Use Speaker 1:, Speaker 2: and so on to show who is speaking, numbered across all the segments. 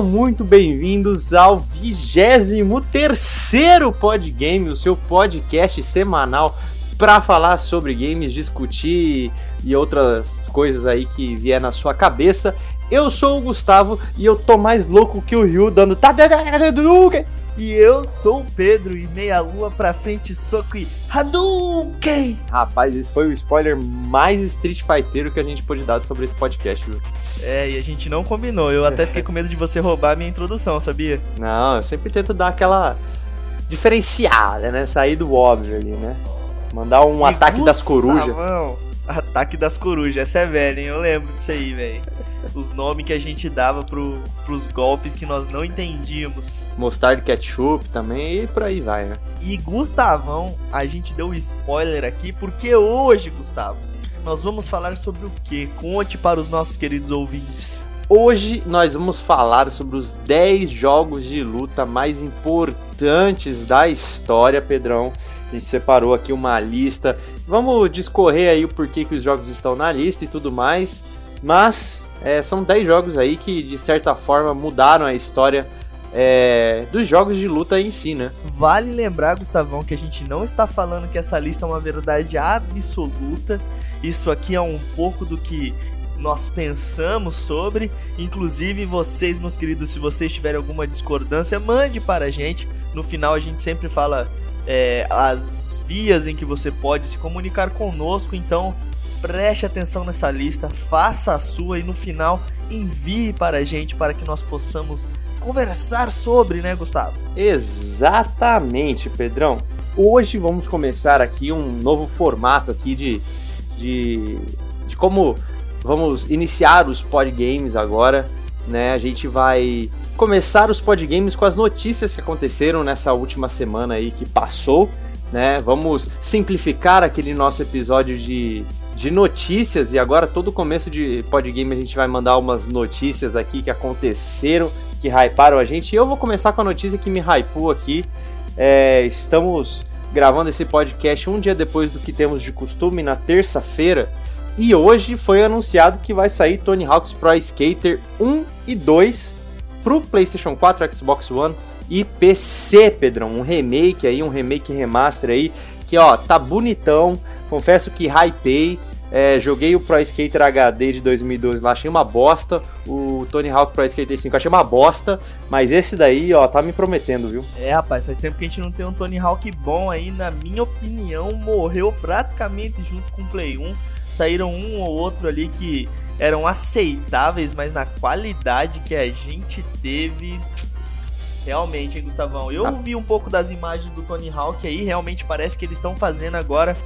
Speaker 1: Sejam muito bem-vindos ao 23 Podgame, o seu podcast semanal para falar sobre games, discutir e outras coisas aí que vier na sua cabeça. Eu sou o Gustavo e eu tô mais louco que o Ryu dando.
Speaker 2: E eu sou o Pedro e meia lua pra frente, soco e Hadouken!
Speaker 1: Rapaz, esse foi o spoiler mais Street Fighter que a gente pôde dar sobre esse podcast, viu?
Speaker 2: É, e a gente não combinou. Eu até fiquei com medo de você roubar a minha introdução, sabia?
Speaker 1: Não, eu sempre tento dar aquela diferenciada, né? Sair do óbvio ali, né? Mandar um
Speaker 2: E
Speaker 1: ataque das corujas.
Speaker 2: Gustavão, Ataque das corujas, essa é velha, hein? Eu lembro disso aí, velho. Os nomes que a gente dava pro, pros golpes que nós não entendíamos.
Speaker 1: Mostarda ketchup também e por aí vai, né?
Speaker 2: E Gustavão, a gente deu spoiler aqui, porque hoje, Gustavo, nós vamos falar sobre o quê? Conte para os nossos queridos ouvintes.
Speaker 1: Hoje nós vamos falar sobre os 10 jogos de luta mais importantes da história, Pedrão. A gente separou aqui uma lista. Vamos discorrer aí o porquê que os jogos estão na lista e tudo mais. Mas é, são 10 jogos aí que, de certa forma, mudaram a história é, dos jogos de luta em si, né?
Speaker 2: Vale lembrar, Gustavão, que a gente não está falando que essa lista é uma verdade absoluta. Isso aqui é um pouco do que nós pensamos sobre. Inclusive, vocês, meus queridos, se vocês tiverem alguma discordância, mande para a gente. No final, a gente sempre fala é, as vias em que você pode se comunicar conosco. Então, preste atenção nessa lista, faça a sua e no final envie para a gente para que nós possamos conversar sobre, né, Gustavo?
Speaker 1: Exatamente, Pedrão. Hoje vamos começar aqui um novo formato aqui de, de, de como vamos iniciar os podgames agora, né? A gente vai começar os podgames com as notícias que aconteceram nessa última semana aí que passou, né? Vamos simplificar aquele nosso episódio de, de notícias e agora todo começo de podgame a gente vai mandar umas notícias aqui que aconteceram, que hyparam a gente. E eu vou começar com a notícia que me hypou aqui. É, estamos gravando esse podcast um dia depois do que temos de costume, na terça-feira. E hoje foi anunciado que vai sair Tony Hawk's Pro Skater 1 e 2 pro PlayStation 4, Xbox One e PC, Pedrão. Um remake aí, um remake remaster aí, que ó, tá bonitão. Confesso que hypei. É, joguei o Pro Skater HD de 2012 lá, achei uma bosta. O Tony Hawk Pro Skater 5 achei uma bosta. Mas esse daí, ó, tá me prometendo, viu?
Speaker 2: É, rapaz, faz tempo que a gente não tem um Tony Hawk bom aí. Na minha opinião, morreu praticamente junto com o Play 1. Saíram um ou outro ali que eram aceitáveis, mas na qualidade que a gente teve. Realmente, hein, Gustavão? Eu
Speaker 1: Ah.
Speaker 2: vi um pouco das imagens do Tony Hawk aí, realmente parece que eles estão fazendo agora.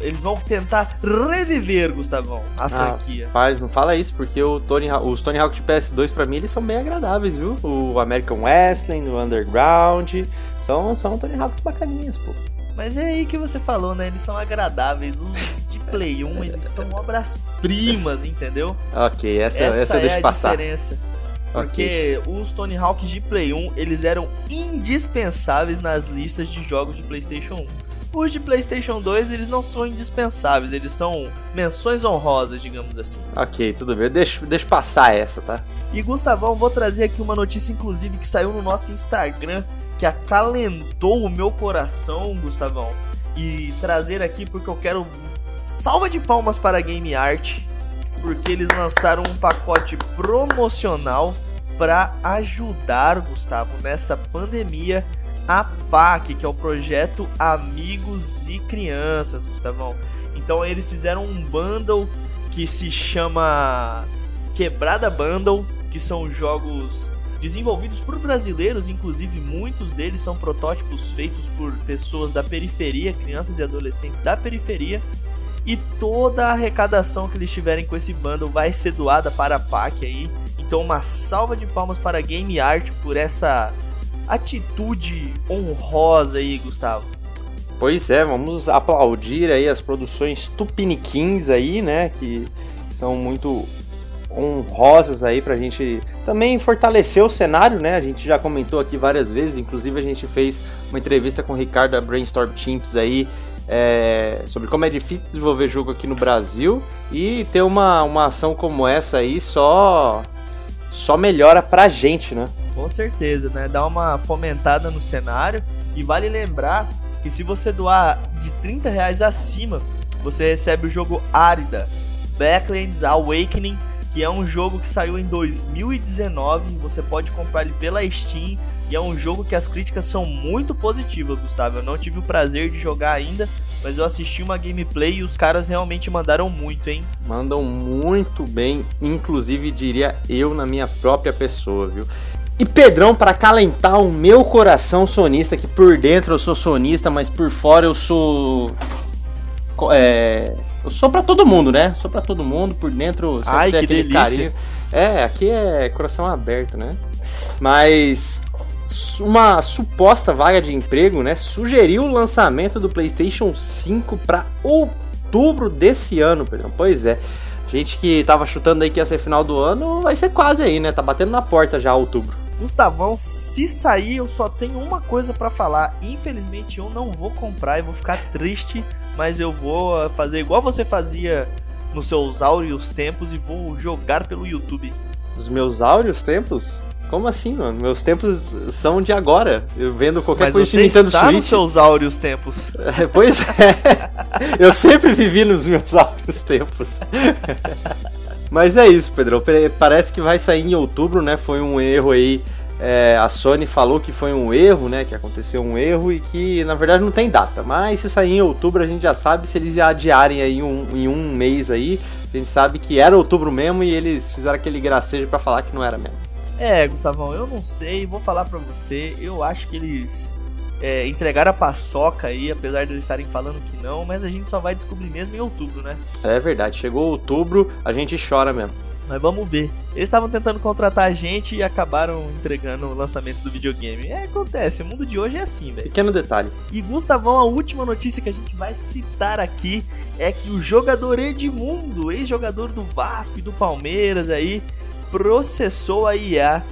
Speaker 2: Eles vão tentar reviver, Gustavão, a franquia.
Speaker 1: Rapaz, não fala isso, porque o Tony, os Tony Hawk de PS2 pra mim eles são bem agradáveis, viu? O American Wrestling, o Underground, são, são Tony Hawks bacaninhas, pô.
Speaker 2: Mas é aí que você falou, né? Eles são agradáveis. Os de Play 1, eles são obras-primas, entendeu?
Speaker 1: Ok, essa, essa, eu
Speaker 2: é
Speaker 1: deixo
Speaker 2: a
Speaker 1: passar.
Speaker 2: diferença. Porque os Tony Hawks de Play 1, eles eram indispensáveis nas listas de jogos de PlayStation 1. Os de PlayStation 2, eles não são indispensáveis, eles são menções honrosas, digamos assim.
Speaker 1: Ok, tudo bem. Deixa, deixa passar essa, tá?
Speaker 2: E Gustavão, vou trazer aqui uma notícia, inclusive, que saiu no nosso Instagram, que acalentou o meu coração, Gustavão. E trazer aqui porque eu quero salva de palmas para a Game Art, porque eles lançaram um pacote promocional para ajudar, Gustavo, nessa pandemia. A PAC, que é o projeto Amigos e Crianças, Gustavão. Então eles fizeram um bundle que se chama Quebrada Bundle, que são jogos desenvolvidos por brasileiros, inclusive muitos deles são protótipos feitos por pessoas da periferia, crianças e adolescentes da periferia. E toda a arrecadação que eles tiverem com esse bundle vai ser doada para a PAC aí. Então uma salva de palmas para a Game Art por essa atitude honrosa aí, Gustavo.
Speaker 1: Pois é, vamos aplaudir aí as produções Tupiniquins aí, né? Que são muito honrosas aí pra gente também fortalecer o cenário, né? A gente já comentou aqui várias vezes, inclusive a gente fez uma entrevista com o Ricardo da Brainstorm Chimps aí é, sobre como é difícil desenvolver jogo aqui no Brasil e ter uma, uma ação como essa aí só só melhora pra gente, né?
Speaker 2: Com certeza, né? Dá uma fomentada no cenário. E vale lembrar que se você doar de 30 reais acima, você recebe o jogo Árida, Backlands Awakening, que é um jogo que saiu em 2019. Você pode comprar ele pela Steam. E é um jogo que as críticas são muito positivas, Gustavo. Eu não tive o prazer de jogar ainda, mas eu assisti uma gameplay e os caras realmente mandaram muito, hein?
Speaker 1: Mandam muito bem, inclusive diria eu na minha própria pessoa, viu? E Pedrão, para calentar o meu coração sonista, que por dentro eu sou sonista, mas por fora eu sou. É, eu sou para todo mundo, né? Sou para todo mundo, por dentro sempre
Speaker 2: Ai,
Speaker 1: tem
Speaker 2: que
Speaker 1: aquele
Speaker 2: delícia.
Speaker 1: carinho. É, aqui é coração aberto, né? Mas uma suposta vaga de emprego, né, sugeriu o lançamento do PlayStation 5 para outubro desse ano, Pedrão. Pois é. Gente que tava chutando aí que ia ser final do ano, vai ser quase aí, né? Tá batendo na porta já outubro.
Speaker 2: Gustavão, se sair, eu só tenho uma coisa pra falar. Infelizmente, eu não vou comprar e vou ficar triste, mas eu vou ah, fazer igual você fazia nos seus áureos tempos e vou jogar pelo YouTube.
Speaker 1: Os meus áureos tempos? Como assim, mano? Meus tempos são de agora. Eu vendo qualquer
Speaker 2: mas
Speaker 1: coisa de Nintendo
Speaker 2: está nos
Speaker 1: Switch.
Speaker 2: seus áureos tempos.
Speaker 1: É, Pois é. Eu sempre vivi nos meus áureos tempos. Mas é isso, Pedro. Pe- Parece que vai sair em outubro, né? Foi um erro aí. é, a Sony falou que foi um erro, né? Que aconteceu um erro e que na verdade não tem data. Mas se sair em outubro a gente já sabe se eles já adiarem aí um, em um mês aí. A gente sabe que era outubro mesmo e eles fizeram aquele gracejo pra falar que não era mesmo.
Speaker 2: É, Gustavão, eu não sei, vou falar pra você. Eu acho que eles é, entregaram a paçoca aí, apesar de eles estarem falando que não, mas a gente só vai descobrir mesmo em outubro, né?
Speaker 1: É verdade, chegou outubro, a gente chora mesmo.
Speaker 2: Mas vamos ver. Eles estavam tentando contratar a gente e acabaram entregando o lançamento do videogame. É, acontece, o mundo de hoje é assim, velho.
Speaker 1: Pequeno detalhe.
Speaker 2: E Gustavão, a última notícia que a gente vai citar aqui é que o jogador Edmundo, ex-jogador do Vasco e do Palmeiras aí, processou a IA,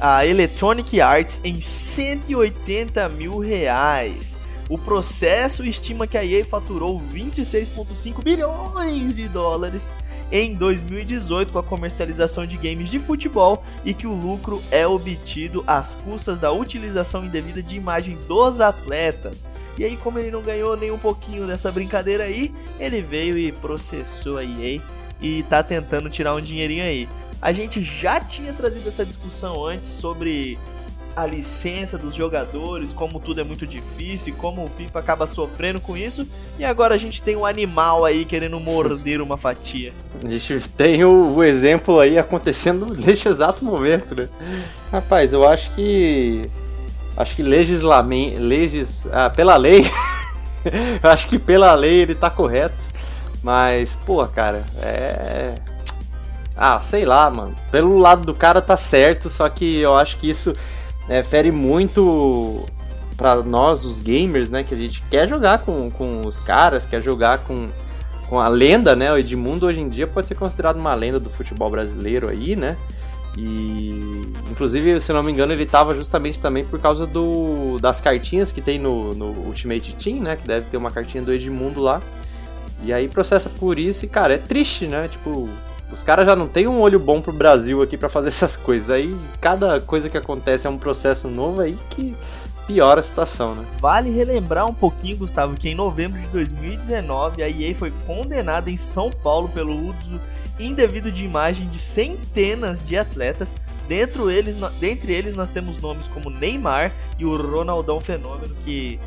Speaker 2: a Electronic Arts, em 180 mil reais. O processo estima que a EA faturou 26,5 bilhões de dólares em 2018 com a comercialização de games de futebol e que o lucro é obtido às custas da utilização indevida de imagem dos atletas. E aí, como ele não ganhou nem um pouquinho dessa brincadeira aí, ele veio e processou a EA e tá tentando tirar um dinheirinho aí. A gente já tinha trazido essa discussão antes sobre a licença dos jogadores, como tudo é muito difícil como o FIFA acaba sofrendo com isso. E agora a gente tem um animal aí querendo morder uma fatia.
Speaker 1: A gente tem o, o exemplo aí acontecendo neste exato momento, né? Rapaz, eu acho que. Acho que legislamen, legis, ah, pela lei. acho que pela lei ele tá correto. Mas, pô, cara, é. Ah, sei lá, mano. Pelo lado do cara tá certo, só que eu acho que isso né, fere muito pra nós, os gamers, né? Que a gente quer jogar com, com os caras, quer jogar com, com a lenda, né? O Edmundo hoje em dia pode ser considerado uma lenda do futebol brasileiro aí, né? E inclusive, se não me engano, ele tava justamente também por causa do das cartinhas que tem no, no Ultimate Team, né? Que deve ter uma cartinha do Edmundo lá. E aí processa por isso e, cara, é triste, né? Tipo, os caras já não têm um olho bom pro Brasil aqui pra fazer essas coisas. Aí cada coisa que acontece é um processo novo aí que piora a situação, né?
Speaker 2: Vale relembrar um pouquinho, Gustavo, que em novembro de 2019 a EA foi condenada em São Paulo pelo uso indevido de imagem de centenas de atletas. Dentro eles, dentre eles nós temos nomes como Neymar e o Ronaldão Fenômeno, que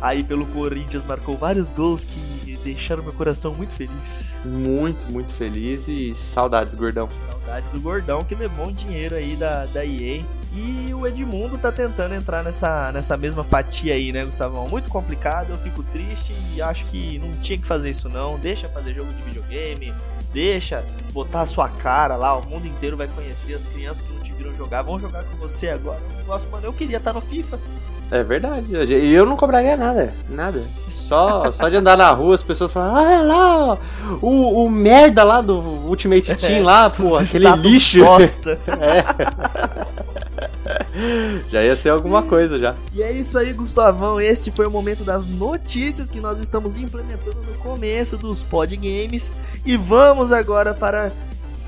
Speaker 2: aí pelo Corinthians marcou vários gols que deixaram meu coração muito feliz.
Speaker 1: Muito, muito feliz e saudades, gordão.
Speaker 2: Saudades do Gordão que levou um dinheiro aí da, da EA. E o Edmundo tá tentando entrar nessa, nessa mesma fatia aí, né, Gustavão? Muito complicado, eu fico triste e acho que não tinha que fazer isso não. Deixa fazer jogo de videogame, deixa botar a sua cara lá, o mundo inteiro vai conhecer as crianças que não te viram jogar, vão jogar com você agora. É um negócio, mano, eu queria estar no FIFA.
Speaker 1: É verdade. E eu não cobraria nada. Nada. Só, só de andar na rua, as pessoas falam, ah, é lá, o, o merda lá do Ultimate Team lá, pô, aquele lixo.
Speaker 2: bosta.
Speaker 1: Já ia ser alguma coisa já.
Speaker 2: E é isso aí, Gustavão. Este foi o momento das notícias que nós estamos implementando no começo dos pod games. E vamos agora para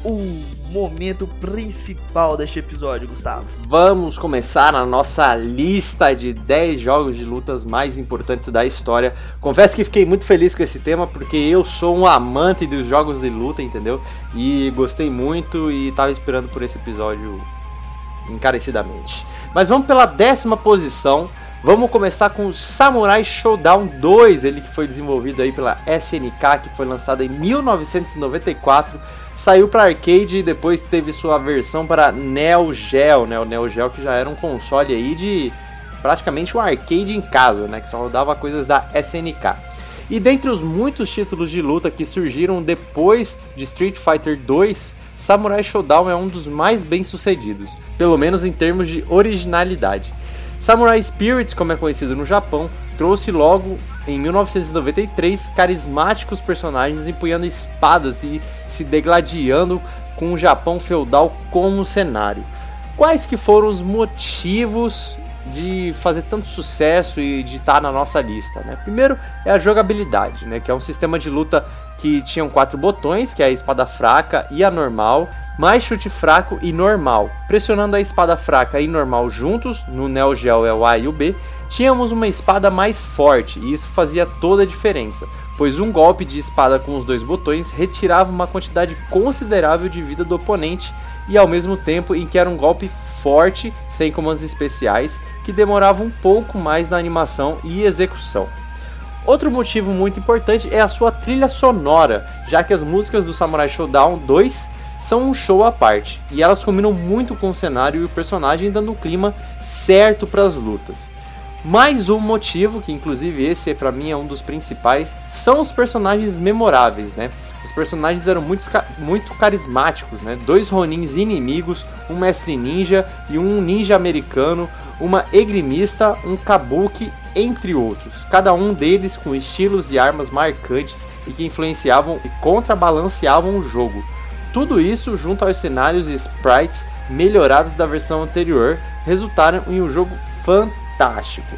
Speaker 2: o momento principal deste episódio, Gustavo.
Speaker 1: Vamos começar a nossa lista de 10 jogos de lutas mais importantes da história. Confesso que fiquei muito feliz com esse tema porque eu sou um amante dos jogos de luta, entendeu? E gostei muito e estava esperando por esse episódio encarecidamente. Mas vamos pela décima posição. Vamos começar com Samurai Showdown 2, ele que foi desenvolvido aí pela SNK, que foi lançado em 1994, saiu para arcade e depois teve sua versão para Neo Geo, né? O Neo Geo que já era um console aí de praticamente um arcade em casa, né? Que só rodava coisas da SNK. E dentre os muitos títulos de luta que surgiram depois de Street Fighter 2, Samurai Showdown é um dos mais bem sucedidos, pelo menos em termos de originalidade. Samurai Spirits, como é conhecido no Japão, trouxe logo em 1993 carismáticos personagens empunhando espadas e se degladiando com o Japão feudal como cenário. Quais que foram os motivos de fazer tanto sucesso e de estar na nossa lista, né? Primeiro é a jogabilidade, né? Que é um sistema de luta que tinham quatro botões, que é a espada fraca e a normal, mais chute fraco e normal. Pressionando a espada fraca e normal juntos, no Neo Geo é o A e o B, tínhamos uma espada mais forte e isso fazia toda a diferença, pois um golpe de espada com os dois botões retirava uma quantidade considerável de vida do oponente e ao mesmo tempo em que era um golpe forte, sem comandos especiais, que demorava um pouco mais na animação e execução. Outro motivo muito importante é a sua trilha sonora, já que as músicas do Samurai Showdown 2 são um show à parte, e elas combinam muito com o cenário e o personagem, dando o clima certo para as lutas. Mais um motivo, que inclusive esse para mim é um dos principais, são os personagens memoráveis, né? Os personagens eram muito, muito carismáticos, né? Dois Ronins inimigos, um mestre ninja e um ninja americano, uma egrimista, um kabuki, entre outros. Cada um deles com estilos e armas marcantes e que influenciavam e contrabalanceavam o jogo. Tudo isso, junto aos cenários e sprites melhorados da versão anterior, resultaram em um jogo fantástico.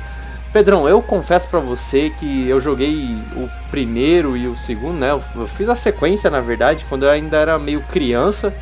Speaker 1: Pedrão, eu confesso para você que eu joguei o primeiro e o segundo, né? Eu fiz a sequência, na verdade, quando eu ainda era meio criança.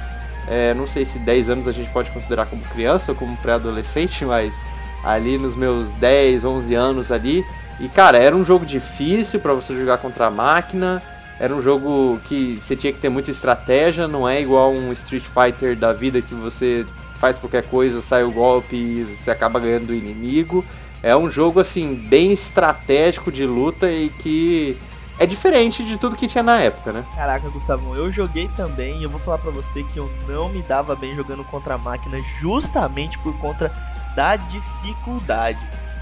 Speaker 1: É, não sei se 10 anos a gente pode considerar como criança ou como pré-adolescente, mas ali nos meus 10, 11 anos ali. E cara, era um jogo difícil para você jogar contra a máquina. Era um jogo que você tinha que ter muita estratégia, não é igual um Street Fighter da vida que você faz qualquer coisa, sai o golpe e você acaba ganhando do inimigo. É um jogo assim bem estratégico de luta e que é diferente de tudo que tinha na época, né?
Speaker 2: Caraca, Gustavo, eu joguei também e eu vou falar para você que eu não me dava bem jogando contra a máquina justamente por conta da dificuldade.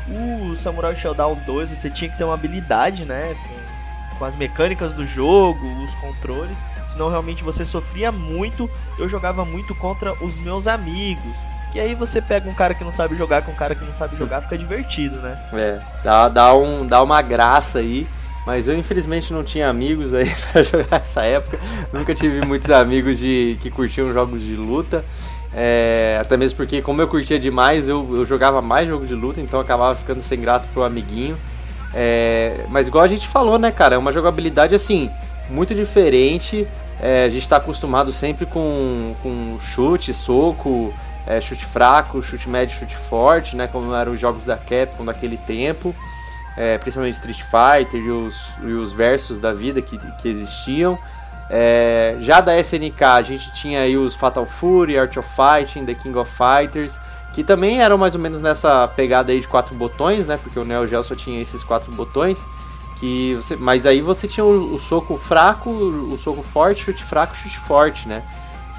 Speaker 2: O Samurai Shodown 2, você tinha que ter uma habilidade, né, com, com as mecânicas do jogo, os controles, senão realmente você sofria muito. Eu jogava muito contra os meus amigos. Que aí você pega um cara que não sabe jogar com um cara que não sabe jogar, fica divertido, né?
Speaker 1: É, dá, dá, um, dá uma graça aí. Mas eu infelizmente não tinha amigos aí para jogar essa época. Nunca tive muitos amigos de que curtiam jogos de luta. É, até mesmo porque, como eu curtia demais, eu, eu jogava mais jogos de luta, então acabava ficando sem graça pro amiguinho. É, mas igual a gente falou, né, cara? É uma jogabilidade assim, muito diferente. É, a gente está acostumado sempre com, com chute, soco, é, chute fraco, chute médio, chute forte, né? Como eram os jogos da Capcom daquele tempo, é, principalmente Street Fighter e os, e os versos da vida que, que existiam. É, já da SNK a gente tinha aí os Fatal Fury, Art of Fighting, The King of Fighters, que também eram mais ou menos nessa pegada aí de quatro botões, né? Porque o Neo Geo só tinha esses quatro botões. Que você, mas aí você tinha o, o soco fraco, o soco forte, chute fraco, chute forte, né?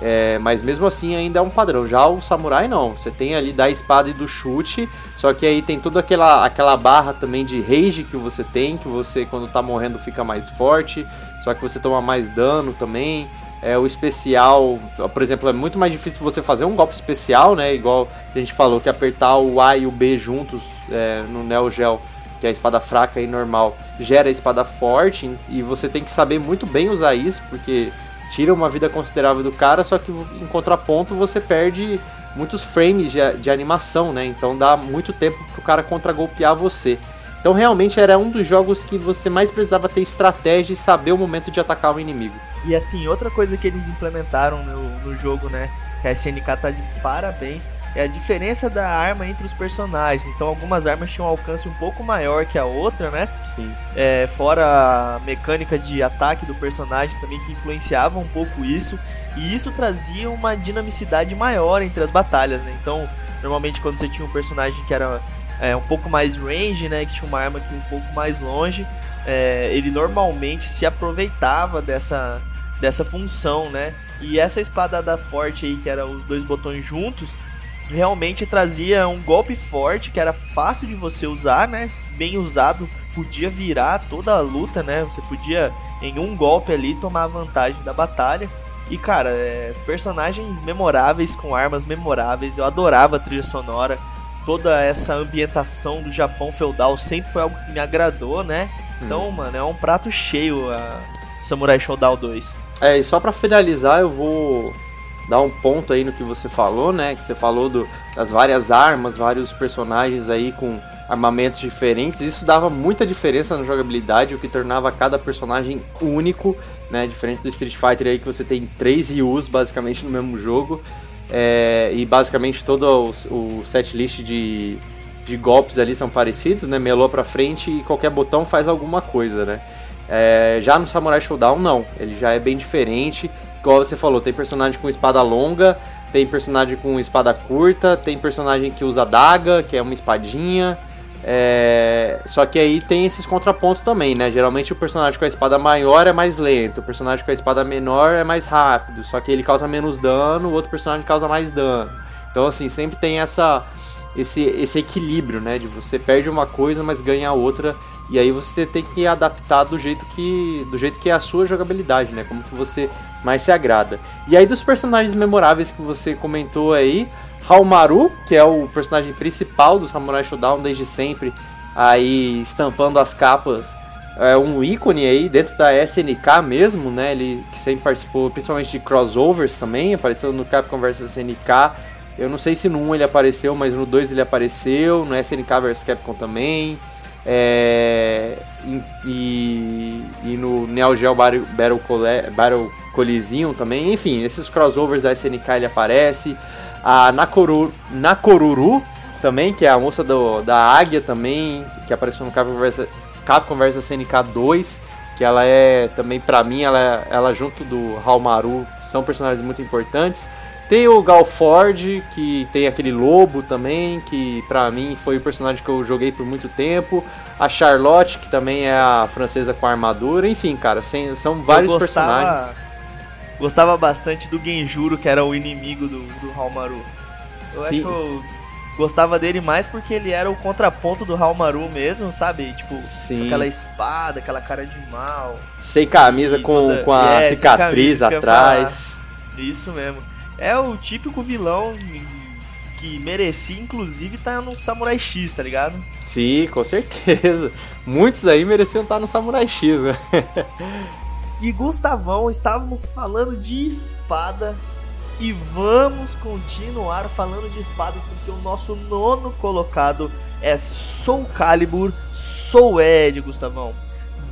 Speaker 1: É, mas mesmo assim ainda é um padrão. Já o samurai não. Você tem ali da espada e do chute. Só que aí tem toda aquela, aquela barra também de rage que você tem. Que você quando tá morrendo fica mais forte. Só que você toma mais dano também. É, o especial, por exemplo, é muito mais difícil você fazer um golpe especial, né? Igual a gente falou que apertar o A e o B juntos é, no Neo Geo, que é a espada fraca e normal, gera a espada forte. E você tem que saber muito bem usar isso, porque tira uma vida considerável do cara, só que em contraponto você perde muitos frames de, de animação, né? Então dá muito tempo pro cara contra-golpear você. Então realmente era um dos jogos que você mais precisava ter estratégia e saber o momento de atacar o inimigo.
Speaker 2: E assim, outra coisa que eles implementaram no, no jogo, né? Que a SNK tá de parabéns. É a diferença da arma entre os personagens. Então algumas armas tinham um alcance um pouco maior que a outra, né?
Speaker 1: Sim.
Speaker 2: É, fora a mecânica de ataque do personagem também que influenciava um pouco isso. E isso trazia uma dinamicidade maior entre as batalhas, né? Então, normalmente quando você tinha um personagem que era é, um pouco mais range, né? Que tinha uma arma que um pouco mais longe. É, ele normalmente se aproveitava dessa, dessa função, né? E essa espada da forte aí, que era os dois botões juntos, realmente trazia um golpe forte que era fácil de você usar, né? Bem usado, podia virar toda a luta, né? Você podia em um golpe ali tomar vantagem da batalha. E cara, é, personagens memoráveis com armas memoráveis. Eu adorava a trilha sonora toda essa ambientação do Japão feudal sempre foi algo que me agradou, né? Então, hum. mano, é um prato cheio a Samurai Shodown 2.
Speaker 1: É, e só para finalizar, eu vou dar um ponto aí no que você falou, né? Que você falou do, das várias armas, vários personagens aí com armamentos diferentes. Isso dava muita diferença na jogabilidade, o que tornava cada personagem único, né? Diferente do Street Fighter aí que você tem três Ryus basicamente no mesmo jogo. É, e basicamente todo o, o set list de, de golpes ali são parecidos, né? Melou pra frente e qualquer botão faz alguma coisa, né? É, já no Samurai Showdown, não. Ele já é bem diferente. Igual você falou, tem personagem com espada longa, tem personagem com espada curta, tem personagem que usa daga, que é uma espadinha. É... Só que aí tem esses contrapontos também, né? Geralmente o personagem com a espada maior é mais lento, o personagem com a espada menor é mais rápido, só que ele causa menos dano, o outro personagem causa mais dano. Então, assim, sempre tem essa esse, esse equilíbrio, né? De você perde uma coisa, mas ganha outra, e aí você tem que adaptar do jeito que do jeito que é a sua jogabilidade, né? Como que você mais se agrada. E aí dos personagens memoráveis que você comentou aí, Halmaru, que é o personagem principal do Samurai Shodown desde sempre, aí estampando as capas, é um ícone aí dentro da SNK mesmo, né? Ele que sempre participou principalmente de crossovers também, apareceu no Capcom vs SNK. Eu não sei se no 1 ele apareceu, mas no 2 ele apareceu, no SNK vs Capcom também. É, e, e, no Neo Geo Battle, Battle, Coliseum também. Enfim, esses crossovers da SNK ele aparece a Nakoruru, Nakoruru também, que é a moça do, da Águia também, que apareceu no Capcom Conversa, Capcom Conversa CNK 2, que ela é também para mim, ela, ela junto do Halmaru, são personagens muito importantes. Tem o Gal Ford, que tem aquele lobo também, que pra mim foi o personagem que eu joguei por muito tempo. A Charlotte, que também é a francesa com a armadura. Enfim, cara, são vários gostava... personagens
Speaker 2: Gostava bastante do Genjuro, que era o inimigo do, do Halmaru. Eu Sim. acho que eu gostava dele mais porque ele era o contraponto do Halmaru mesmo, sabe? Tipo, aquela espada, aquela cara de mal.
Speaker 1: Sem camisa, com, toda... com a é, cicatriz atrás.
Speaker 2: Isso mesmo. É o típico vilão que merecia, inclusive, estar tá no Samurai X, tá ligado?
Speaker 1: Sim, com certeza. Muitos aí mereciam estar tá no Samurai X, né?
Speaker 2: e Gustavão, estávamos falando de espada e vamos continuar falando de espadas porque o nosso nono colocado é Soul Calibur Soul Edge, Gustavão.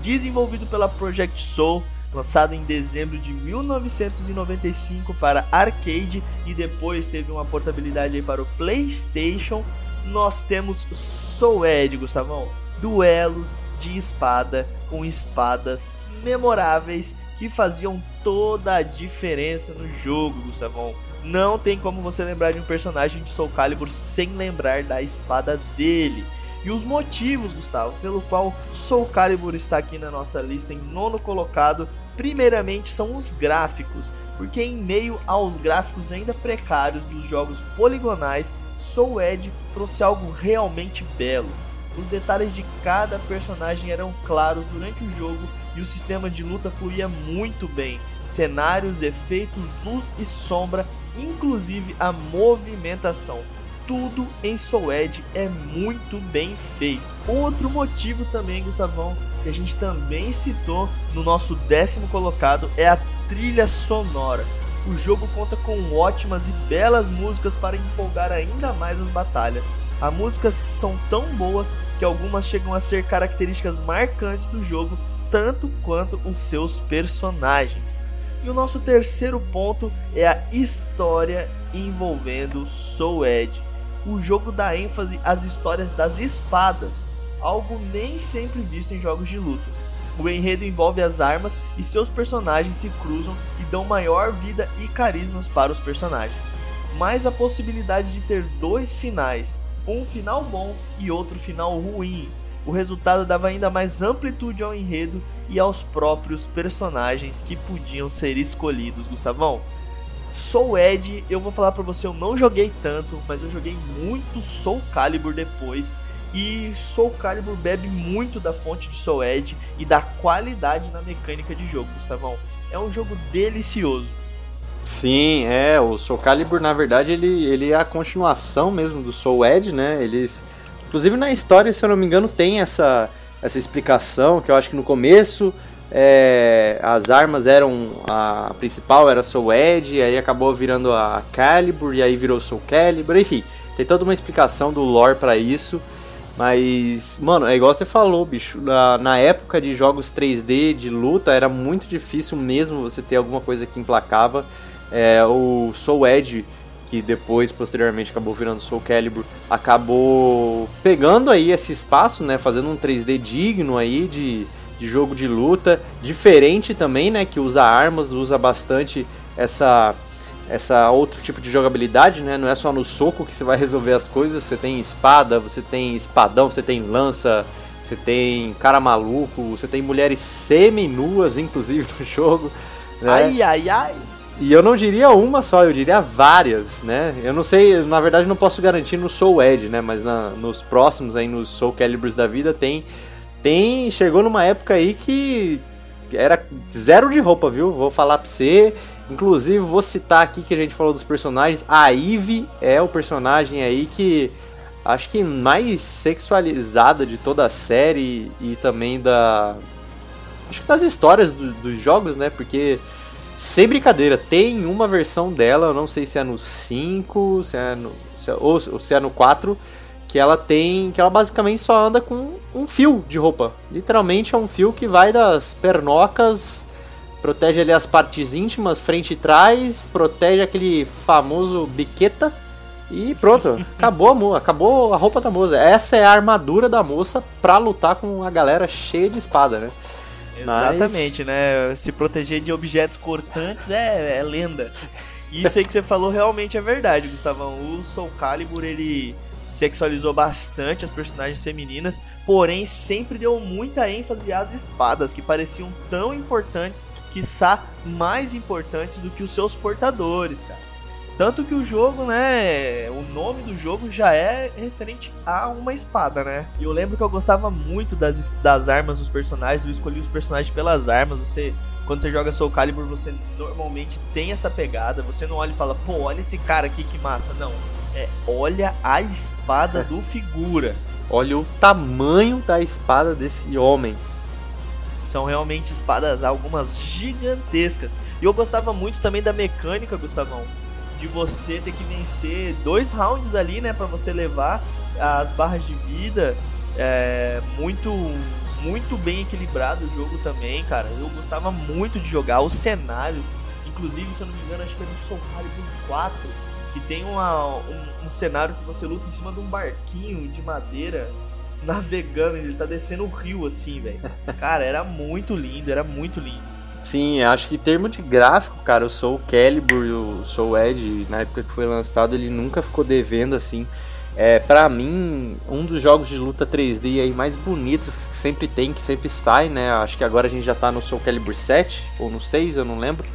Speaker 2: Desenvolvido pela Project Soul, lançado em dezembro de 1995 para arcade e depois teve uma portabilidade para o PlayStation. Nós temos Soul Edge, Gustavão. Duelos de espada com espadas memoráveis que faziam toda a diferença no jogo, Gustavão. Não tem como você lembrar de um personagem de Soul Calibur sem lembrar da espada dele. E os motivos, Gustavo, pelo qual Soul Calibur está aqui na nossa lista em nono colocado, primeiramente são os gráficos, porque em meio aos gráficos ainda precários dos jogos poligonais, Soul Edge trouxe algo realmente belo. Os detalhes de cada personagem eram claros durante o jogo e o sistema de luta fluía muito bem. Cenários, efeitos, luz e sombra, inclusive a movimentação. Tudo em Soul Edge é muito bem feito. Outro motivo também, Gustavão, que a gente também citou no nosso décimo colocado é a trilha sonora. O jogo conta com ótimas e belas músicas para empolgar ainda mais as batalhas. As músicas são tão boas que algumas chegam a ser características marcantes do jogo tanto quanto os seus personagens. E o nosso terceiro ponto é a história envolvendo Soul Edge. O jogo dá ênfase às histórias das espadas, algo nem sempre visto em jogos de luta. O enredo envolve as armas e seus personagens se cruzam e dão maior vida e carismas para os personagens. Mas a possibilidade de ter dois finais, um final bom e outro final ruim, o resultado dava ainda mais amplitude ao enredo e aos próprios personagens que podiam ser escolhidos, Gustavão. Soul Edge, eu vou falar para você, eu não joguei tanto, mas eu joguei muito Soul Calibur depois. E Soul Calibur bebe muito da fonte de Soul Edge e da qualidade na mecânica de jogo, Gustavão. É um jogo delicioso.
Speaker 1: Sim, é, o Soul Calibur na verdade ele, ele é a continuação mesmo do Soul Edge, né? Eles inclusive na história, se eu não me engano, tem essa essa explicação que eu acho que no começo é, as armas eram a principal era Soul Edge, aí acabou virando a Calibur e aí virou Soul Calibur, enfim, tem toda uma explicação do lore para isso. Mas, mano, é igual você falou, bicho. Na, na, época de jogos 3D de luta, era muito difícil mesmo você ter alguma coisa que emplacava. É, o Soul Edge, que depois, posteriormente, acabou virando Soul Calibur, acabou pegando aí esse espaço, né? Fazendo um 3D digno aí de, de jogo de luta. Diferente também, né? Que usa armas, usa bastante essa essa outro tipo de jogabilidade, né? Não é só no soco que você vai resolver as coisas. Você tem espada, você tem espadão, você tem lança, você tem cara maluco, você tem mulheres semi-nuas, inclusive, no jogo. Né?
Speaker 2: Ai, ai, ai.
Speaker 1: E eu não diria uma só, eu diria várias, né? Eu não sei, na verdade não posso garantir no Soul Edge, né? Mas na, nos próximos aí, nos Soul Calibers da vida, tem. Tem. Chegou numa época aí que era zero de roupa, viu? Vou falar pra você. Inclusive, vou citar aqui que a gente falou dos personagens. A Eve é o personagem aí que acho que mais sexualizada de toda a série e também da. Acho que das histórias do, dos jogos, né? Porque, sem brincadeira, tem uma versão dela, eu não sei se é no 5, se é no, se é, ou, ou se é no 4, que ela tem. que ela basicamente só anda com um fio de roupa. Literalmente é um fio que vai das pernocas protege ali as partes íntimas, frente e trás, protege aquele famoso biqueta e pronto, acabou a acabou a roupa da moça. Essa é a armadura da moça pra lutar com a galera cheia de espada, né?
Speaker 2: Exatamente, Mas... né? Se proteger de objetos cortantes é, é lenda. Isso aí que você falou realmente é verdade, Gustavão. O Soul Calibur, ele sexualizou bastante as personagens femininas, porém sempre deu muita ênfase às espadas, que pareciam tão importantes quiçá mais importantes do que os seus portadores, cara. Tanto que o jogo, né? O nome do jogo já é referente a uma espada, né? E eu lembro que eu gostava muito das, das armas dos personagens. Eu escolhi os personagens pelas armas. Você, quando você joga Soul Calibur, você normalmente tem essa pegada. Você não olha e fala, pô, olha esse cara aqui que massa. Não. É, olha a espada do figura.
Speaker 1: Olha o tamanho da espada desse homem.
Speaker 2: São realmente espadas algumas gigantescas. E eu gostava muito também da mecânica, Gustavão, de você ter que vencer dois rounds ali, né, para você levar as barras de vida. É, muito muito bem equilibrado o jogo também, cara. Eu gostava muito de jogar os cenários. Inclusive, se eu não me engano, acho que é no Soul Calibur 4, que tem uma, um, um cenário que você luta em cima de um barquinho de madeira navegando, ele tá descendo o rio assim, velho. Cara, era muito lindo, era muito lindo.
Speaker 1: Sim, acho que em termo de gráfico, cara, o Soul Calibur e o Soul Edge, na época que foi lançado, ele nunca ficou devendo assim. É, para mim, um dos jogos de luta 3D aí mais bonitos que sempre tem, que sempre sai, né? Acho que agora a gente já tá no Soul Calibur 7 ou no 6, eu não lembro.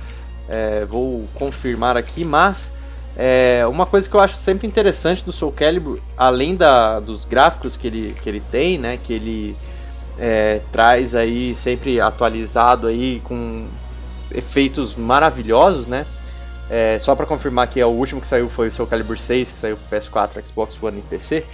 Speaker 1: É, vou confirmar aqui, mas é, uma coisa que eu acho sempre interessante do Soul Calibur, além da, dos gráficos que ele, que ele tem, né, que ele é, traz aí sempre atualizado aí com efeitos maravilhosos, né? É, só para confirmar que é o último que saiu foi o Soul Calibur 6, que saiu pro PS4, Xbox One e PC.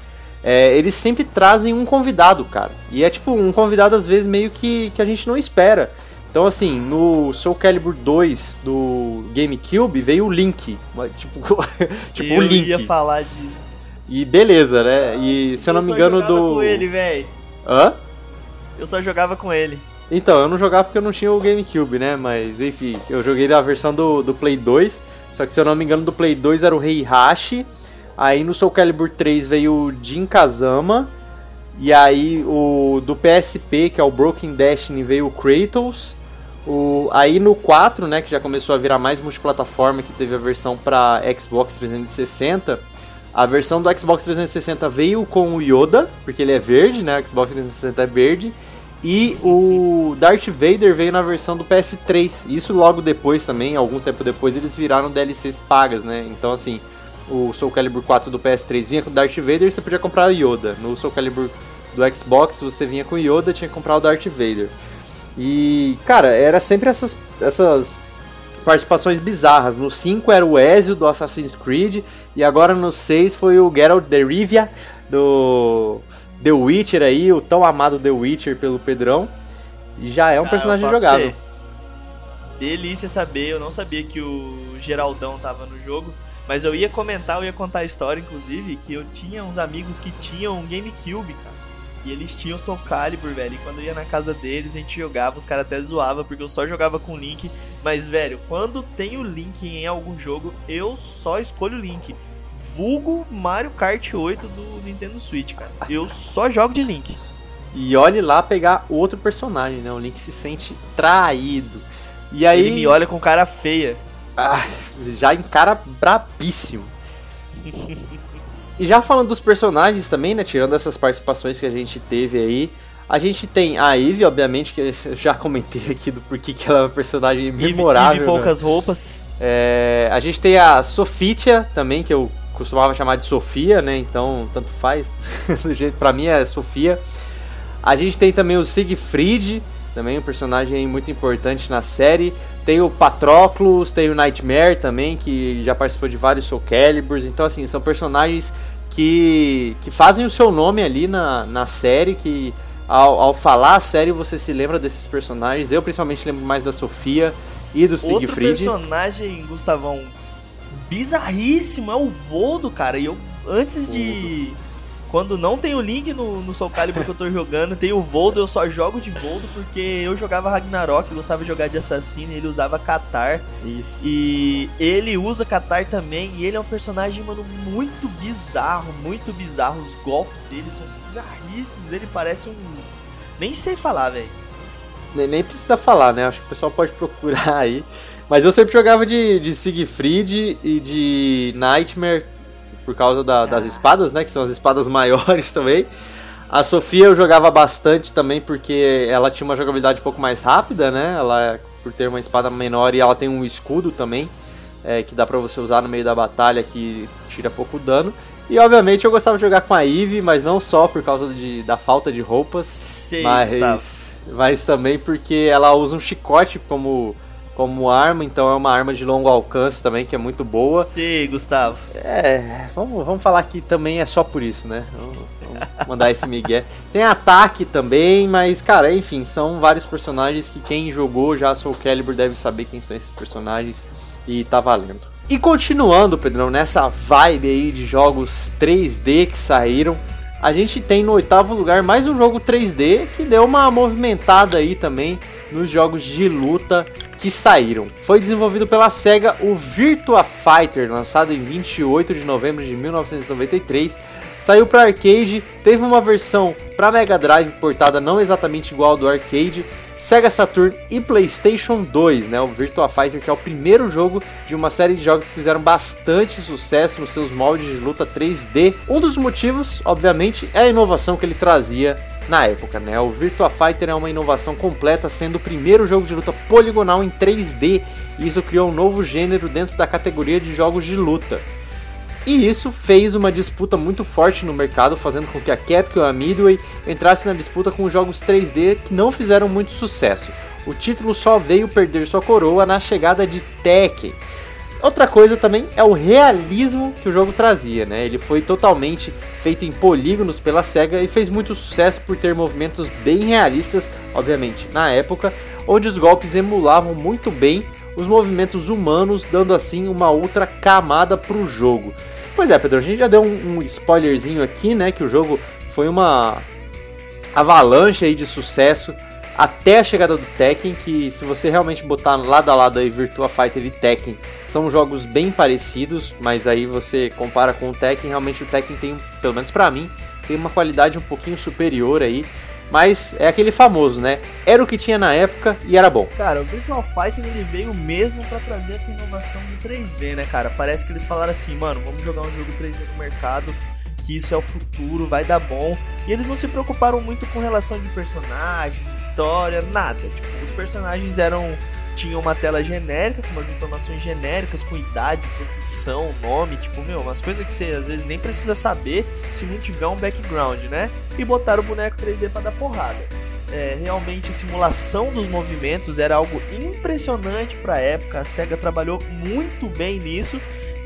Speaker 1: É, eles sempre trazem um convidado, cara. E é tipo um convidado às vezes meio que, que a gente não espera. Então, assim, no Soul Calibur 2 do GameCube veio o Link. Tipo, tipo o Link.
Speaker 2: Eu ia falar disso.
Speaker 1: E beleza, né? Ah, e se eu não me engano do.
Speaker 2: Eu com ele, velho.
Speaker 1: Hã?
Speaker 2: Eu só jogava com ele.
Speaker 1: Então, eu não jogava porque eu não tinha o GameCube, né? Mas, enfim, eu joguei na versão do, do Play 2. Só que, se eu não me engano, do Play 2 era o Rei Hashi. Aí no Soul Calibur 3 veio o Jin Kazama. E aí o do PSP, que é o Broken Destiny, veio o Kratos. O, aí no 4, né, que já começou a virar mais multiplataforma, que teve a versão para Xbox 360, a versão do Xbox 360 veio com o Yoda, porque ele é verde, né, o Xbox 360 é verde, e o Darth Vader veio na versão do PS3. Isso logo depois também, algum tempo depois, eles viraram DLCs pagas, né? Então assim, o Soul Calibur 4 do PS3 vinha com o Darth Vader, e você podia comprar o Yoda. No Soul Calibur do Xbox, você vinha com o Yoda, tinha que comprar o Darth Vader. E, cara, era sempre essas, essas participações bizarras. No 5 era o Ezio do Assassin's Creed, e agora no 6 foi o Geralt de Rivia do The Witcher aí, o tão amado The Witcher pelo Pedrão. E já é um ah, personagem jogável.
Speaker 2: Delícia saber, eu não sabia que o Geraldão tava no jogo. Mas eu ia comentar, eu ia contar a história, inclusive, que eu tinha uns amigos que tinham um GameCube, cara. E eles tinham Soul Calibur, velho. E quando eu ia na casa deles, a gente jogava, os caras até zoavam, porque eu só jogava com Link. Mas, velho, quando tem o Link em algum jogo, eu só escolho o Link. Vulgo Mario Kart 8 do Nintendo Switch, cara. Eu só jogo de Link.
Speaker 1: E olhe lá pegar outro personagem, né? O Link se sente traído. E aí.
Speaker 2: Ele me olha com cara feia.
Speaker 1: Ah, já encara brabíssimo. E já falando dos personagens também, né? Tirando essas participações que a gente teve aí. A gente tem a Eve, obviamente, que eu já comentei aqui do porquê que ela é uma personagem memorável. Eve,
Speaker 2: Eve poucas né? roupas.
Speaker 1: É, a gente tem a Sofitia também, que eu costumava chamar de Sofia, né? Então, tanto faz. do jeito, pra mim é Sofia. A gente tem também o Siegfried, também um personagem muito importante na série. Tem o Patroclus, tem o Nightmare também, que já participou de vários Soul Caliburs. Então, assim, são personagens que, que fazem o seu nome ali na, na série, que ao, ao falar a série você se lembra desses personagens. Eu principalmente lembro mais da Sofia e do Siegfried.
Speaker 2: Outro personagem, Gustavão, bizarríssimo é o Voldo, cara. E eu, antes de quando não tem o link no, no Soul Calibur que eu tô jogando, tem o Voldo, eu só jogo de Voldo porque eu jogava Ragnarok, gostava de jogar de assassino, ele usava Katar.
Speaker 1: Isso.
Speaker 2: E ele usa Katar também, e ele é um personagem, mano, muito bizarro, muito bizarro. Os golpes dele são bizarríssimos, ele parece um. Nem sei falar, velho.
Speaker 1: Nem, nem, precisa falar, né? Acho que o pessoal pode procurar aí. Mas eu sempre jogava de, de Siegfried e de Nightmare por causa da, das espadas, né? Que são as espadas maiores também. A Sofia eu jogava bastante também porque ela tinha uma jogabilidade um pouco mais rápida, né? Ela, por ter uma espada menor e ela tem um escudo também, é, que dá pra você usar no meio da batalha que tira pouco dano. E obviamente eu gostava de jogar com a Eve, mas não só por causa de, da falta de roupas,
Speaker 2: Sim,
Speaker 1: mas, mas também porque ela usa um chicote como como arma, então é uma arma de longo alcance também, que é muito boa.
Speaker 2: Sim, Gustavo.
Speaker 1: É, vamos, vamos falar que também é só por isso, né? Vamos, vamos mandar esse migué. Tem ataque também, mas, cara, enfim, são vários personagens que quem jogou já Soul Calibur deve saber quem são esses personagens e tá valendo. E continuando, Pedrão, nessa vibe aí de jogos 3D que saíram, a gente tem no oitavo lugar mais um jogo 3D que deu uma movimentada aí também nos jogos de luta que saíram. Foi desenvolvido pela SEGA o Virtua Fighter, lançado em 28 de novembro de 1993. Saiu para arcade, teve uma versão para Mega Drive portada não exatamente igual ao do arcade, Sega Saturn e PlayStation 2, né? O Virtua Fighter que é o primeiro jogo de uma série de jogos que fizeram bastante sucesso nos seus moldes de luta 3D. Um dos motivos, obviamente, é a inovação que ele trazia na época, né? O Virtua Fighter é uma inovação completa, sendo o primeiro jogo de luta poligonal em 3D, e isso criou um novo gênero dentro da categoria de jogos de luta. E isso fez uma disputa muito forte no mercado, fazendo com que a Capcom e a Midway entrassem na disputa com jogos 3D que não fizeram muito sucesso. O título só veio perder sua coroa na chegada de Tekken, Outra coisa também é o realismo que o jogo trazia, né? Ele foi totalmente feito em polígonos pela SEGA e fez muito sucesso por ter movimentos bem realistas, obviamente, na época, onde os golpes emulavam muito bem os movimentos humanos, dando assim uma outra camada para o jogo. Pois é, Pedro, a gente já deu um, um spoilerzinho aqui, né? Que o jogo foi uma avalanche aí de sucesso até a chegada do Tekken, que se você realmente botar lado a lado aí Virtua Fighter e Tekken, são jogos bem parecidos, mas aí você compara com o Tekken, realmente o Tekken tem, pelo menos para mim, tem uma qualidade um pouquinho superior aí. Mas é aquele famoso, né? Era o que tinha na época e era bom.
Speaker 2: Cara, o Virtual Fighter ele veio mesmo para trazer essa inovação do 3D, né, cara? Parece que eles falaram assim, mano, vamos jogar um jogo 3D no mercado, que isso é o futuro, vai dar bom. E eles não se preocuparam muito com relação de personagens, história, nada. Tipo, os personagens eram tinha uma tela genérica, com umas informações genéricas, com idade, profissão, nome, tipo, meu, umas coisas que você às vezes nem precisa saber se não tiver um background, né? E botaram o boneco 3D para dar porrada. É, realmente a simulação dos movimentos era algo impressionante para a época. A Sega trabalhou muito bem nisso,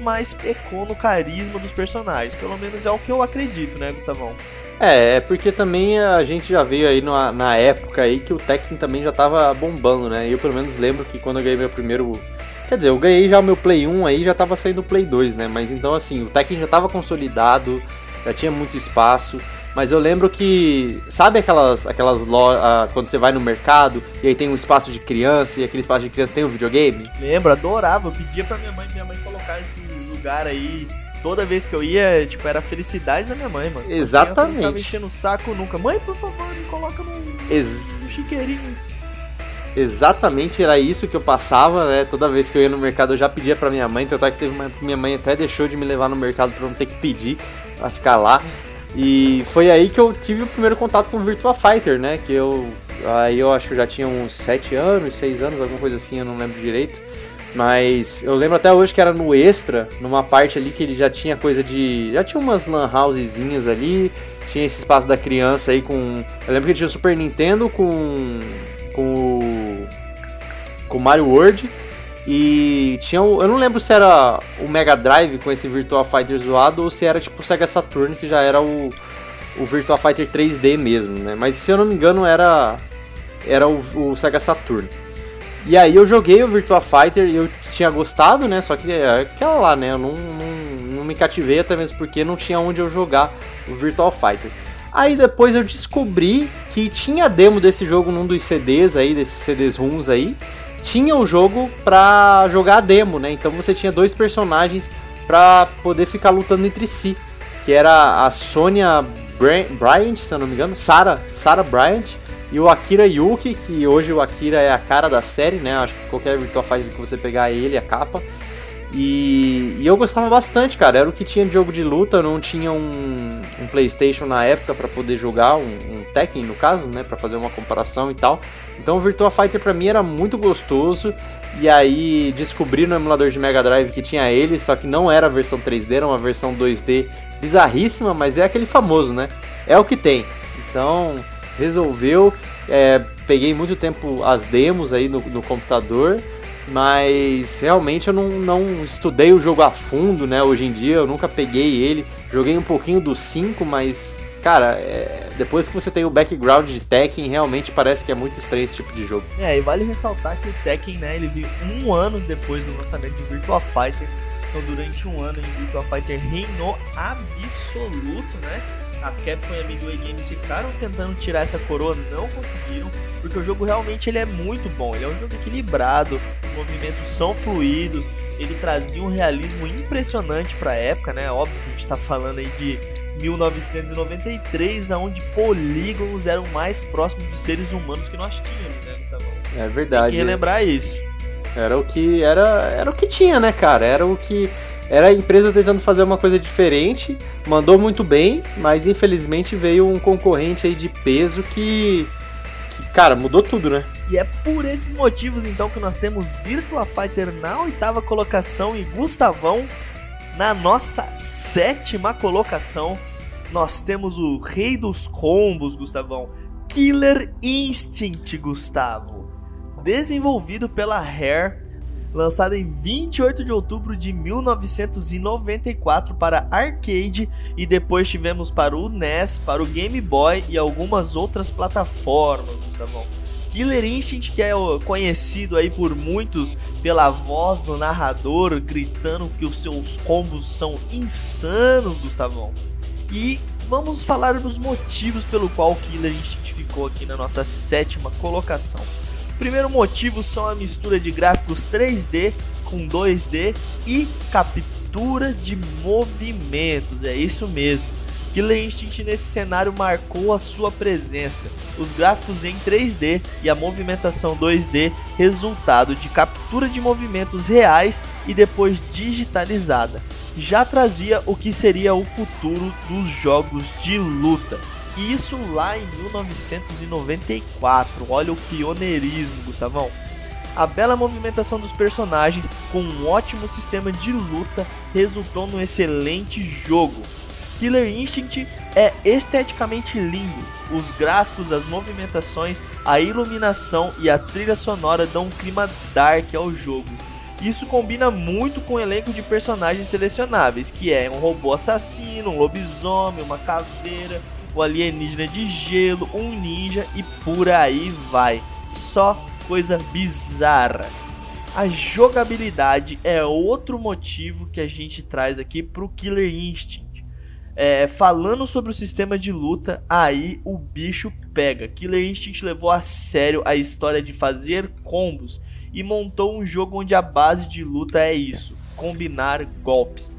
Speaker 2: mas pecou no carisma dos personagens. Pelo menos é o que eu acredito, né, Gustavão?
Speaker 1: É, é porque também a gente já veio aí na, na época aí que o Tekken também já tava bombando, né? Eu pelo menos lembro que quando eu ganhei meu primeiro. Quer dizer, eu ganhei já o meu Play 1 aí, já tava saindo o Play 2, né? Mas então assim, o Tekken já tava consolidado, já tinha muito espaço. Mas eu lembro que. Sabe aquelas, aquelas lojas. quando você vai no mercado e aí tem um espaço de criança e aquele espaço de criança tem um videogame?
Speaker 2: Lembro, adorava. Eu pedia pra minha mãe, minha mãe colocar esse lugar aí toda vez que eu ia, tipo, era a felicidade da minha mãe, mano.
Speaker 1: Exatamente.
Speaker 2: Não tava enchendo o saco nunca. Mãe, por favor, me coloca no, Ex no chiqueirinho.
Speaker 1: Exatamente, era isso que eu passava, né? Toda vez que eu ia no mercado eu já pedia pra minha mãe, tanto é que teve uma minha mãe até deixou de me levar no mercado pra não ter que pedir pra ficar lá. E foi aí que eu tive o primeiro contato com o Virtua Fighter, né? Que eu. Aí eu acho que eu já tinha uns 7 anos, 6 anos, alguma coisa assim, eu não lembro direito. Mas eu lembro até hoje que era no extra, numa parte ali que ele já tinha coisa de. Já tinha umas lan housezinhas ali, tinha esse espaço da criança aí com. Eu lembro que tinha o Super Nintendo com. com o. com Mario World. E tinha o, Eu não lembro se era o Mega Drive com esse Virtua Fighter zoado ou se era tipo o Sega Saturn, que já era o, o Virtua Fighter 3D mesmo, né? Mas se eu não me engano era. Era o, o Sega Saturn. E aí eu joguei o Virtua Fighter e eu tinha gostado, né? Só que é aquela lá, né? Eu não, não, não me cativei até mesmo porque não tinha onde eu jogar o Virtual Fighter. Aí depois eu descobri que tinha demo desse jogo num dos CDs aí, desses CDs ruins aí. Tinha o jogo pra jogar a demo, né? Então você tinha dois personagens pra poder ficar lutando entre si. Que era a Sonya Bryant, se eu não me engano, Sarah, Sarah Bryant e o Akira Yuki, que hoje o Akira é a cara da série, né? Acho que qualquer Virtua Fighter que você pegar ele, a capa. E, e, eu gostava bastante, cara. Era o que tinha de jogo de luta, não tinha um, um PlayStation na época para poder jogar, um, um, Tekken no caso, né? Para fazer uma comparação e tal. Então o Virtua Fighter para mim era muito gostoso. E aí descobri no emulador de Mega Drive que tinha ele, só que não era a versão 3D, era uma versão 2D bizarríssima, mas é aquele famoso, né? É o que tem. Então resolveu. É, peguei muito tempo as demos aí no, no computador, mas realmente eu não, não, estudei o jogo a fundo, né? Hoje em dia eu nunca peguei ele. Joguei um pouquinho do 5, mas, cara, é, depois que você tem o background de Tekken, realmente parece que é muito estranho esse tipo de jogo.
Speaker 2: É, e vale ressaltar que o Tekken, né, ele veio um ano depois do lançamento de Virtua Fighter. Então, durante um ano, o Virtua Fighter reinou absoluto, né? a Capcom e a Midway Games ficaram tentando tirar essa coroa, não conseguiram, porque o jogo realmente ele é muito bom. Ele é um jogo equilibrado, os movimentos são fluidos, ele trazia um realismo impressionante para a época, né? Óbvio que a gente está falando aí de 1993, onde polígonos eram mais próximos de seres humanos que nós tínhamos, né?
Speaker 1: É verdade.
Speaker 2: Tem que relembrar isso.
Speaker 1: Era o que era, era o que tinha, né, cara? Era o que era a empresa tentando fazer uma coisa diferente, mandou muito bem, mas infelizmente veio um concorrente aí de peso que, que cara, mudou tudo, né?
Speaker 2: E é por esses motivos então que nós temos Virtua Fighter na oitava colocação e Gustavão na nossa sétima colocação. Nós temos o rei dos combos, Gustavão, Killer Instinct, Gustavo. Desenvolvido pela Rare lançada em 28 de outubro de 1994 para arcade e depois tivemos para o NES, para o Game Boy e algumas outras plataformas, Gustavão. Killer Instinct, que é conhecido aí por muitos pela voz do narrador gritando que os seus combos são insanos, Gustavão. E vamos falar dos motivos pelo qual Killer Instinct ficou aqui na nossa sétima colocação. O primeiro motivo são a mistura de gráficos 3D com 2D e captura de movimentos. É isso mesmo. Killer Instinct nesse cenário marcou a sua presença. Os gráficos em 3D e a movimentação 2D, resultado de captura de movimentos reais e depois digitalizada, já trazia o que seria o futuro dos jogos de luta. Isso lá em 1994. Olha o pioneirismo, Gustavão. A bela movimentação dos personagens com um ótimo sistema de luta resultou num excelente jogo. Killer Instinct é esteticamente lindo. Os gráficos, as movimentações, a iluminação e a trilha sonora dão um clima dark ao jogo. Isso combina muito com o elenco de personagens selecionáveis, que é um robô assassino, um lobisomem, uma caveira, o alienígena de gelo, um ninja e por aí vai. Só coisa bizarra. A jogabilidade é outro motivo que a gente traz aqui pro Killer Instinct. É, falando sobre o sistema de luta, aí o bicho pega. Killer Instinct levou a sério a história de fazer combos e montou um jogo onde a base de luta é isso: combinar golpes.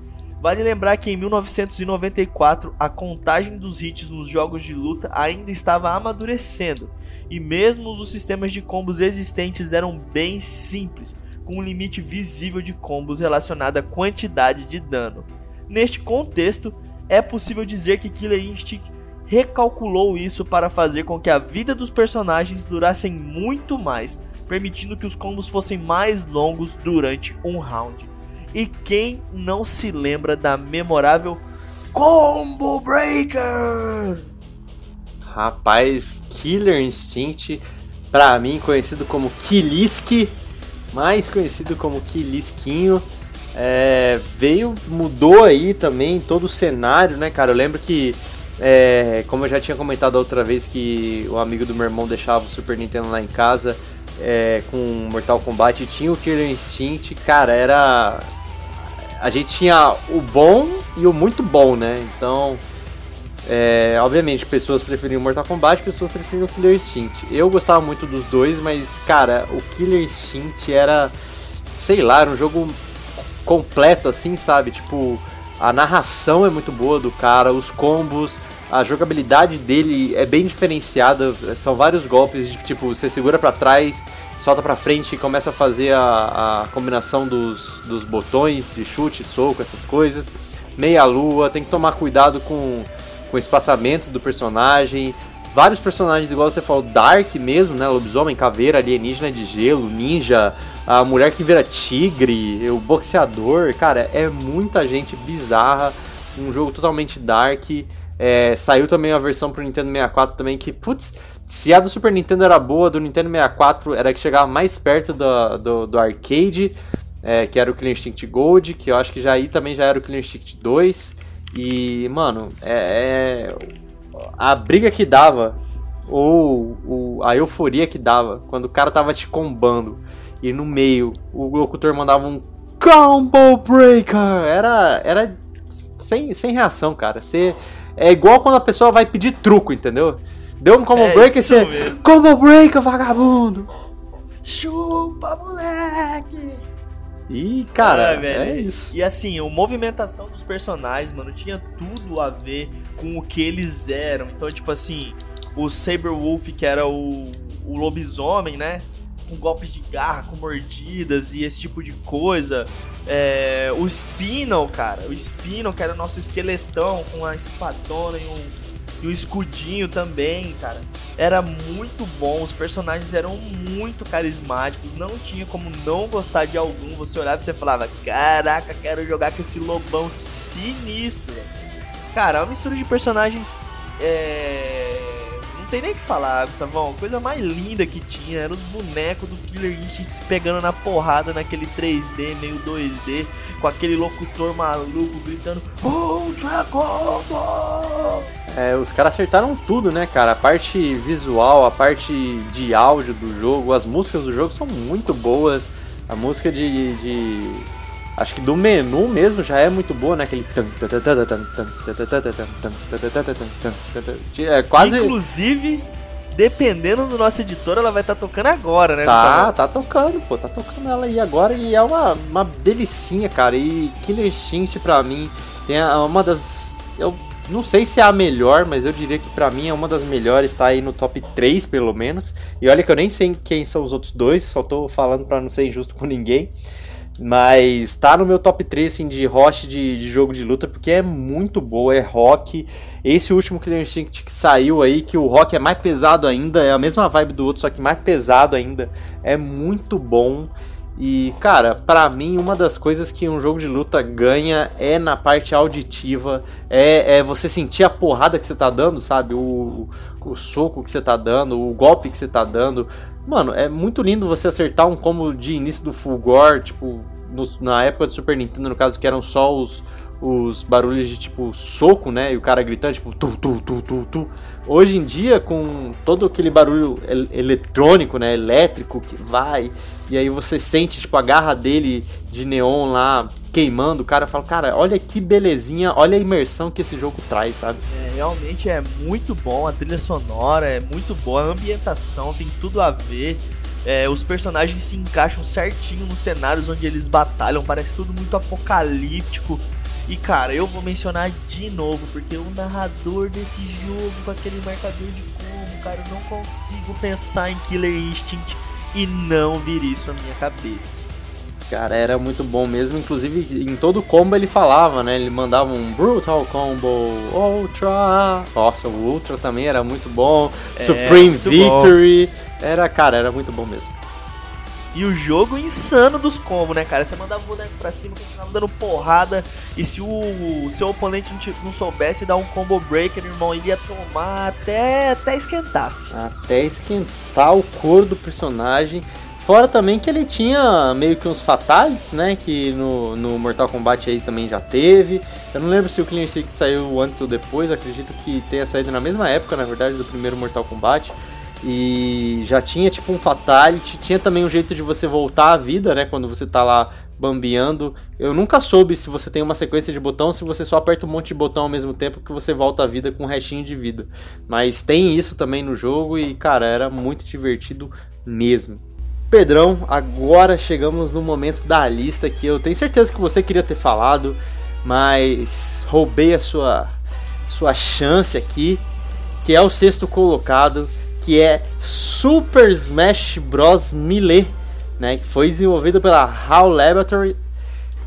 Speaker 2: Vale lembrar que em 1994 a contagem dos hits nos jogos de luta ainda estava amadurecendo, e mesmo os sistemas de combos existentes eram bem simples, com um limite visível de combos relacionado à quantidade de dano. Neste contexto, é possível dizer que Killer Instinct recalculou isso para fazer com que a vida dos personagens durassem muito mais, permitindo que os combos fossem mais longos durante um round. E quem não se lembra da memorável Combo Breaker?
Speaker 1: Rapaz, Killer Instinct, para mim conhecido como Kiliski, mais conhecido como Kilisquinho, é, veio, mudou aí também todo o cenário, né, cara? Eu lembro que, é, como eu já tinha comentado outra vez, que o amigo do meu irmão deixava o Super Nintendo lá em casa é, com Mortal Kombat tinha o Killer Instinct, cara, era. A gente tinha o bom e o muito bom, né? Então, é, obviamente, pessoas preferiam Mortal Kombat, pessoas preferiam Killer Instinct. Eu gostava muito dos dois, mas, cara, o Killer Instinct era, sei lá, era um jogo completo, assim, sabe? Tipo, a narração é muito boa do cara, os combos, a jogabilidade dele é bem diferenciada. São vários golpes, tipo, você segura para trás, solta para frente e começa a fazer a, a combinação dos, dos botões de chute, soco, essas coisas. Meia lua, tem que tomar cuidado com, com o espaçamento do personagem. Vários personagens, igual você falou, Dark mesmo, né? Lobisomem, caveira, alienígena de gelo, ninja, a mulher que vira tigre, o boxeador, cara, é muita gente bizarra, um jogo totalmente dark. É, saiu também a versão pro Nintendo 64 também que, putz, se a do Super Nintendo era boa, do Nintendo 64 era que chegava mais perto do, do, do arcade, é, que era o Killer Instinct Gold, que eu acho que já aí também já era o Killer Instinct 2. E, mano, é, é a briga que dava, ou, ou a euforia que dava, quando o cara tava te combando e no meio o locutor mandava um Combo Breaker. Era, era sem, sem reação, cara. Você, é igual quando a pessoa vai pedir truco, entendeu? Deu um Combo é Breaker e você. Mesmo. Combo Breaker, vagabundo!
Speaker 2: Chupa, moleque!
Speaker 1: E, cara, é, é, isso.
Speaker 2: E assim, a movimentação dos personagens, mano, tinha tudo a ver com o que eles eram. Então, tipo assim, o Saber Wolf, que era o, o lobisomem, né? Com golpes de garra, com mordidas e esse tipo de coisa. É, o Spinal, cara, o Spinal, que era o nosso esqueletão com a espadona e um, e um escudinho também, cara. Era muito bom, os personagens eram muito carismáticos, não tinha como não gostar de algum. Você olhava e você falava: Caraca, quero jogar com esse lobão sinistro. Cara, é uma mistura de personagens. É não tem nem o que falar, Gustavão. A coisa mais linda que tinha era os bonecos do Killer Instinct se pegando na porrada naquele 3D, meio 2D, com aquele locutor maluco gritando Ultra Combo!
Speaker 1: É, os caras acertaram tudo, né, cara? A parte visual, a parte de áudio do jogo, as músicas do jogo são muito boas. A música de, de acho que do menu mesmo já é muito boa, né? Aquele.
Speaker 2: É quase. Inclusive, dependendo do nosso editor, ela vai estar tá tocando agora, né?
Speaker 1: Tá, tá tocando, pô, tá tocando ela aí agora e é uma, uma delicinha, cara. E Killer Instinct pra mim tem uma das. Eu não sei se é a melhor, mas eu diria que para mim é uma das melhores, tá aí no top 3 pelo menos. E olha que eu nem sei quem são os outros dois, só tô falando para não ser injusto com ninguém. Mas tá no meu top 3 assim, de host de, de, jogo de luta, porque é muito boa, é rock. Esse último Killer Instinct que saiu aí, que o rock é mais pesado ainda, é a mesma vibe do outro, só que mais pesado ainda. É muito bom. E, cara, para mim, uma das coisas que um jogo de luta ganha é na parte auditiva, é, é você sentir a porrada que você tá dando, sabe? O, o soco que você tá dando, o golpe que você tá dando. Mano, é muito lindo você acertar um combo de início do Fulgor, tipo, no, na época do Super Nintendo, no caso, que eram só os, os barulhos de tipo soco, né? E o cara gritando, tipo, tu, tu, tu, tu, tu. Hoje em dia, com todo aquele barulho el eletrônico, né? Elétrico que vai e aí você sente, tipo, a garra dele de neon lá queimando. O cara fala, cara, olha que belezinha, olha a imersão que esse jogo traz, sabe?
Speaker 2: É, realmente é muito bom, a trilha sonora é muito boa, a ambientação tem tudo a ver. É, os personagens se encaixam certinho nos cenários onde eles batalham, parece tudo muito apocalíptico. E cara, eu vou mencionar de novo, porque o narrador desse jogo, com aquele marcador de combo, cara, eu não consigo pensar em Killer Instinct e não vir isso na minha cabeça.
Speaker 1: Cara, era muito bom mesmo. Inclusive, em todo combo ele falava, né? Ele mandava um Brutal Combo, Ultra. Nossa, o Ultra também era muito bom. É, Supreme muito Victory. Bom. Era, cara, era muito bom mesmo.
Speaker 2: E o jogo insano dos combos, né, cara? Você mandava o boneco pra cima, continuava dando porrada. E se o, seu oponente não, te, não, soubesse dar um combo breaker, irmão, ele ia tomar até, até esquentar.
Speaker 1: Filho. Até esquentar o couro do personagem. Fora também que ele tinha meio que uns fatalities, né? Que no, no Mortal Kombat aí também já teve. Eu não lembro se o Clean saiu antes ou depois. Acredito que tenha saído na mesma época, na verdade, do primeiro Mortal Kombat. E já tinha tipo um fatality, tinha também um jeito de você voltar à vida, né, quando você tá lá bambeando. Eu nunca soube se você tem uma sequência de botão, se você só aperta um monte de botão ao mesmo tempo que você volta à vida com um restinho de vida. Mas tem isso também no jogo e, cara, era muito divertido mesmo. Pedrão, agora chegamos no momento da lista que eu tenho certeza que você queria ter falado, mas roubei a sua sua chance aqui, que é o sexto colocado que é Super Smash Bros. Melee, né, que foi desenvolvido pela HAL Laboratory,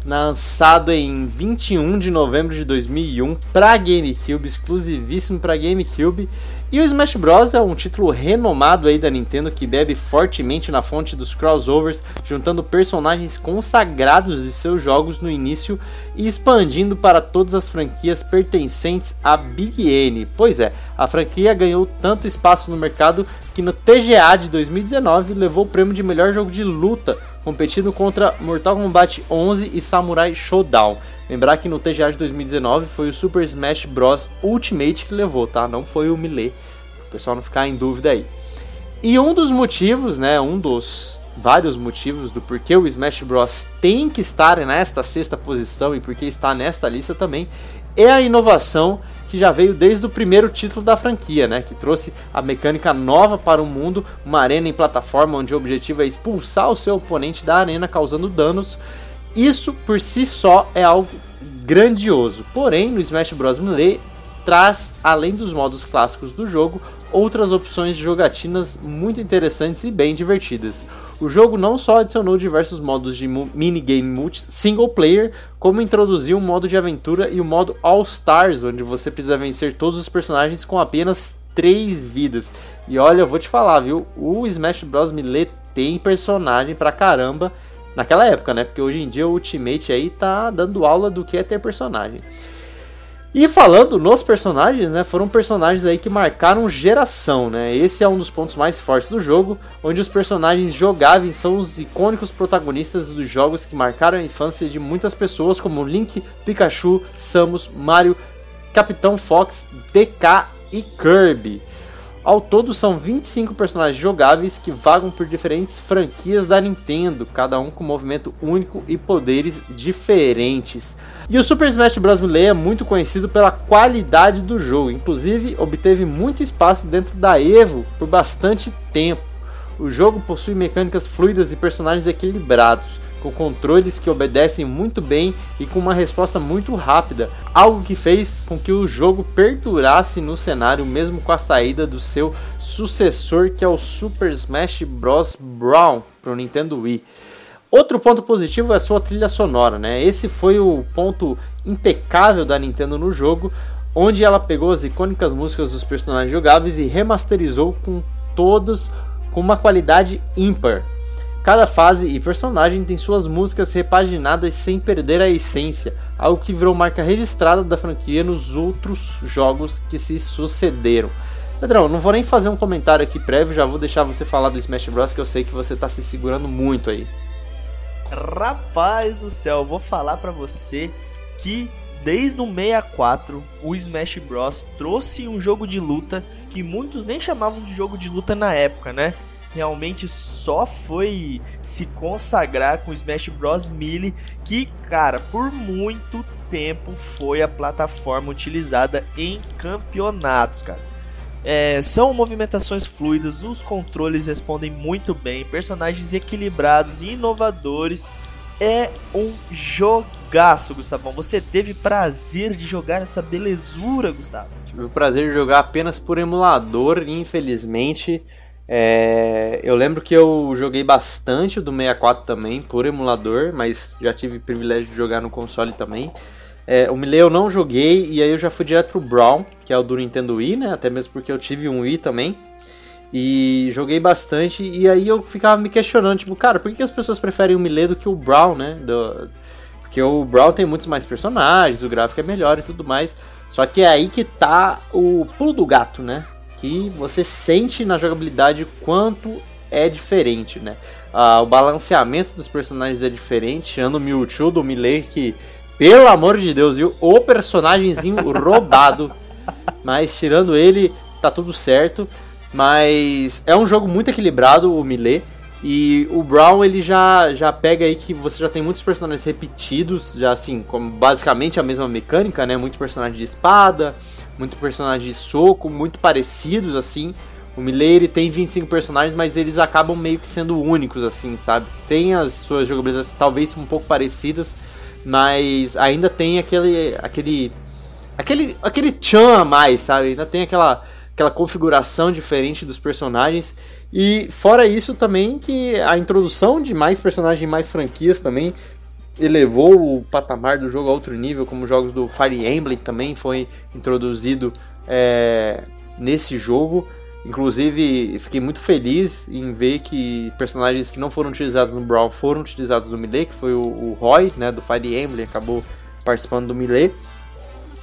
Speaker 1: lançado em 21 de novembro de 2001 para GameCube, exclusivíssimo para GameCube e o Smash Bros é um título renomado aí da Nintendo que bebe fortemente na fonte dos crossovers, juntando personagens consagrados de seus jogos no início e expandindo para todas as franquias pertencentes à Big N. Pois é, a franquia ganhou tanto espaço no mercado que no TGA de 2019 levou o prêmio de melhor jogo de luta, competindo contra Mortal Kombat 11 e Samurai Showdown. Lembrar que no TGA de 2019 foi o Super Smash Bros Ultimate que levou, tá? Não foi o Melee. O pessoal não ficar em dúvida aí. E um dos motivos, né, um dos vários motivos do porquê o Smash Bros tem que estar nesta sexta posição e porque está nesta lista também é a inovação que já veio desde o primeiro título da franquia, né, que trouxe a mecânica nova para o mundo, uma arena em plataforma onde o objetivo é expulsar o seu oponente da arena causando danos isso por si só é algo grandioso. Porém, no Smash Bros. Melee traz, além dos modos clássicos do jogo, outras opções de jogatinas muito interessantes e bem divertidas. O jogo não só adicionou diversos modos de minigame multi single player, como introduziu um modo de aventura e o modo All Stars, onde você precisa vencer todos os personagens com apenas 3 vidas. E olha, eu vou te falar, viu? O Smash Bros. Melee tem personagem pra caramba Naquela época, né? Porque hoje em dia o Ultimate aí tá dando aula do que é ter personagem. E falando nos personagens, né, foram personagens aí que marcaram geração, né? Esse é um dos pontos mais fortes do jogo, onde os personagens jogáveis são os icônicos protagonistas dos jogos que marcaram a infância de muitas pessoas, como Link, Pikachu, Samus, Mario, Capitão Fox, DK e Kirby. Ao todo são 25 personagens jogáveis que vagam por diferentes franquias da Nintendo, cada um com movimento único e poderes diferentes. E o Super Smash Bros. Melee é muito conhecido pela qualidade do jogo, inclusive obteve muito espaço dentro da EVO por bastante tempo. O jogo possui mecânicas fluidas e personagens equilibrados com controles que obedecem muito bem e com uma resposta muito rápida, algo que fez com que o jogo perdurasse no cenário mesmo com a saída do seu sucessor que é o Super Smash Bros. Brown para o Nintendo Wii. Outro ponto positivo é a sua trilha sonora, né? Esse foi o ponto impecável da Nintendo no jogo, onde ela pegou as icônicas músicas dos personagens jogáveis e remasterizou com todas com uma qualidade ímpar. Cada fase e personagem tem suas músicas repaginadas sem perder a essência, algo que virou marca registrada da franquia nos outros jogos que se sucederam. Pedrão, não vou nem fazer um comentário aqui prévio, já vou deixar você falar do Smash Bros. que eu sei que você tá se segurando muito aí.
Speaker 2: Rapaz do céu, eu vou falar para você que desde o 64 o Smash Bros trouxe um jogo de luta que muitos nem chamavam de jogo de luta na época, né? Realmente só foi se consagrar com o Smash Bros. Melee, que, cara, por muito tempo foi a plataforma utilizada em campeonatos, cara. É, são movimentações fluidas, os controles respondem muito bem, personagens equilibrados e inovadores. É um jogaço, Gustavão. Você teve prazer de jogar essa belezura, Gustavo?
Speaker 1: Tive o prazer de jogar apenas por emulador, infelizmente é, eu lembro que eu joguei bastante do 64 também, por emulador, mas já tive privilégio de jogar no console também. É, o Melee eu não joguei e aí eu já fui direto pro Brown, que é o do Nintendo Wii, né? Até mesmo porque eu tive um Wii também. E joguei bastante e aí eu ficava me questionando, tipo, cara, por que as pessoas preferem o Melee do que o Brown, né? Do... Porque o Brown tem muitos mais personagens, o gráfico é melhor e tudo mais. Só que é aí que tá o pulo do gato, né? Que você sente na jogabilidade quanto é diferente, né? Ah, o balanceamento dos personagens é diferente, tirando o Mewtwo do Melee, que, pelo amor de Deus, viu? O personagemzinho roubado. Mas tirando ele, tá tudo certo. Mas é um jogo muito equilibrado, o Melee. E o Brown ele já, já pega aí que você já tem muitos personagens repetidos, já assim, como basicamente a mesma mecânica, né? Muito personagem de espada, muito personagem de soco, muito parecidos, assim. O Milley tem 25 personagens, mas eles acabam meio que sendo únicos, assim, sabe? Tem as suas jogabilidades talvez um pouco parecidas, mas ainda tem aquele. aquele. aquele. aquele chan a mais, sabe? Ainda tem aquela, aquela configuração diferente dos personagens. E fora isso também que a introdução de mais personagens, mais franquias também elevou o patamar do jogo a outro nível, como jogos do Fire Emblem também foi introduzido é, nesse jogo. Inclusive, fiquei muito feliz em ver que personagens que não foram utilizados no Brawl foram utilizados no Melee, que foi o, o Roy, né, do Fire Emblem, acabou participando do Melee.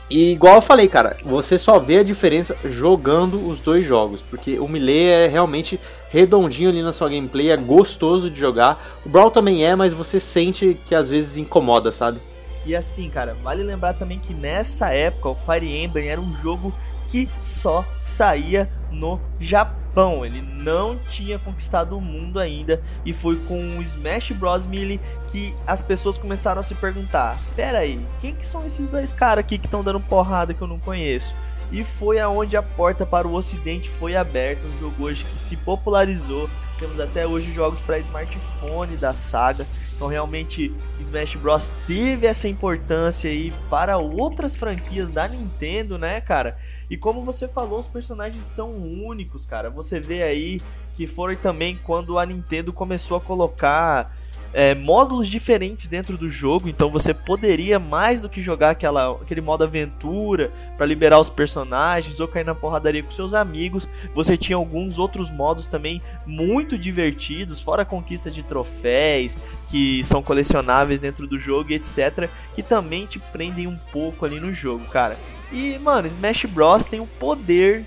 Speaker 1: E igual eu falei, cara, você só vê a diferença jogando os dois jogos, porque o Melee é realmente redondinho ali na sua gameplay, é gostoso de jogar. O Brawl também é, mas você sente que às vezes incomoda, sabe?
Speaker 2: E assim, cara, vale lembrar também que nessa época o Fire Emblem era um jogo que só saía no Japão. Ele não tinha conquistado o mundo ainda e foi com o Smash Bros Melee que as pessoas começaram a se perguntar: "Pera aí, quem que são esses dois caras aqui que estão dando porrada que eu não conheço?" E foi aonde a porta para o ocidente foi aberta, um jogo hoje que se popularizou. Temos até hoje jogos para smartphone da saga. Então realmente Smash Bros teve essa importância aí para outras franquias da Nintendo, né, cara? E como você falou, os personagens são únicos, cara. Você vê aí que foi também quando a Nintendo começou a colocar é, módulos diferentes dentro do jogo, então você poderia mais do que jogar aquela, aquele modo aventura para liberar os personagens ou cair na porradaria com seus amigos. Você tinha alguns outros modos também muito divertidos, fora a conquista de troféus que são colecionáveis dentro do jogo etc, que também te prendem um pouco ali no jogo, cara. E mano, Smash Bros tem o poder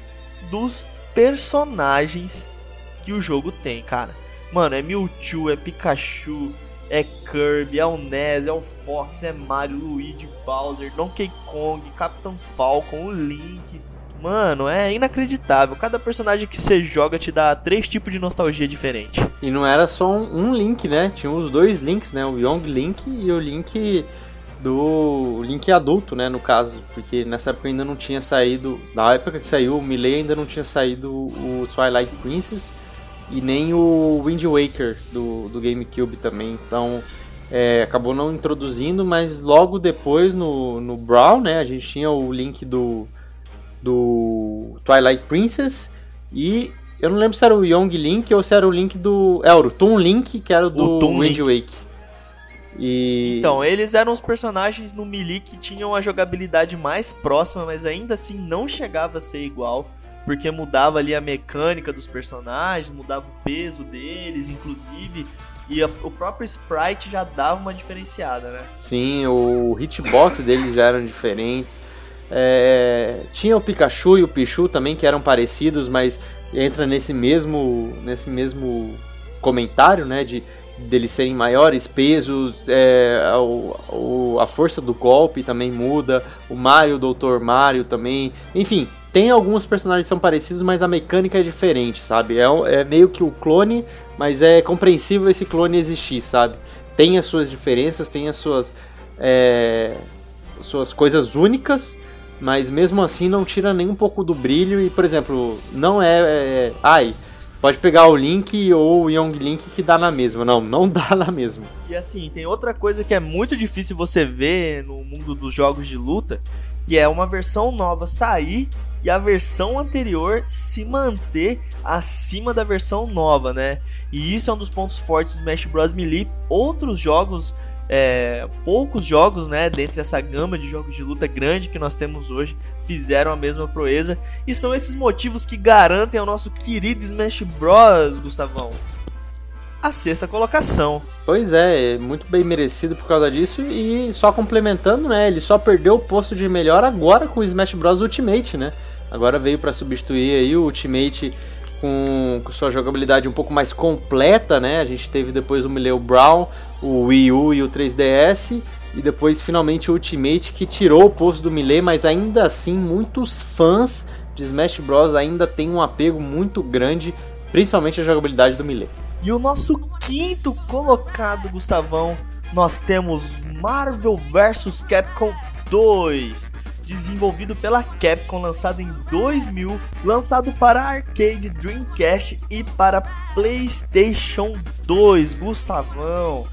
Speaker 2: dos personagens que o jogo tem, cara. Mano, é Mewtwo, é Pikachu, é Kirby, é o Ness, é o Fox, é Mario, Luigi, Bowser, Donkey Kong, Capitão Falcon, o Link. Mano, é inacreditável. Cada personagem que você joga te dá três tipos de nostalgia diferente.
Speaker 1: E não era só um, Link, né? Tinha os dois Links, né? O Young Link e o Link do Link adulto, né, no caso, porque nessa época ainda não tinha saído, na época que saiu o Melee ainda não tinha saído o Twilight Princess e nem o Wind Waker do, do GameCube também, então é, acabou não introduzindo, mas logo depois no, no Brawl, né, a gente tinha o Link do, do Twilight Princess e eu não lembro se era o Young Link ou se era o Link do... É, o Toon Link, que era o do o Wind Waker.
Speaker 2: E... Então, eles eram os personagens no Melee que tinham a jogabilidade mais próxima, mas ainda assim não chegava a ser igual, porque mudava ali a mecânica dos personagens, mudava o peso deles, inclusive, e a, o próprio sprite já dava uma diferenciada, né?
Speaker 1: Sim, o hitbox deles já eram diferentes. É, tinha o Pikachu e o Pichu também que eram parecidos, mas entra nesse mesmo nesse mesmo comentário, né, de deles serem maiores pesos, é, a, a força do golpe também muda, o Mario, o Dr. Mario também, enfim, tem alguns personagens que são parecidos, mas a mecânica é diferente, sabe? É, é meio que o clone, mas é compreensível esse clone existir, sabe? Tem as suas diferenças, tem as suas, é, suas coisas únicas, mas mesmo assim não tira nem um pouco do brilho e, por exemplo, não é, é ai, Pode pegar o Link ou o Young Link que dá na mesma. Não, não dá na mesma.
Speaker 2: E assim, tem outra coisa que é muito difícil você ver no mundo dos jogos de luta, que é uma versão nova sair e a versão anterior se manter acima da versão nova, né? E isso é um dos pontos fortes do Smash Bros. Melee. Outros jogos é, poucos jogos, né, dentre essa gama de jogos de luta grande que nós temos hoje, fizeram a mesma proeza. E são esses motivos que garantem ao nosso querido Smash Bros, Gustavão, a sexta colocação.
Speaker 1: Pois é, é muito bem merecido por causa disso. E só complementando, né, ele só perdeu o posto de melhor agora com o Smash Bros Ultimate, né? Agora veio para substituir aí o Ultimate com, com, sua jogabilidade um pouco mais completa, né? A gente teve depois o Mileu Brown, o Wii U e o 3DS. E depois finalmente o Ultimate que tirou o posto do Melee, mas ainda assim muitos fãs de Smash Bros ainda têm um apego muito grande, principalmente a jogabilidade do Melee.
Speaker 2: E o nosso quinto colocado, Gustavão, nós temos Marvel vs Capcom 2 desenvolvido pela Capcom, lançado em 2000, lançado para arcade, Dreamcast e para PlayStation 2. Gustavão.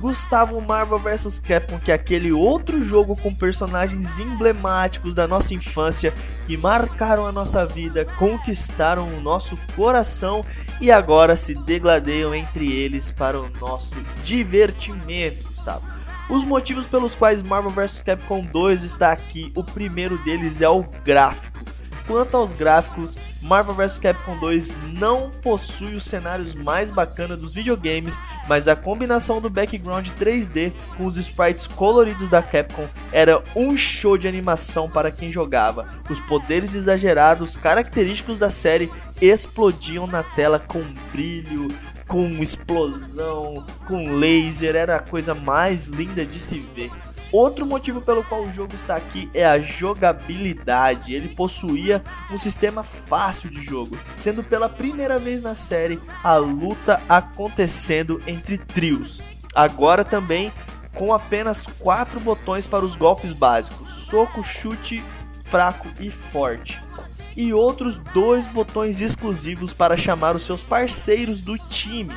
Speaker 2: Gustavo Marvel vs Capcom, que é aquele outro jogo com personagens emblemáticos da nossa infância que marcaram a nossa vida, conquistaram o nosso coração e agora se degladeiam entre eles para o nosso divertimento, Gustavo. Os motivos pelos quais Marvel vs Capcom 2 está aqui, o primeiro deles é o gráfico. Quanto aos gráficos, Marvel vs Capcom 2 não possui os cenários mais bacanas dos videogames, mas a combinação do background 3D com os sprites coloridos da Capcom era um show de animação para quem jogava. Os poderes exagerados característicos da série explodiam na tela com brilho, com explosão, com laser, era a coisa mais linda de se ver. Outro motivo pelo qual o jogo está aqui é a jogabilidade. Ele possuía um sistema fácil de jogo, sendo pela primeira vez na série a luta acontecendo entre trios. Agora também com apenas quatro botões para os golpes básicos: soco, chute, fraco e forte e outros dois botões exclusivos para chamar os seus parceiros do time.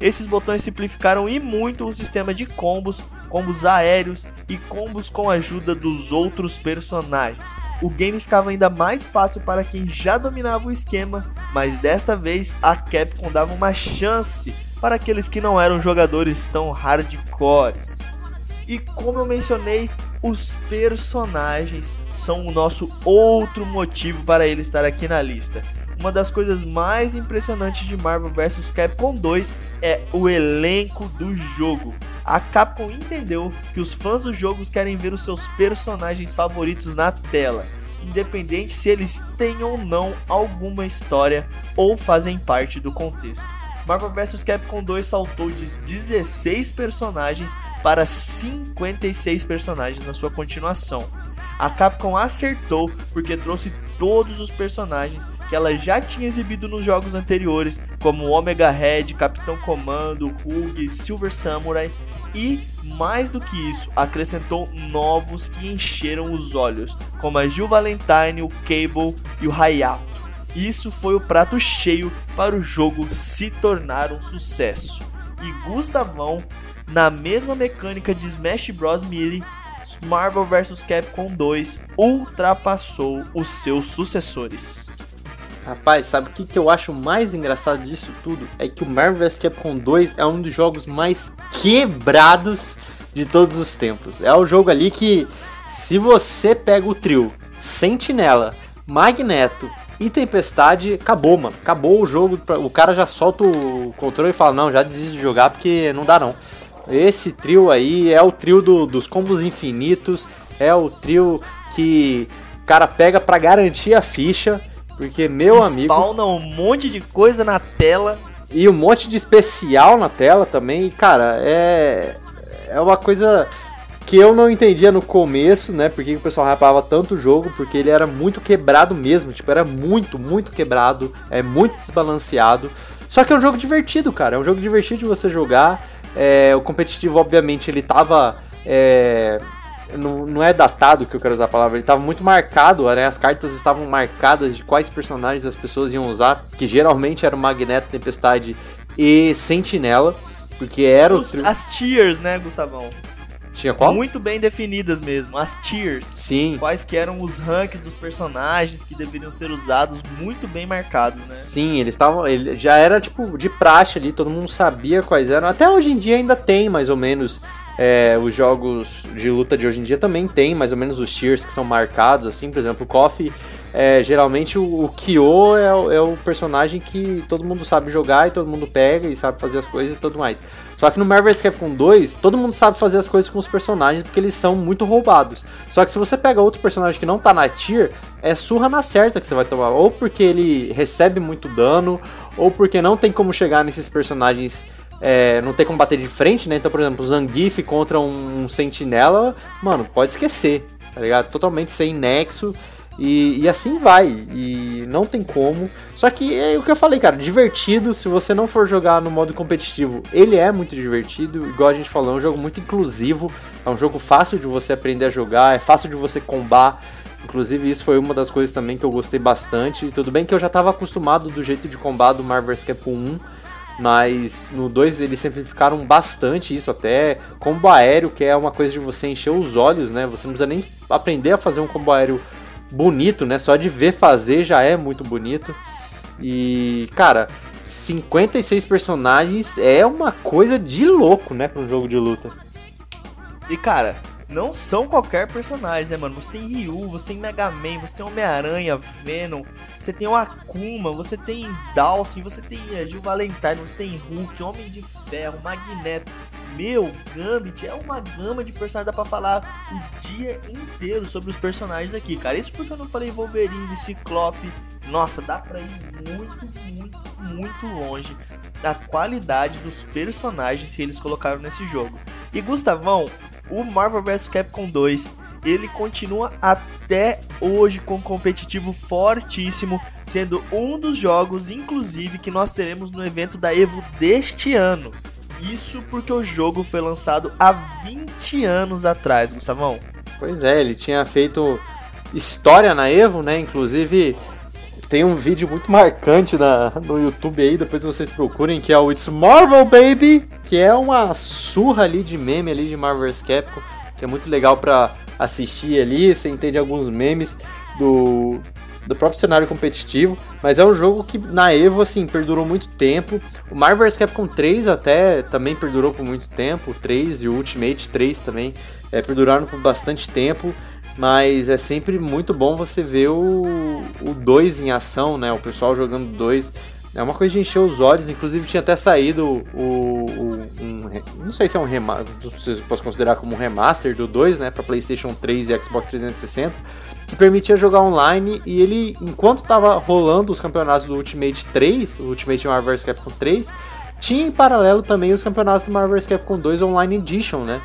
Speaker 2: Esses botões simplificaram e muito o sistema de combos, combos aéreos e combos com a ajuda dos outros personagens. O game ficava ainda mais fácil para quem já dominava o esquema, mas desta vez a Capcom dava uma chance para aqueles que não eram jogadores tão hardcores. E como eu mencionei, os personagens são o nosso outro motivo para ele estar aqui na lista. Uma das coisas mais impressionantes de Marvel vs Capcom 2 é o elenco do jogo. A Capcom entendeu que os fãs dos jogos querem ver os seus personagens favoritos na tela, independente se eles têm ou não alguma história ou fazem parte do contexto. Marvel vs Capcom 2 saltou de 16 personagens para 56 personagens na sua continuação. a Capcom acertou porque trouxe todos os personagens que ela já tinha exibido nos jogos anteriores, como Omega Red, Capitão Comando, Hulk, Silver Samurai e mais do que isso, acrescentou novos que encheram os olhos, como a Jill Valentine, o Cable e o Hayato. Isso foi o prato cheio para o jogo se tornar um sucesso. E Gustavão, na mesma mecânica de Smash Bros. Melee, Marvel vs Capcom 2 ultrapassou os seus sucessores.
Speaker 1: Rapaz, sabe o que, que eu acho mais engraçado disso tudo? É que o Marvel vs Capcom 2 é um dos jogos mais quebrados de todos os tempos. É o jogo ali que, se você pega o trio Sentinela, Magneto e Tempestade, acabou, mano. Acabou o jogo. O cara já solta o controle e fala: Não, já desisto de jogar porque não dá não. Esse trio aí é o trio do, dos combos infinitos. É o trio que o cara pega para garantir a ficha. Porque, meu amigo.
Speaker 2: Spawna um monte de coisa na tela.
Speaker 1: E um monte de especial na tela também. E, cara, é. É uma coisa que eu não entendia no começo, né? Porque o pessoal rapava tanto o jogo, porque ele era muito quebrado mesmo. Tipo, era muito, muito quebrado. É muito desbalanceado. Só que é um jogo divertido, cara. É um jogo divertido de você jogar. É, o competitivo, obviamente, ele tava. É, não, não é datado que eu quero usar a palavra, ele estava muito marcado, né? As cartas estavam marcadas de quais personagens as pessoas iam usar, que geralmente era o Magneto, Tempestade e Sentinela, porque era
Speaker 2: Os, o... As tiers, né, Gustavão?
Speaker 1: Tinha qual?
Speaker 2: Muito bem definidas mesmo, as tiers.
Speaker 1: Sim.
Speaker 2: Quais que eram os ranks dos personagens que deveriam ser usados, muito bem marcados, né?
Speaker 1: Sim, eles estavam. Ele já era tipo de praxe ali, todo mundo sabia quais eram. Até hoje em dia ainda tem mais ou menos é, os jogos de luta de hoje em dia também tem mais ou menos os tiers que são marcados, assim, por exemplo, o KOF, é, geralmente o, o Kyo é, é, o personagem que todo mundo sabe jogar e todo mundo pega e sabe fazer as coisas e tudo mais. Só que no Marvel Capcom 2, todo mundo sabe fazer as coisas com os personagens porque eles são muito roubados. Só que se você pega outro personagem que não tá na tier, é surra na certa que você vai tomar. Ou porque ele recebe muito dano, ou porque não tem como chegar nesses personagens é, não ter como bater de frente, né? Então, por exemplo, o Zangief contra um, um, sentinela, mano, pode esquecer, tá ligado? Totalmente sem nexo. E, e, assim vai, e não tem como. Só que é o que eu falei, cara, divertido. Se você não for jogar no modo competitivo, ele é muito divertido. Igual a gente falou, é um jogo muito inclusivo. É um jogo fácil de você aprender a jogar, é fácil de você combar. Inclusive, isso foi uma das coisas também que eu gostei bastante. Tudo bem que eu já estava acostumado do jeito de combar do Marvel vs Capcom 1 mas no 2 eles simplificaram bastante isso, até combo aéreo, que é uma coisa de você encher os olhos, né? Você não precisa nem aprender a fazer um combo aéreo bonito, né? Só de ver fazer já é muito bonito. E, cara, 56 personagens é uma coisa de louco, né, para um jogo de luta.
Speaker 2: E, cara, não são qualquer personagem, né, mano? Você tem Ryu, você tem Mega Man, você tem Homem-Aranha, Venom, você tem o Akuma, você tem Dawson, você tem Gil Valentine, você tem Hulk, Homem de Ferro, Magneto. Meu, Gambit é uma gama de personagens, dá pra falar o dia inteiro sobre os personagens aqui, cara. Isso porque eu não falei Wolverine, Ciclope. Nossa, dá pra ir muito, muito, muito longe da qualidade dos personagens que eles colocaram nesse jogo. E Gustavão, o Marvel vs Capcom 2 ele continua até hoje com competitivo fortíssimo, sendo um dos jogos, inclusive, que nós teremos no evento da Evo deste ano. Isso porque o jogo foi lançado há 20 anos atrás, Gustavão.
Speaker 1: Pois é, ele tinha feito história na Evo, né? Inclusive, tem um vídeo muito marcante na, no YouTube aí, depois vocês procurem, que é o It's Marvel Baby, que é uma surra ali de meme ali de Marvel's Capcom, que é muito legal para assistir ali, você entende alguns memes do, do próprio cenário competitivo, mas é um jogo que na Evo, assim, perdurou muito tempo. O Marvel's Capcom 3 até também perdurou por muito tempo, o 3 e o Ultimate 3 também é, perduraram por bastante tempo. Mas é sempre muito bom você ver o 2 em ação, né? O pessoal jogando 2. É uma coisa de encher os olhos, inclusive tinha até saído o. o um, não sei se é um remaster, se posso considerar como um remaster do 2, né? Pra PlayStation 3 e Xbox 360, que permitia jogar online e ele, enquanto tava rolando os campeonatos do Ultimate 3, o Ultimate Marvel vs Capcom 3, tinha em paralelo também os campeonatos do Marvel vs Capcom 2 Online Edition, né?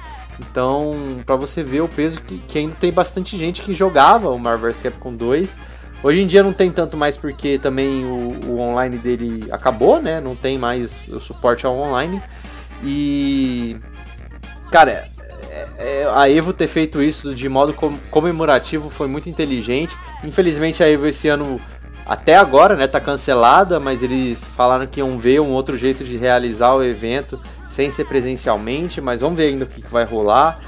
Speaker 1: Então, para você ver o peso que, que, ainda tem bastante gente que jogava o Marvel vs Capcom 2. Hoje em dia não tem tanto mais porque também o, o online dele acabou, né? Não tem mais o suporte ao online. E. Cara, é, é, a Evo ter feito isso de modo comemorativo foi muito inteligente. Infelizmente a Evo esse ano até agora, né, tá cancelada, mas eles falaram que iam ver um outro jeito de realizar o evento sem ser presencialmente, mas vamos ver ainda o que, que vai rolar.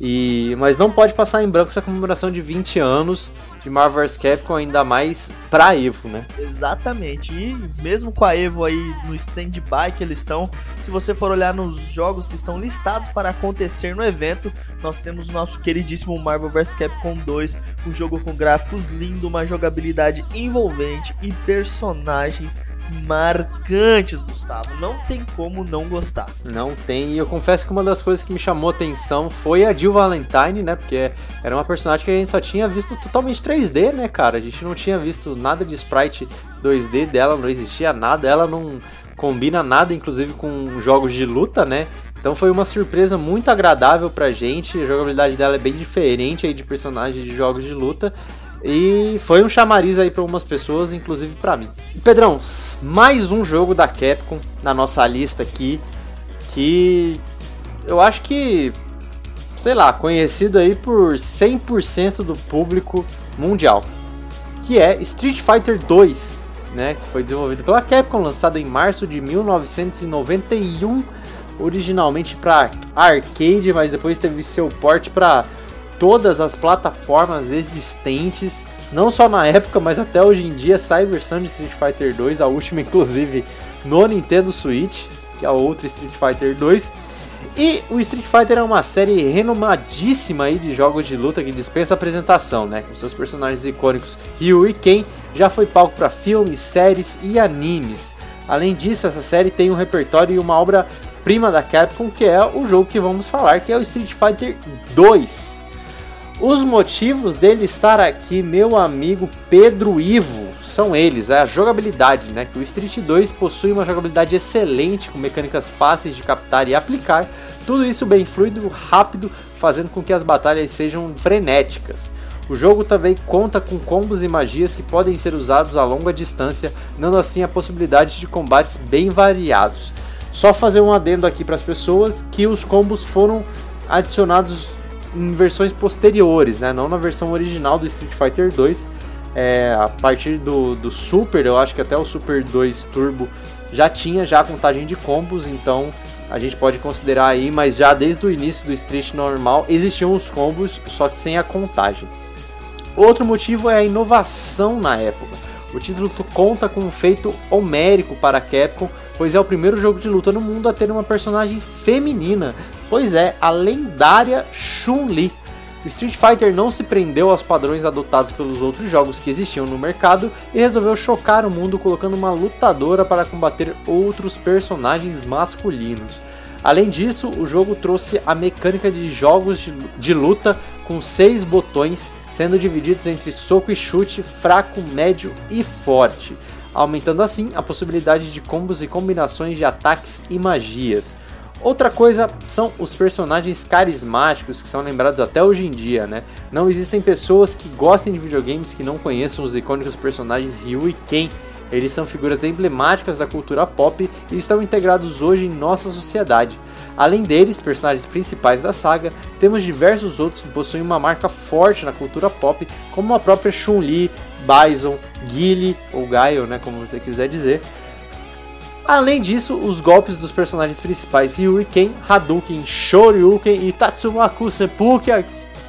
Speaker 1: E, mas não pode passar em branco essa comemoração de 20 anos de Marvel vs Capcom, ainda mais pra Evo, né?
Speaker 2: Exatamente. E mesmo com a Evo aí no stand-by que eles estão, se você for olhar nos jogos que estão listados para acontecer no evento, nós temos o nosso queridíssimo Marvel vs Capcom 2, um jogo com gráficos lindo, uma jogabilidade envolvente e personagens marcantes, Gustavo. Não tem como não gostar.
Speaker 1: Não tem, e eu confesso que uma das coisas que me chamou atenção foi a Jill Valentine, né? Porque era uma personagem que a gente só tinha visto totalmente 3D, né, cara? A gente não tinha visto nada de sprite 2D dela, não existia nada, ela não combina nada, inclusive com jogos de luta, né? Então foi uma surpresa muito agradável pra gente. A jogabilidade dela é bem diferente aí de personagens de jogos de luta. E foi um chamariz aí para algumas pessoas, inclusive para mim. Pedrão, mais um jogo da Capcom na nossa lista aqui, que eu acho que, sei lá, conhecido aí por 100% do público mundial, que é Street Fighter 2, né, que foi desenvolvido pela Capcom, lançado em março de 1991, originalmente para arcade, mas depois teve seu porte para todas as plataformas existentes, não só na época, mas até hoje em dia, Cyber Sun de Street Fighter 2, a última inclusive no Nintendo Switch, que é a outra Street Fighter 2. E o Street Fighter é uma série renomadíssima aí de jogos de luta que dispensa apresentação, né? Com seus personagens icônicos Ryu e Ken, já foi palco para filmes, séries e animes. Além disso, essa série tem um repertório e uma obra prima da Capcom, que é o jogo que vamos falar, que é o Street Fighter 2. Os motivos dele estar aqui, meu amigo Pedro Ivo, são eles, é a jogabilidade, né? Que o Street 2 possui uma jogabilidade excelente, com mecânicas fáceis de captar e aplicar, tudo isso bem fluido, rápido, fazendo com que as batalhas sejam frenéticas. O jogo também conta com combos e magias que podem ser usados a longa distância, dando assim a possibilidade de combates bem variados. Só fazer um adendo aqui para as pessoas que os combos foram adicionados em versões posteriores, né? Não na versão original do Street Fighter 2. É, a partir do, do Super, eu acho que até o Super 2 Turbo já tinha já a contagem de combos, então a gente pode considerar aí, mas já desde o início do Street normal existiam os combos, só que sem a contagem. Outro motivo é a inovação na época. O título conta com um feito homérico para a Capcom, pois é o primeiro jogo de luta no mundo a ter uma personagem feminina, pois é a lendária Chun-Li. O Street Fighter não se prendeu aos padrões adotados pelos outros jogos que existiam no mercado e resolveu chocar o mundo colocando uma lutadora para combater outros personagens masculinos. Além disso, o jogo trouxe a mecânica de jogos de, luta com seis botões, sendo divididos entre soco e chute, fraco, médio e forte, aumentando assim a possibilidade de combos e combinações de ataques e magias. Outra coisa são os personagens carismáticos que são lembrados até hoje em dia, né? Não existem pessoas que gostem de videogames que não conheçam os icônicos personagens Ryu e Ken. Eles são figuras emblemáticas da cultura pop e estão integrados hoje em nossa sociedade. Além deles, personagens principais da saga, temos diversos outros que possuem uma marca forte na cultura pop, como a própria Chun-Li, Bison, Guile ou Gaio, né, como você quiser dizer, Além disso, os golpes dos personagens principais Ryu e Ken, Hadouken, Shoryuken e Tatsumaku Seppuku,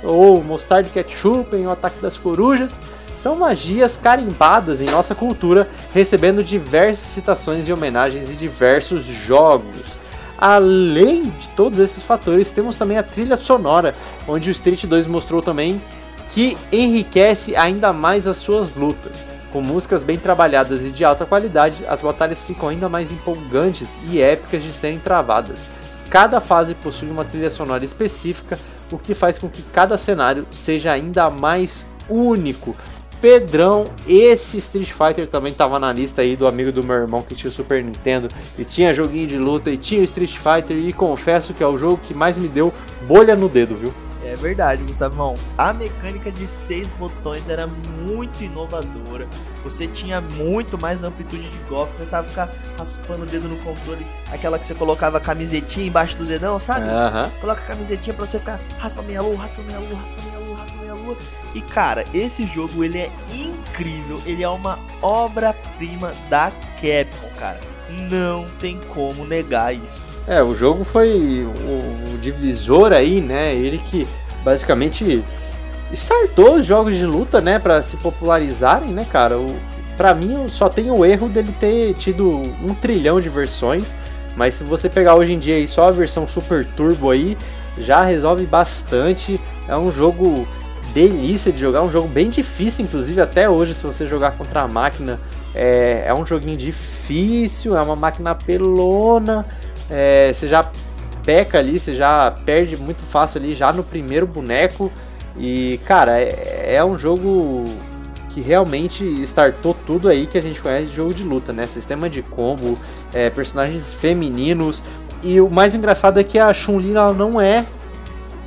Speaker 1: ou Mostarda Ketchup em O Ataque das Corujas, são magias carimbadas em nossa cultura, recebendo diversas citações e homenagens em diversos jogos. Além de todos esses fatores, temos também a trilha sonora, onde o Street 2 mostrou também que enriquece ainda mais as suas lutas. Com músicas bem trabalhadas e de alta qualidade, as batalhas ficam ainda mais empolgantes e épicas de serem travadas. Cada fase possui uma trilha sonora específica, o que faz com que cada cenário seja ainda mais único. Pedrão, esse Street Fighter também tava na lista aí do amigo do meu irmão que tinha o Super Nintendo e tinha joguinho de luta e tinha o Street Fighter e confesso que é o jogo que mais me deu bolha no dedo, viu?
Speaker 2: É verdade, Gustavão. A mecânica de seis botões era muito inovadora. Você tinha muito mais amplitude de golpe. Precisava ficar raspando o dedo no controle. Aquela que você colocava a camisetinha embaixo do dedão, sabe?
Speaker 1: Aham.
Speaker 2: Coloca a camisetinha pra você ficar raspa meia lua, raspa meia lua, raspa meia lua, raspa meia lua. E cara, esse jogo ele é incrível. Ele é uma obra-prima da Capcom, cara. Não tem como negar isso.
Speaker 1: É, o jogo foi o, divisor aí, né? Ele que basicamente startou os jogos de luta, né, Pra se popularizarem, né, cara? O, pra mim, eu só tem o erro dele ter tido um trilhão de versões, mas se você pegar hoje em dia aí só a versão Super Turbo aí, já resolve bastante. É um jogo delícia de jogar, um jogo bem difícil, inclusive até hoje, se você jogar contra a máquina, é, é um joguinho difícil, é uma máquina pelona, é, você já peca ali, você já perde muito fácil ali já no primeiro boneco. E, cara, é, é um jogo que realmente startou tudo aí que a gente conhece de jogo de luta, né? Sistema de combo, é, personagens femininos. E o mais engraçado é que a Chun-Li não é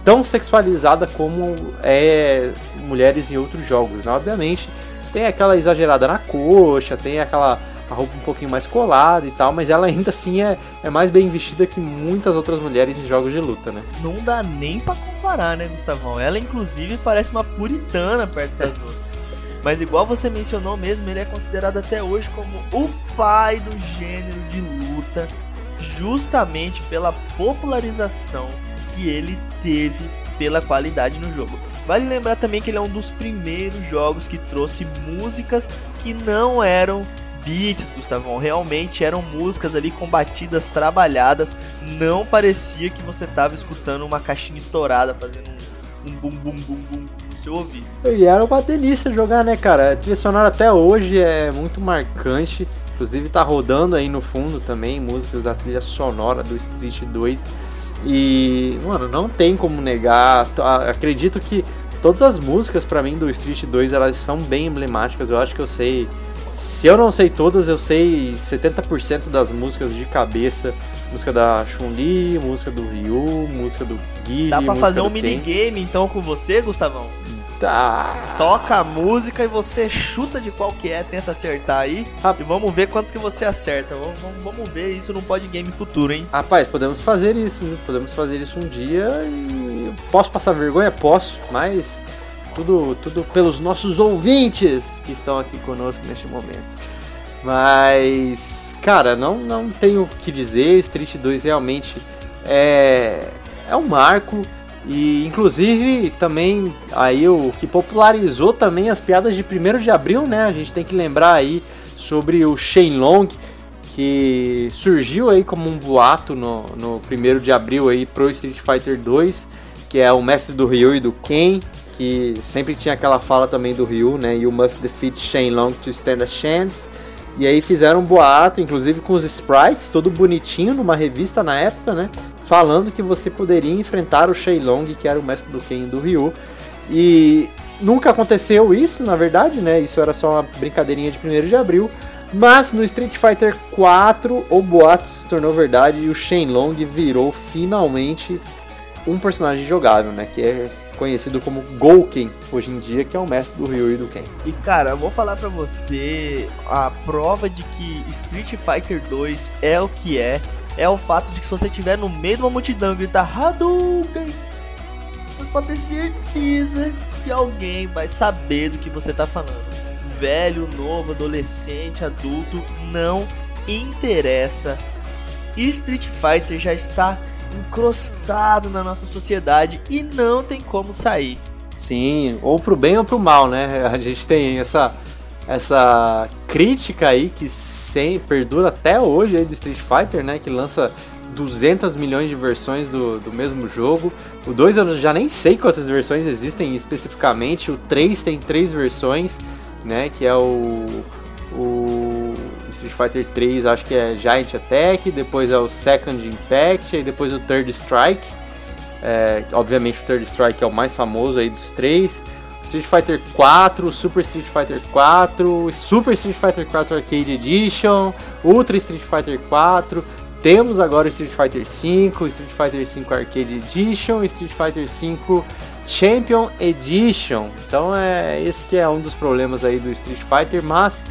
Speaker 1: tão sexualizada como é mulheres em outros jogos, né? Obviamente, tem aquela exagerada na coxa, tem aquela roupa um pouquinho mais colada e tal, mas ela ainda assim é, é mais bem vestida que muitas outras mulheres em jogos de luta, né?
Speaker 2: Não dá nem pra comparar, né, Gustavão? Ela, inclusive, parece uma puritana perto das outras. Mas igual você mencionou mesmo, ele é considerado até hoje como o pai do gênero de luta, justamente pela popularização que ele teve pela qualidade no jogo. Vale lembrar também que ele é um dos primeiros jogos que trouxe músicas que não eram beats, Gustavão. Realmente eram músicas ali com batidas trabalhadas. Não parecia que você tava escutando uma caixinha estourada fazendo um, um bum bum bum bum no seu ouvido.
Speaker 1: E era uma delícia jogar, né, cara? A trilha sonora até hoje é muito marcante. Inclusive tá rodando aí no fundo também músicas da trilha sonora do Street 2. E, mano, não tem como negar. Acredito que todas as músicas para mim do Street 2 elas são bem emblemáticas. Eu acho que eu sei se eu não sei todas, eu sei 70% das músicas de cabeça. Música da Chun-Li, música do Ryu, música do Gui.
Speaker 2: Dá pra fazer um minigame então com você, Gustavão?
Speaker 1: Tá.
Speaker 2: Toca a música e você chuta de qual que é, tenta acertar aí.
Speaker 1: Ah.
Speaker 2: E vamos ver quanto que você acerta. Vamos, vamos, vamos ver isso no Podgame futuro, hein?
Speaker 1: Rapaz, podemos fazer isso, viu? podemos fazer isso um dia e. Posso passar vergonha? Posso, mas tudo, tudo pelos nossos ouvintes que estão aqui conosco neste momento. Mas, cara, não, não tenho o que dizer. Street 2 realmente é, é um marco. E inclusive também aí o que popularizou também as piadas de 1 de abril, né? A gente tem que lembrar aí sobre o Shenlong, que surgiu aí como um boato no, no 1 de abril aí pro Street Fighter 2, que é o mestre do Ryu e do Ken, que sempre tinha aquela fala também do Ryu, né? You must defeat Shenlong to stand a chance. E aí fizeram um boato, inclusive com os sprites, todo bonitinho, numa revista na época, né? Falando que você poderia enfrentar o Shenlong, que era o mestre do Ken do Ryu. E nunca aconteceu isso, na verdade, né? Isso era só uma brincadeirinha de 1 de abril. Mas no Street Fighter 4, o boato se tornou verdade e o Shenlong virou finalmente um personagem jogável, né? Que é conhecido como Gouken hoje em dia, que é o mestre do Ryu e do Ken.
Speaker 2: E cara, eu vou falar pra você, a prova de que Street Fighter 2 é o que é, é o fato de que se você estiver no meio de uma multidão e gritar Hadouken, você pode ter certeza que alguém vai saber do que você tá falando. Velho, novo, adolescente, adulto, não interessa. Street Fighter já está encrostado na nossa sociedade e não tem como sair.
Speaker 1: Sim, ou pro bem ou pro mal, né? A gente tem essa essa crítica aí que sem perdura até hoje aí do Street Fighter, né, que lança 200 milhões de versões do, do mesmo jogo. O 2 eu já nem sei quantas versões existem especificamente. O 3 tem três versões, né, que é o o Street Fighter 3 acho que é Giant Attack, depois é o Second Impact, e depois o Third Strike. É, obviamente o Third Strike é o mais famoso aí dos três. Street Fighter 4, Super Street Fighter 4, Super Street Fighter 4 Arcade Edition, Ultra Street Fighter 4. Temos agora Street Fighter 5, Street Fighter 5 Arcade Edition, Street Fighter 5 Champion Edition. Então é esse que é um dos problemas aí do Street Fighter, mas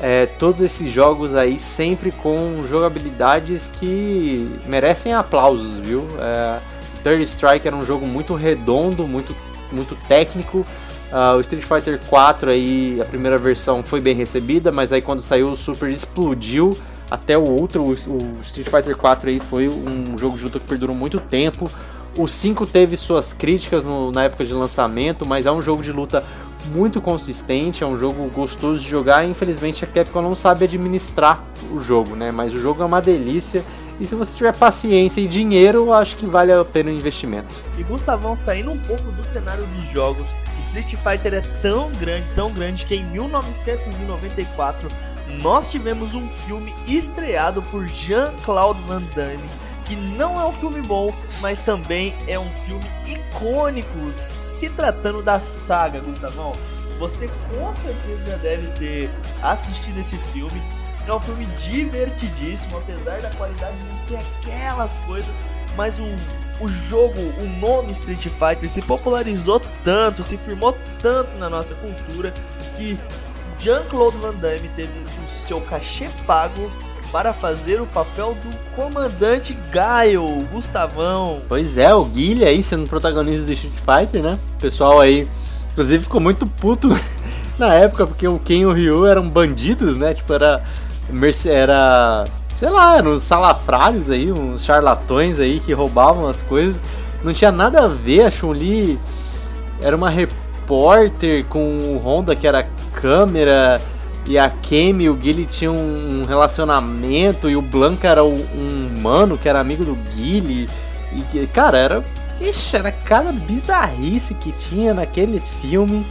Speaker 1: é, todos esses jogos aí sempre com jogabilidades que merecem aplausos, viu? É, Third Strike era um jogo muito redondo, muito, muito técnico. Uh, o Street Fighter 4 aí, a primeira versão foi bem recebida, mas aí quando saiu o Super explodiu até o Ultra. O, o Street Fighter 4 aí foi um jogo de luta que perdurou muito tempo. O 5 teve suas críticas no, na época de lançamento, mas é um jogo de luta muito consistente, é um jogo gostoso de jogar. Infelizmente a Capcom não sabe administrar o jogo, né? Mas o jogo é uma delícia e se você tiver paciência e dinheiro, acho que vale a pena o investimento.
Speaker 2: E Gustavão, saindo um pouco do cenário de jogos, Street Fighter é tão grande, tão grande que em 1994 nós tivemos um filme estreado por Jean-Claude Van Damme que não é um filme bom, mas também é um filme icônico se tratando da saga, Gustavão. Você com certeza já deve ter assistido esse filme. É um filme divertidíssimo, apesar da qualidade não ser aquelas coisas, mas o, o jogo, o nome Street Fighter se popularizou tanto, se firmou tanto na nossa cultura que Jean-Claude Van Damme teve o seu cachê pago para fazer o papel do comandante Gaio, Gustavão.
Speaker 1: Pois é, o Guilherme aí sendo protagonista do Street Fighter, né? O pessoal aí, inclusive, ficou muito puto na época, porque o Ken e o Ryu eram bandidos, né? Tipo, era. Era. Sei lá, eram uns salafrários aí, uns charlatões aí que roubavam as coisas. Não tinha nada a ver, a Chun-Li era uma repórter com o Honda que era câmera e a Kemi e o Guile tinham um relacionamento e o Blanca era um humano que era amigo do Guile. E, cara, era. Ixi, era cada bizarrice que tinha naquele filme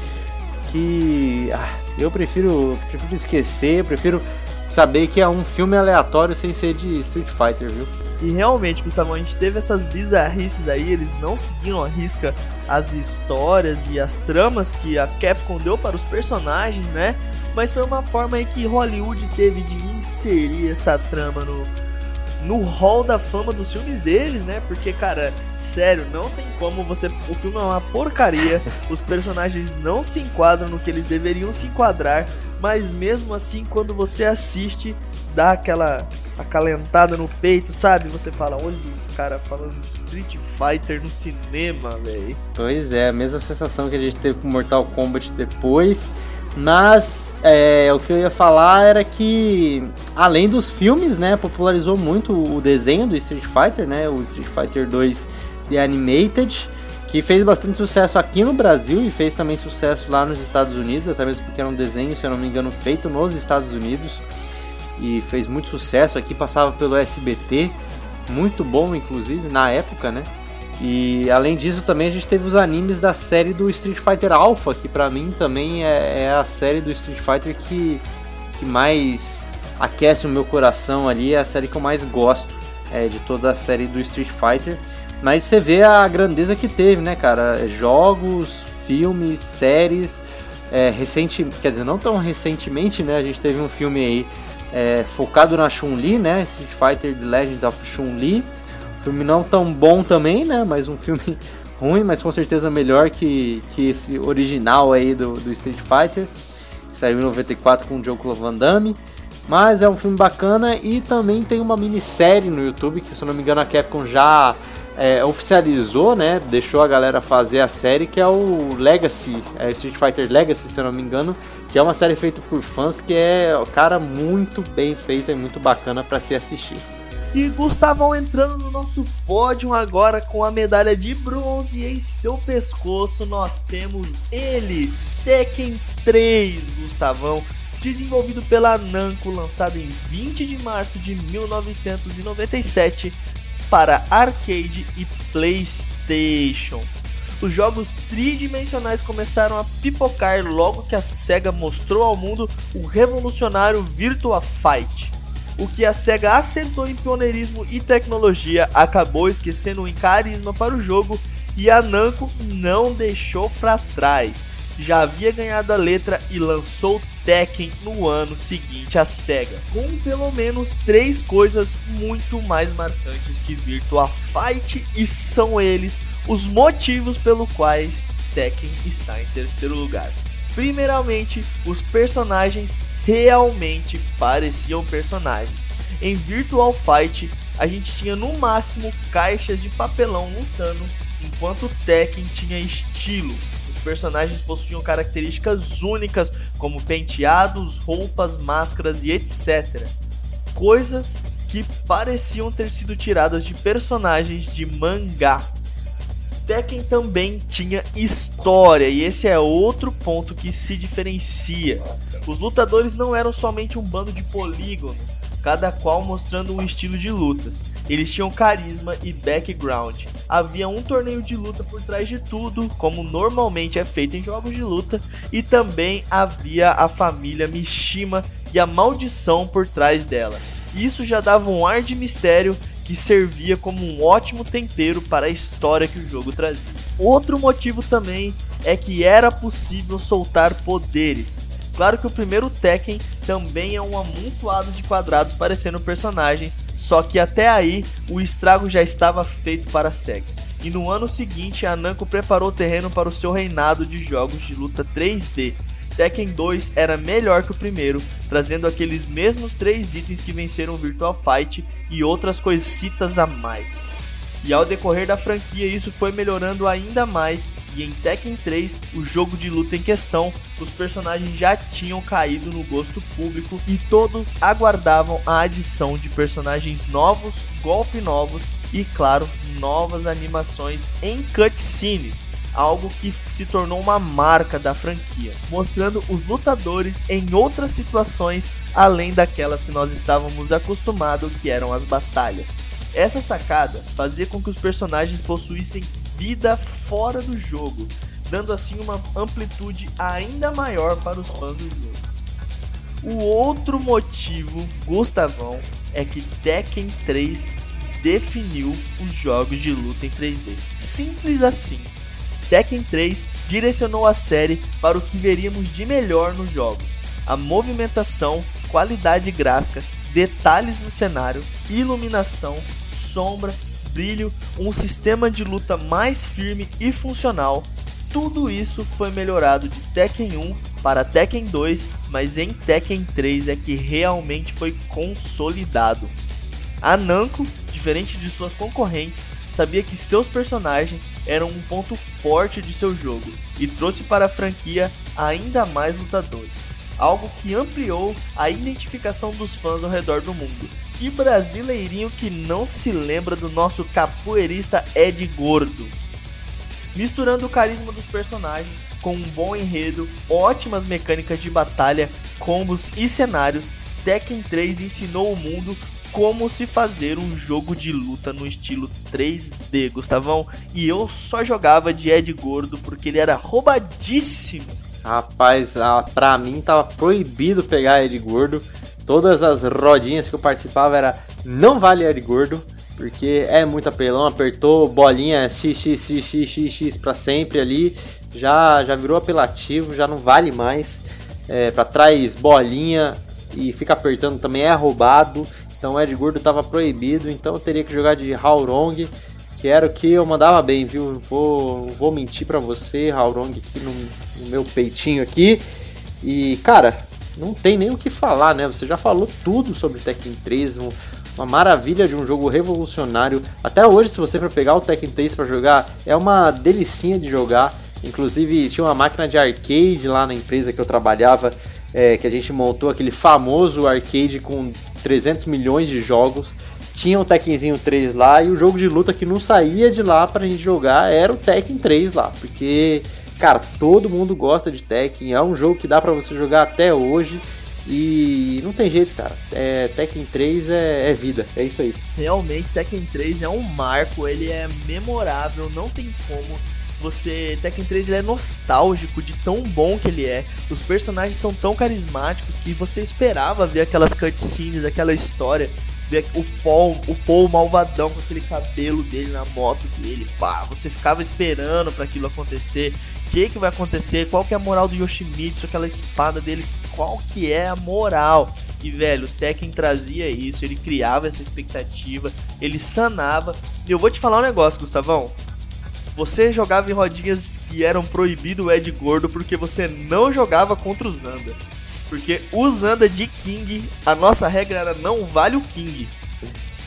Speaker 1: que. Ah, eu prefiro, prefiro esquecer, prefiro saber que é um filme aleatório sem ser de Street Fighter, viu?
Speaker 2: E realmente, Gustavo, a gente teve essas bizarrices aí, eles não seguiram a risca as histórias e as tramas que a Capcom deu para os personagens, né? Mas foi uma forma aí que Hollywood teve de inserir essa trama no, no hall da fama dos filmes deles, né? Porque, cara, sério, não tem como você. O filme é uma porcaria, os personagens não se enquadram no que eles deveriam se enquadrar, mas mesmo assim, quando você assiste, dá aquela acalentada no peito, sabe? Você fala, olha os caras falando de Street Fighter no cinema, velho.
Speaker 1: Pois é, a mesma sensação que a gente teve com Mortal Kombat depois. Mas é, o que eu ia falar era que, além dos filmes, né, popularizou muito o desenho do Street Fighter, né, o Street Fighter 2 The Animated, que fez bastante sucesso aqui no Brasil e fez também sucesso lá nos Estados Unidos, até mesmo porque era um desenho, se eu não me engano, feito nos Estados Unidos e fez muito sucesso aqui, passava pelo SBT, muito bom inclusive na época, né? E além disso, também a gente teve os animes da série do Street Fighter Alpha, que pra mim também é, é a série do Street Fighter que, que mais aquece o meu coração ali, é a série que eu mais gosto é, de toda a série do Street Fighter. Mas você vê a grandeza que teve, né, cara? Jogos, filmes, séries. É, recente, quer dizer, não tão recentemente, né? A gente teve um filme aí é, focado na Chun-Li, né? Street Fighter The Legend of Chun-Li Filme não tão bom também, né? Mas um filme ruim, mas com certeza melhor que, que esse original aí do, do Street Fighter. Que saiu em 94 com o Joe Van Damme. Mas é um filme bacana e também tem uma minissérie no YouTube que, se eu não me engano, a Capcom já é, oficializou, né? Deixou a galera fazer a série que é o Legacy, é Street Fighter Legacy, se eu não me engano, que é uma série feita por fãs que é, cara, muito bem feita e muito bacana para se assistir.
Speaker 2: E Gustavão entrando no nosso pódio agora com a medalha de bronze em seu pescoço. Nós temos ele, Tekken 3, Gustavão, desenvolvido pela Namco, lançado em 20 de março de 1997 para arcade e PlayStation. Os jogos tridimensionais começaram a pipocar logo que a SEGA mostrou ao mundo o revolucionário Virtua Fight. O que a SEGA acertou em pioneirismo e tecnologia acabou esquecendo em carisma para o jogo e a Namco não deixou para trás. já havia ganhado a letra e lançou Tekken no ano seguinte à SEGA, com pelo menos três coisas muito mais marcantes que Virtua Fight e são eles os motivos pelo quais Tekken está em terceiro lugar. Primeiramente, os personagens realmente pareciam personagens. Em Virtual Fight, a gente tinha no máximo caixas de papelão lutando, enquanto Tekken tinha estilo, personagens possuíam características únicas, como penteados, roupas, máscaras e etc. Coisas que pareciam ter sido tiradas de personagens de mangá. Tekken também tinha história, e esse é outro ponto que se diferencia. Os lutadores não eram somente um bando de polígonos, cada qual mostrando um estilo de lutas. Eles tinham carisma e background. Havia um torneio de luta por trás de tudo, como normalmente é feito em jogos de luta, e também havia a família Mishima e a maldição por trás dela. Isso já dava um ar de mistério que servia como um ótimo tempero para a história que o jogo trazia. Outro motivo também é que era possível soltar poderes. Claro que o primeiro Tekken também é um amontoado de quadrados parecendo personagens, só que até aí o estrago já estava feito para a SEGA. E no ano seguinte, a Namco preparou o terreno para o seu reinado de jogos de luta 3D. Tekken 2 era melhor que o primeiro, trazendo aqueles mesmos três itens que venceram o Virtual Fight e outras coisitas a mais. E ao decorrer da franquia, isso foi melhorando ainda mais e em Tekken 3, o jogo de luta em questão, os personagens já tinham caído no gosto público e todos aguardavam a adição de personagens novos, golpes novos e, claro, novas animações em cutscenes, algo que se tornou uma marca da franquia, mostrando os lutadores em outras situações além daquelas que nós estávamos acostumados, que eram as batalhas. Essa sacada fazia com que os personagens possuíssem vida fora do jogo, dando assim uma amplitude ainda maior para os fãs do jogo. O outro motivo, Gustavão, é que Tekken 3 definiu os jogos de luta em 3D. Simples assim. Tekken 3 direcionou a série para o que veríamos de melhor nos jogos: a movimentação, qualidade gráfica, detalhes no cenário, iluminação, sombra brilho, um sistema de luta mais firme e funcional. Tudo isso foi melhorado de Tekken 1 para Tekken 2, mas em Tekken 3 é que realmente foi consolidado. A Namco, diferente de suas concorrentes, sabia que seus personagens eram um ponto forte de seu jogo e trouxe para a franquia ainda mais lutadores, algo que ampliou a identificação dos fãs ao redor do mundo que brasileirinho que não se lembra do nosso capoeirista Ed Gordo? Misturando o carisma dos personagens com um bom enredo, ótimas mecânicas de batalha, combos e cenários, Tekken 3 ensinou o mundo como se fazer um jogo de luta no estilo 3D, Gustavão. E eu só jogava de Ed Gordo porque ele era roubadíssimo.
Speaker 1: Rapaz, ah, pra mim tava proibido pegar Ed Gordo. Todas as rodinhas que eu participava era não vale Ed Gordo, porque é muito apelão, apertou bolinha XXXXX para sempre ali, já já virou apelativo, já não vale mais. É, para trás bolinha e fica apertando também é roubado. Então Ed Gordo estava proibido, então eu teria que jogar de Haurong, que era o que eu mandava bem, viu? Vou, vou mentir para você, Haurong aqui no, no meu peitinho aqui. E cara, não tem nem o que falar, né? Você já falou tudo sobre Tekken 3, um, uma maravilha de um jogo revolucionário. Até hoje, se você for pegar o Tekken 3 para jogar, é uma delicinha de jogar. Inclusive, tinha uma máquina de arcade lá na empresa que eu trabalhava, é, que a gente montou aquele famoso arcade com 300 milhões de jogos. Tinha o Tekkenzinho 3 lá e o jogo de luta que não saía de lá pra gente jogar era o Tekken 3 lá, porque Cara, todo mundo gosta de Tekken, é um jogo que dá para você jogar até hoje. E não tem jeito, cara. É, Tekken 3 é, é, vida, é isso aí.
Speaker 2: Realmente, Tekken 3 é um marco, ele é memorável, não tem como. Você. Tekken 3 ele é nostálgico de tão bom que ele é. Os personagens são tão carismáticos que você esperava ver aquelas cutscenes, aquela história. O Paul, o Paul malvadão com aquele cabelo dele na moto dele, pá, você ficava esperando para aquilo acontecer. O que que vai acontecer? Qual que é a moral do Yoshimitsu, aquela espada dele? Qual que é a moral? E velho, o Tekken trazia isso, ele criava essa expectativa, ele sanava. E eu vou te falar um negócio, Gustavão. Você jogava em rodinhas que eram proibido o Ed Gordo porque você não jogava contra o Zanda. Porque usando de King, a nossa regra era não vale o King.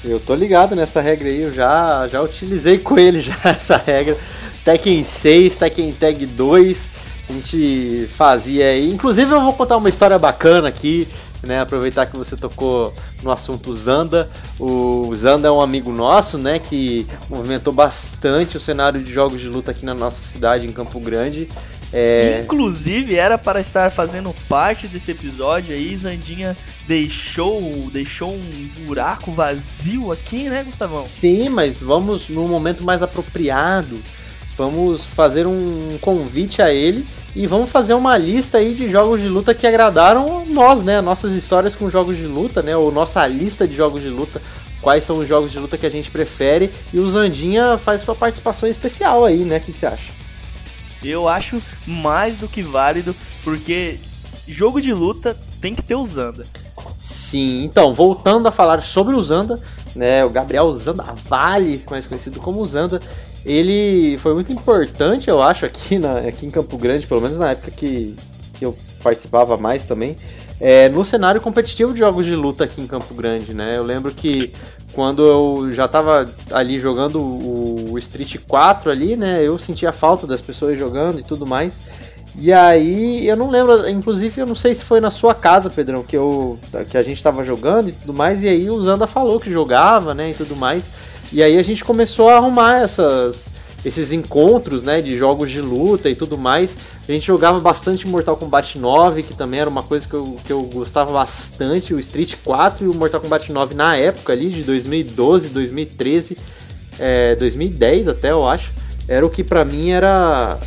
Speaker 1: Eu tô ligado nessa regra aí, eu já, já utilizei com ele já essa regra. Tekken 6, Tekken Tag 2, a gente fazia aí. Inclusive eu vou contar uma história bacana aqui, né? Aproveitar que você tocou no assunto Zanda. O Zanda é um amigo nosso, né? Que movimentou bastante o cenário de jogos de luta aqui na nossa cidade, em Campo Grande.
Speaker 2: É... Inclusive, era para estar fazendo parte desse episódio aí, Zandinha deixou, deixou um buraco vazio aqui, né, Gustavão?
Speaker 1: Sim, mas vamos no momento mais apropriado. Vamos fazer um convite a ele e vamos fazer uma lista aí de jogos de luta que agradaram nós, né? Nossas histórias com jogos de luta, né? Ou nossa lista de jogos de luta. Quais são os jogos de luta que a gente prefere. E o Zandinha faz sua participação especial aí, né? O que, que você acha?
Speaker 2: Eu acho mais do que válido, porque jogo de luta tem que ter o Zanda.
Speaker 1: Sim, então, voltando a falar sobre o Zanda, né, o Gabriel Zanda Vale, mais conhecido como Zanda, ele foi muito importante, eu acho, aqui, na, aqui em Campo Grande, pelo menos na época que, que eu participava mais também, é, no cenário competitivo de jogos de luta aqui em Campo Grande, né? Eu lembro que quando eu já tava ali jogando o Street 4 ali, né? Eu sentia falta das pessoas jogando e tudo mais. E aí, eu não lembro, inclusive eu não sei se foi na sua casa, Pedrão, que eu que a gente tava jogando e tudo mais, e aí o Zanda falou que jogava, né, e tudo mais. E aí a gente começou a arrumar essas esses encontros, né, de jogos de luta e tudo mais. A gente jogava bastante Mortal Kombat 9, que também era uma coisa que eu, que eu gostava bastante, o Street 4 e o Mortal Kombat 9 na época ali, de 2012, 2013, é, 2010 até, eu acho. Era o que para mim era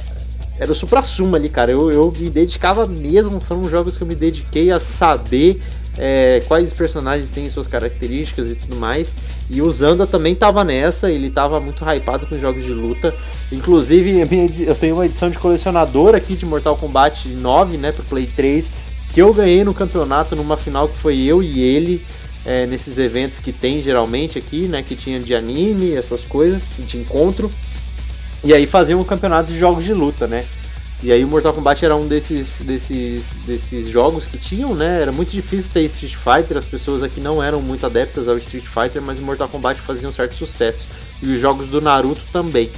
Speaker 1: era o supra-sumo ali, cara. Eu, eu me dedicava mesmo, foram jogos que eu me dediquei a saber é, quais personagens têm suas características e tudo mais. E o Zanda também tava nessa, ele tava muito hypado com jogos de luta. Inclusive, eu tenho uma edição de colecionador aqui de Mortal Kombat 9, né, pro Play 3, que eu ganhei no campeonato numa final que foi eu e ele. É, nesses eventos que tem geralmente aqui, né? Que tinha de anime, essas coisas, de encontro. E aí faziam um campeonato de jogos de luta, né? E aí o Mortal Kombat era um desses, desses, desses jogos que tinham, né? Era muito difícil ter Street Fighter, as pessoas aqui não eram muito adeptas ao Street Fighter, mas o Mortal Kombat fazia um certo sucesso. E os jogos do Naruto também.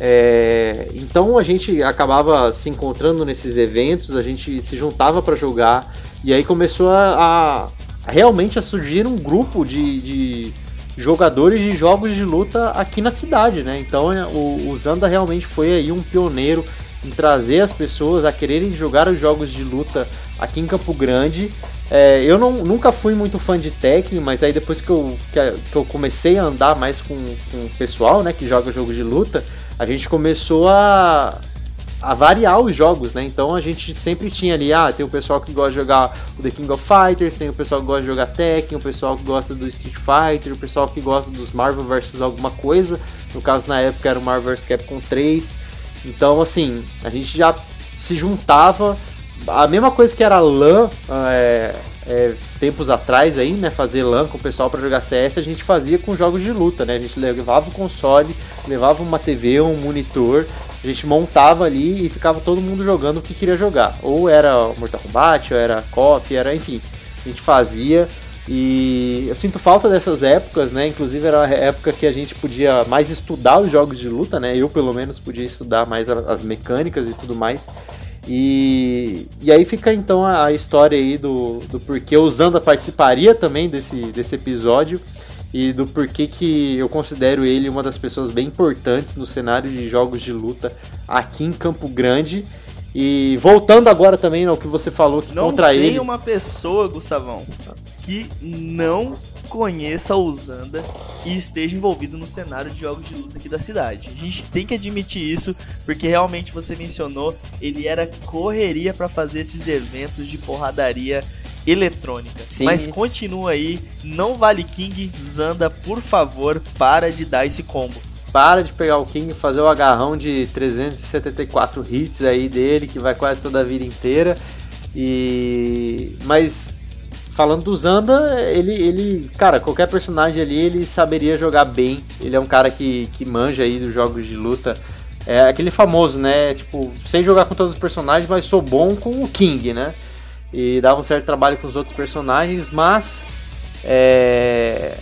Speaker 1: É, então a gente acabava se encontrando nesses eventos, a gente se juntava para jogar, e aí começou a, a, realmente a surgir um grupo de, de, jogadores de jogos de luta aqui na cidade, né? Então o, o Zanda realmente foi aí um pioneiro em trazer as pessoas a quererem jogar os jogos de luta aqui em Campo Grande. É, eu não, nunca fui muito fã de Tekken, mas aí depois que eu, que, que eu comecei a andar mais com, com o pessoal né, que joga jogos de luta, a gente começou a, a variar os jogos, né? Então a gente sempre tinha ali, ah, tem o pessoal que gosta de jogar o The King of Fighters, tem o pessoal que gosta de jogar Tekken, o pessoal que gosta do Street Fighter, o pessoal que gosta dos Marvel vs alguma coisa. No caso, na época era o Marvel vs Capcom 3. Então, assim, a gente já se juntava. A mesma coisa que era LAN é, é, tempos atrás aí, né? Fazer LAN com o pessoal para jogar CS, a gente fazia com jogos de luta, né? A gente levava o console, levava uma TV, um monitor, a gente montava ali e ficava todo mundo jogando o que queria jogar. Ou era Mortal Kombat, ou era KOF, era enfim. A gente fazia e eu sinto falta dessas épocas, né? Inclusive era a época que a gente podia mais estudar os jogos de luta, né? Eu pelo menos podia estudar mais as mecânicas e tudo mais. E, e aí fica então a, história aí do, do porquê o Zanda participaria também desse, desse episódio e do porquê que eu considero ele uma das pessoas bem importantes no cenário de jogos de luta aqui em Campo Grande. E voltando agora também ao que você falou que
Speaker 2: não
Speaker 1: contra
Speaker 2: ele.
Speaker 1: Não tem
Speaker 2: uma pessoa, Gustavão, que não conheça o Zanda e esteja envolvido no cenário de jogos de luta aqui da cidade. A gente tem que admitir isso, porque realmente você mencionou, ele era correria para fazer esses eventos de porradaria eletrônica. Sim. Mas continua aí, não vale King, Zanda, por favor, para de dar esse combo.
Speaker 1: Para de pegar o King e fazer o agarrão de 374 hits aí dele, que vai quase toda a vida inteira. E. Mas falando do Zanda, ele, ele, cara, qualquer personagem ali ele saberia jogar bem. Ele é um cara que, que manja aí dos jogos de luta. É aquele famoso, né? Tipo, sei jogar com todos os personagens, mas sou bom com o King, né? E dava um certo trabalho com os outros personagens, mas é,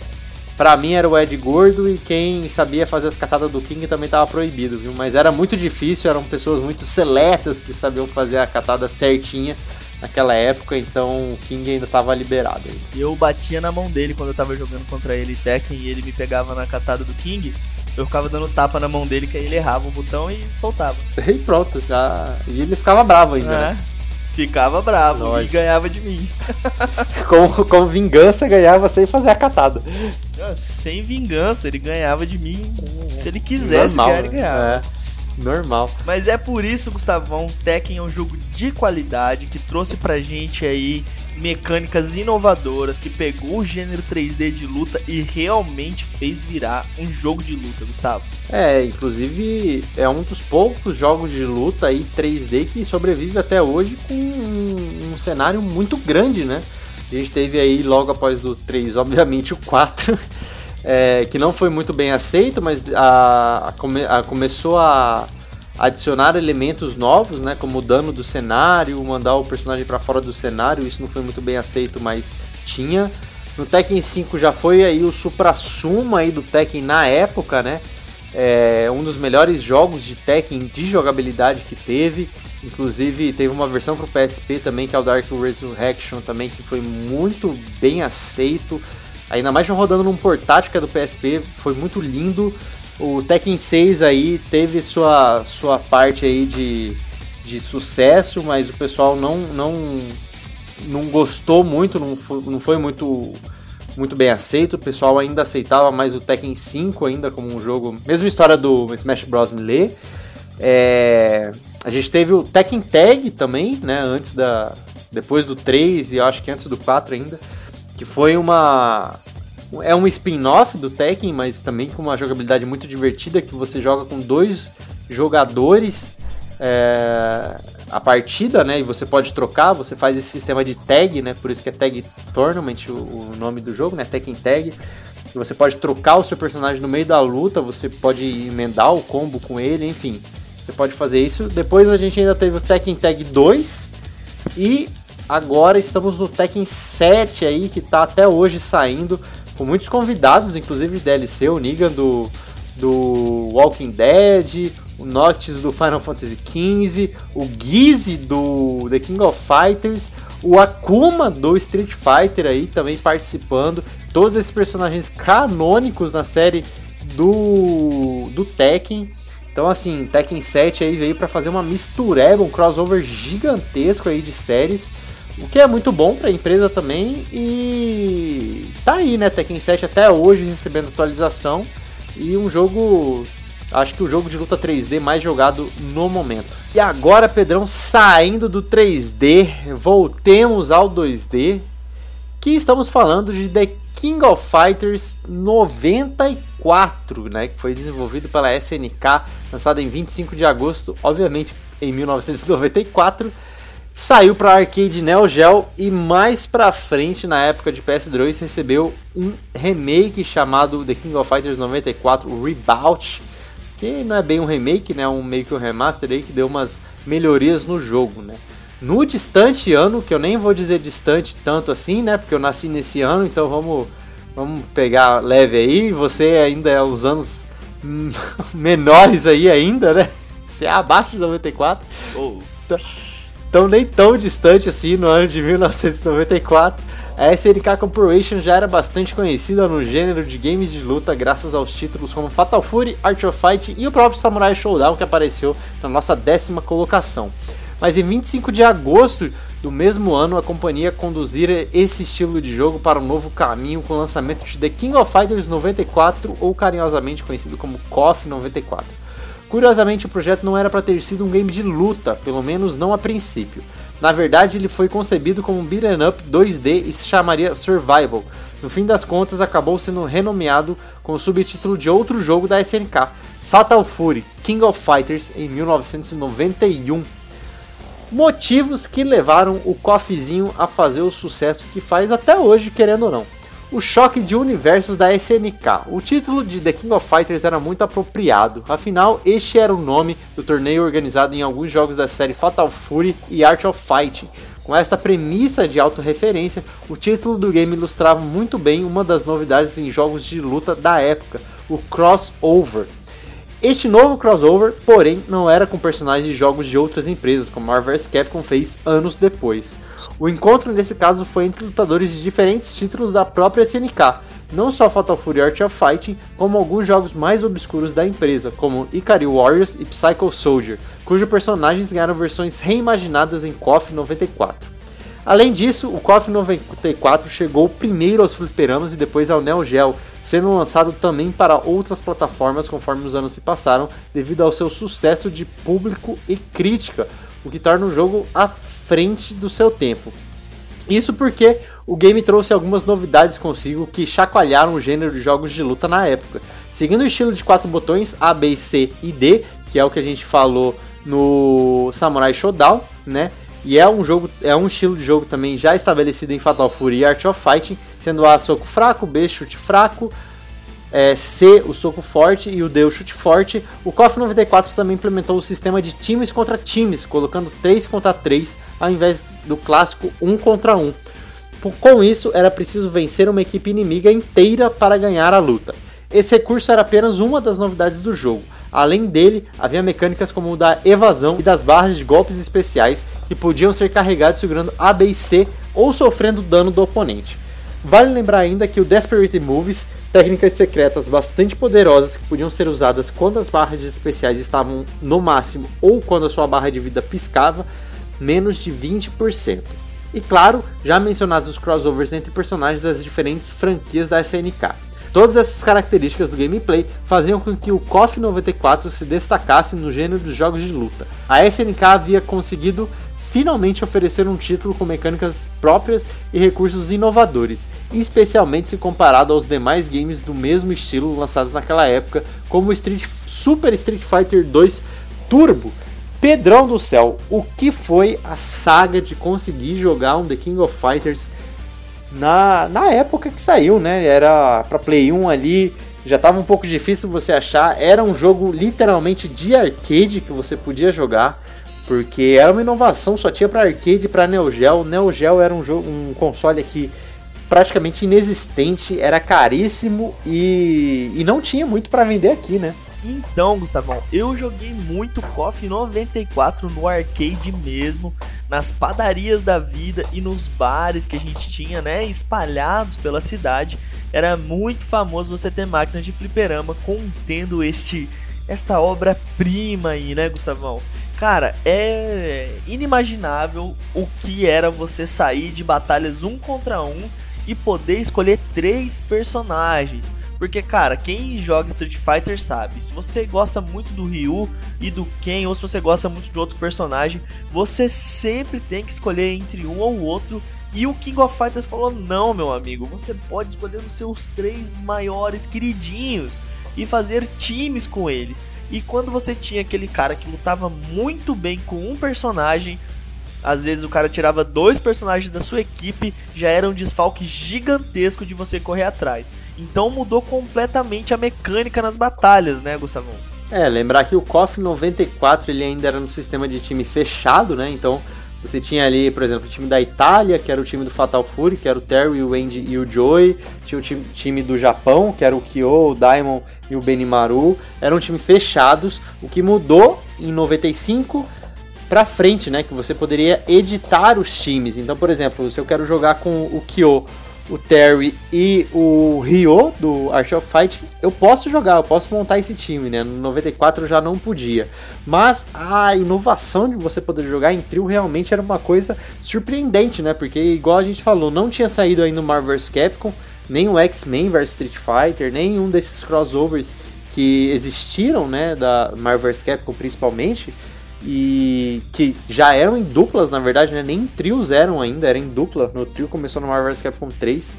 Speaker 1: Pra mim era o Ed Gordo e quem sabia fazer as catadas do King também tava proibido, viu? Mas era muito difícil, eram pessoas muito seletas que sabiam fazer a catada certinha naquela época, então o King ainda tava liberado.
Speaker 2: Eu batia na mão dele quando eu tava jogando contra ele Tekken e ele me pegava na catada do King. Eu ficava dando tapa na mão dele que aí ele errava o botão e soltava.
Speaker 1: E pronto, já. E ele ficava bravo ainda. É. Né?
Speaker 2: Ficava bravo Lógico. e ganhava de mim.
Speaker 1: com, com vingança ganhava sem fazer a catada.
Speaker 2: Sem vingança, ele ganhava de mim. Se ele quisesse Normal, ganhar, ele né? ganhava. É.
Speaker 1: Normal.
Speaker 2: Mas é por isso, Gustavão, Tekken é um jogo de qualidade que trouxe pra gente aí mecânicas inovadoras, que pegou o gênero 3D de luta e realmente fez virar um jogo de luta, Gustavo.
Speaker 1: É, inclusive é um dos poucos jogos de luta aí 3D que sobrevive até hoje com um, um cenário muito grande, né? A gente teve aí logo após o 3, obviamente o 4, é, que não foi muito bem aceito, mas a, a, come, a começou a adicionar elementos novos, né, como o dano do cenário, mandar o personagem para fora do cenário, isso não foi muito bem aceito, mas tinha. No Tekken 5 já foi aí o supra-sumo aí do Tekken na época, né? É um dos melhores jogos de Tekken de jogabilidade que teve. Inclusive teve uma versão para o PSP também que é o Dark Resurrection também que foi muito bem aceito. Ainda mais rodando num portátil que é do PSP, foi muito lindo. O Tekken 6 aí teve sua, sua parte aí de, de sucesso, mas o pessoal não, não, não gostou muito, não foi, não foi muito, muito bem aceito. O pessoal ainda aceitava mais o Tekken 5 ainda como um jogo. Mesma história do Smash Bros. Melee. É, a gente teve o Tekken Tag também, né? Antes da. Depois do 3 e acho que antes do 4 ainda. Que foi uma é um spin-off do Tekken, mas também com uma jogabilidade muito divertida que você joga com dois jogadores é, a partida, né? E você pode trocar, você faz esse sistema de tag, né? Por isso que é Tag Tournament o, o nome do jogo, né? Tekken Tag. Você pode trocar o seu personagem no meio da luta, você pode emendar o combo com ele, enfim. Você pode fazer isso. Depois a gente ainda teve o Tekken Tag 2 e agora estamos no Tekken 7 aí que tá até hoje saindo com muitos convidados, inclusive DLC, o Negan do, do Walking Dead, o Noctis do Final Fantasy XV, o Gizzy do The King of Fighters, o Akuma do Street Fighter aí também participando, todos esses personagens canônicos na série do, do Tekken. Então assim, Tekken 7 aí veio para fazer uma mistureba, um crossover gigantesco aí de séries. O que é muito bom para a empresa também e tá aí, né? Tekken 7 até hoje recebendo atualização e um jogo, acho que o jogo de luta 3D mais jogado no momento. E agora, Pedrão, saindo do 3D, voltemos ao 2D, que estamos falando de The King of Fighters 94, né, que foi desenvolvido pela SNK, lançado em 25 de agosto, obviamente em 1994 Saiu para arcade Neo Geo e mais pra frente, na época de PS2, recebeu um remake chamado The King of Fighters 94 Reboot, que não é bem um remake, né, um meio que um remaster aí que deu umas melhorias no jogo, né. No distante ano, que eu nem vou dizer distante tanto assim, né, porque eu nasci nesse ano, então vamos, vamos pegar leve aí, você ainda é os anos menores aí ainda, né, você é abaixo de 94. Oh. Então, então, nem tão distante assim, no ano de 1994, a SNK Corporation já era bastante conhecida no gênero de games de luta graças aos títulos como Fatal Fury, Art of Fight e o próprio Samurai Showdown que apareceu na nossa décima colocação. Mas em 25 de agosto do mesmo ano, a companhia conduzira esse estilo de jogo para um novo caminho com o lançamento de The King of Fighters 94, ou carinhosamente conhecido como KOF 94. Curiosamente, o projeto não era para ter sido um game de luta, pelo menos não a princípio, Na verdade, ele foi concebido como um beat'em up 2D e se chamaria Survival. No fim das contas, acabou sendo renomeado com o subtítulo de outro jogo da SNK, Fatal Fury King of Fighters, em 1991. Motivos que levaram o Coffeezinho a fazer o sucesso que faz até hoje, querendo ou não o choque de universos da SNK. O título de The King of Fighters era muito apropriado, afinal, este era o nome do torneio organizado em alguns jogos da série Fatal Fury e Art of Fighting. Com esta premissa de autorreferência, o título do game ilustrava muito bem uma das novidades em jogos de luta da época, o crossover. Este novo crossover, porém, não era com personagens de jogos de outras empresas, como Marvel vs Capcom fez anos depois. O encontro nesse caso foi entre lutadores de diferentes títulos da própria SNK, não só Fatal Fury Art of Fighting, como alguns jogos mais obscuros da empresa, como Ikari Warriors e Psycho Soldier, cujos personagens ganharam versões reimaginadas em KOF 94. Além disso, o KOF 94 chegou primeiro aos fliperamas e depois ao Neo Geo, sendo lançado também para outras plataformas conforme os anos se passaram, devido ao seu sucesso de público e crítica, o que torna o jogo à frente do seu tempo. Isso porque o game trouxe algumas novidades consigo que chacoalharam o gênero de jogos de luta na época. Seguindo o estilo de quatro botões A, B, C e D, que é o que a gente falou no Samurai Shodown, né? E é um jogo, é um estilo de jogo também já estabelecido em Fatal Fury e Art of Fighting, sendo A soco fraco, B chute fraco, é, C o soco forte e o D o chute forte. O KOF 94 também implementou o sistema de times contra times, colocando 3 contra 3 ao invés do clássico 1 contra 1. Com isso, era preciso vencer uma equipe inimiga inteira para ganhar a luta. Esse recurso era apenas uma das novidades do jogo. Além dele, havia mecânicas como o da evasão e das barras de golpes especiais que podiam ser carregados segurando A, B e C ou sofrendo dano do oponente. Vale lembrar ainda que o Desperate Moves, técnicas secretas bastante poderosas que podiam ser usadas quando as barras especiais estavam no máximo ou quando a sua barra de vida piscava, menos de 20%. E claro, já mencionados os crossovers entre personagens das diferentes franquias da SNK. Todas essas características do gameplay faziam com que o KOF 94 se destacasse no gênero dos jogos de luta. A SNK havia conseguido finalmente oferecer um título com mecânicas próprias e recursos inovadores, especialmente se comparado aos demais games do mesmo estilo lançados naquela época, como Street, Super Street Fighter 2 Turbo. Pedrão do céu, o que foi a saga de conseguir jogar um The King of Fighters na, na época que saiu, né? Era para Play 1 ali, já tava um pouco difícil você achar. Era um jogo literalmente de arcade que você podia jogar, porque era uma inovação, só tinha para arcade e para Neo Geo. Neo Geo era um jogo, um console aqui praticamente inexistente, era caríssimo e, e não tinha muito para vender aqui, né?
Speaker 2: Então, Gustavão, eu joguei muito KOF 94 no arcade mesmo, nas padarias da vida e nos bares que a gente tinha, né, espalhados pela cidade. Era muito famoso você ter máquinas de fliperama contendo este esta obra-prima aí, né, Gustavão? Cara, é inimaginável o que era você sair de batalhas um contra um e poder escolher três personagens porque, cara, quem joga Street Fighter sabe, se você gosta muito do Ryu e do Ken, ou se você gosta muito de outro personagem, você sempre tem que escolher entre um ou outro. E o King of Fighters falou: não, meu amigo, você pode escolher os seus três maiores queridinhos e fazer times com eles. E quando você tinha aquele cara que lutava muito bem com um personagem, às vezes o cara tirava dois personagens da sua equipe, já era um desfalque gigantesco de você correr atrás. Então mudou completamente a mecânica nas batalhas, né, Gustavo?
Speaker 1: É, lembrar que o KOF 94 ele ainda era no sistema de time fechado, né? Então você tinha ali, por exemplo, o time da Itália, que era o time do Fatal Fury, que era o Terry, o Andy e o Joey. Tinha o time, do Japão, que era o Kyo, o Daimon e o Benimaru. Eram times fechados. O que mudou em 95 para frente, né? Que você poderia editar os times. Então, por exemplo, se eu quero jogar com o Kyo o Terry e o Ryo do Art of Fight, eu posso jogar, eu posso montar esse time, né? No 94 eu já não podia. Mas a inovação de você poder jogar em trio realmente era uma coisa surpreendente, né? Porque, igual a gente falou, não tinha saído ainda o Marvel vs Capcom, nem o X-Men vs Street Fighter, nenhum desses crossovers que existiram, né? Da Marvel vs Capcom principalmente. E que já eram em duplas, na verdade, né? nem em trios eram ainda, era em dupla. No trio começou no Marvel vs Capcom 3.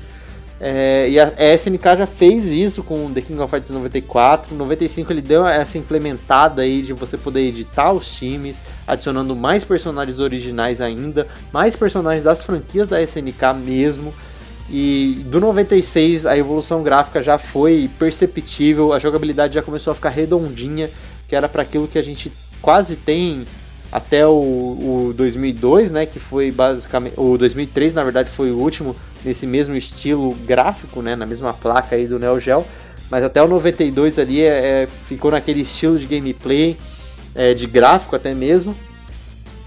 Speaker 1: É, e a, SNK já fez isso com The King of Fighters 94. 95 ele deu essa implementada aí de você poder editar os times, adicionando mais personagens originais ainda, mais personagens das franquias da SNK mesmo. E do 96 a evolução gráfica já foi perceptível, a jogabilidade já começou a ficar redondinha, que era para aquilo que a gente quase tem até o, o 2002, né, que foi basicamente o 2003, na verdade, foi o último nesse mesmo estilo gráfico, né, na mesma placa aí do Neo Geo, mas até o 92 ali é, é, ficou naquele estilo de gameplay, é, de gráfico até mesmo,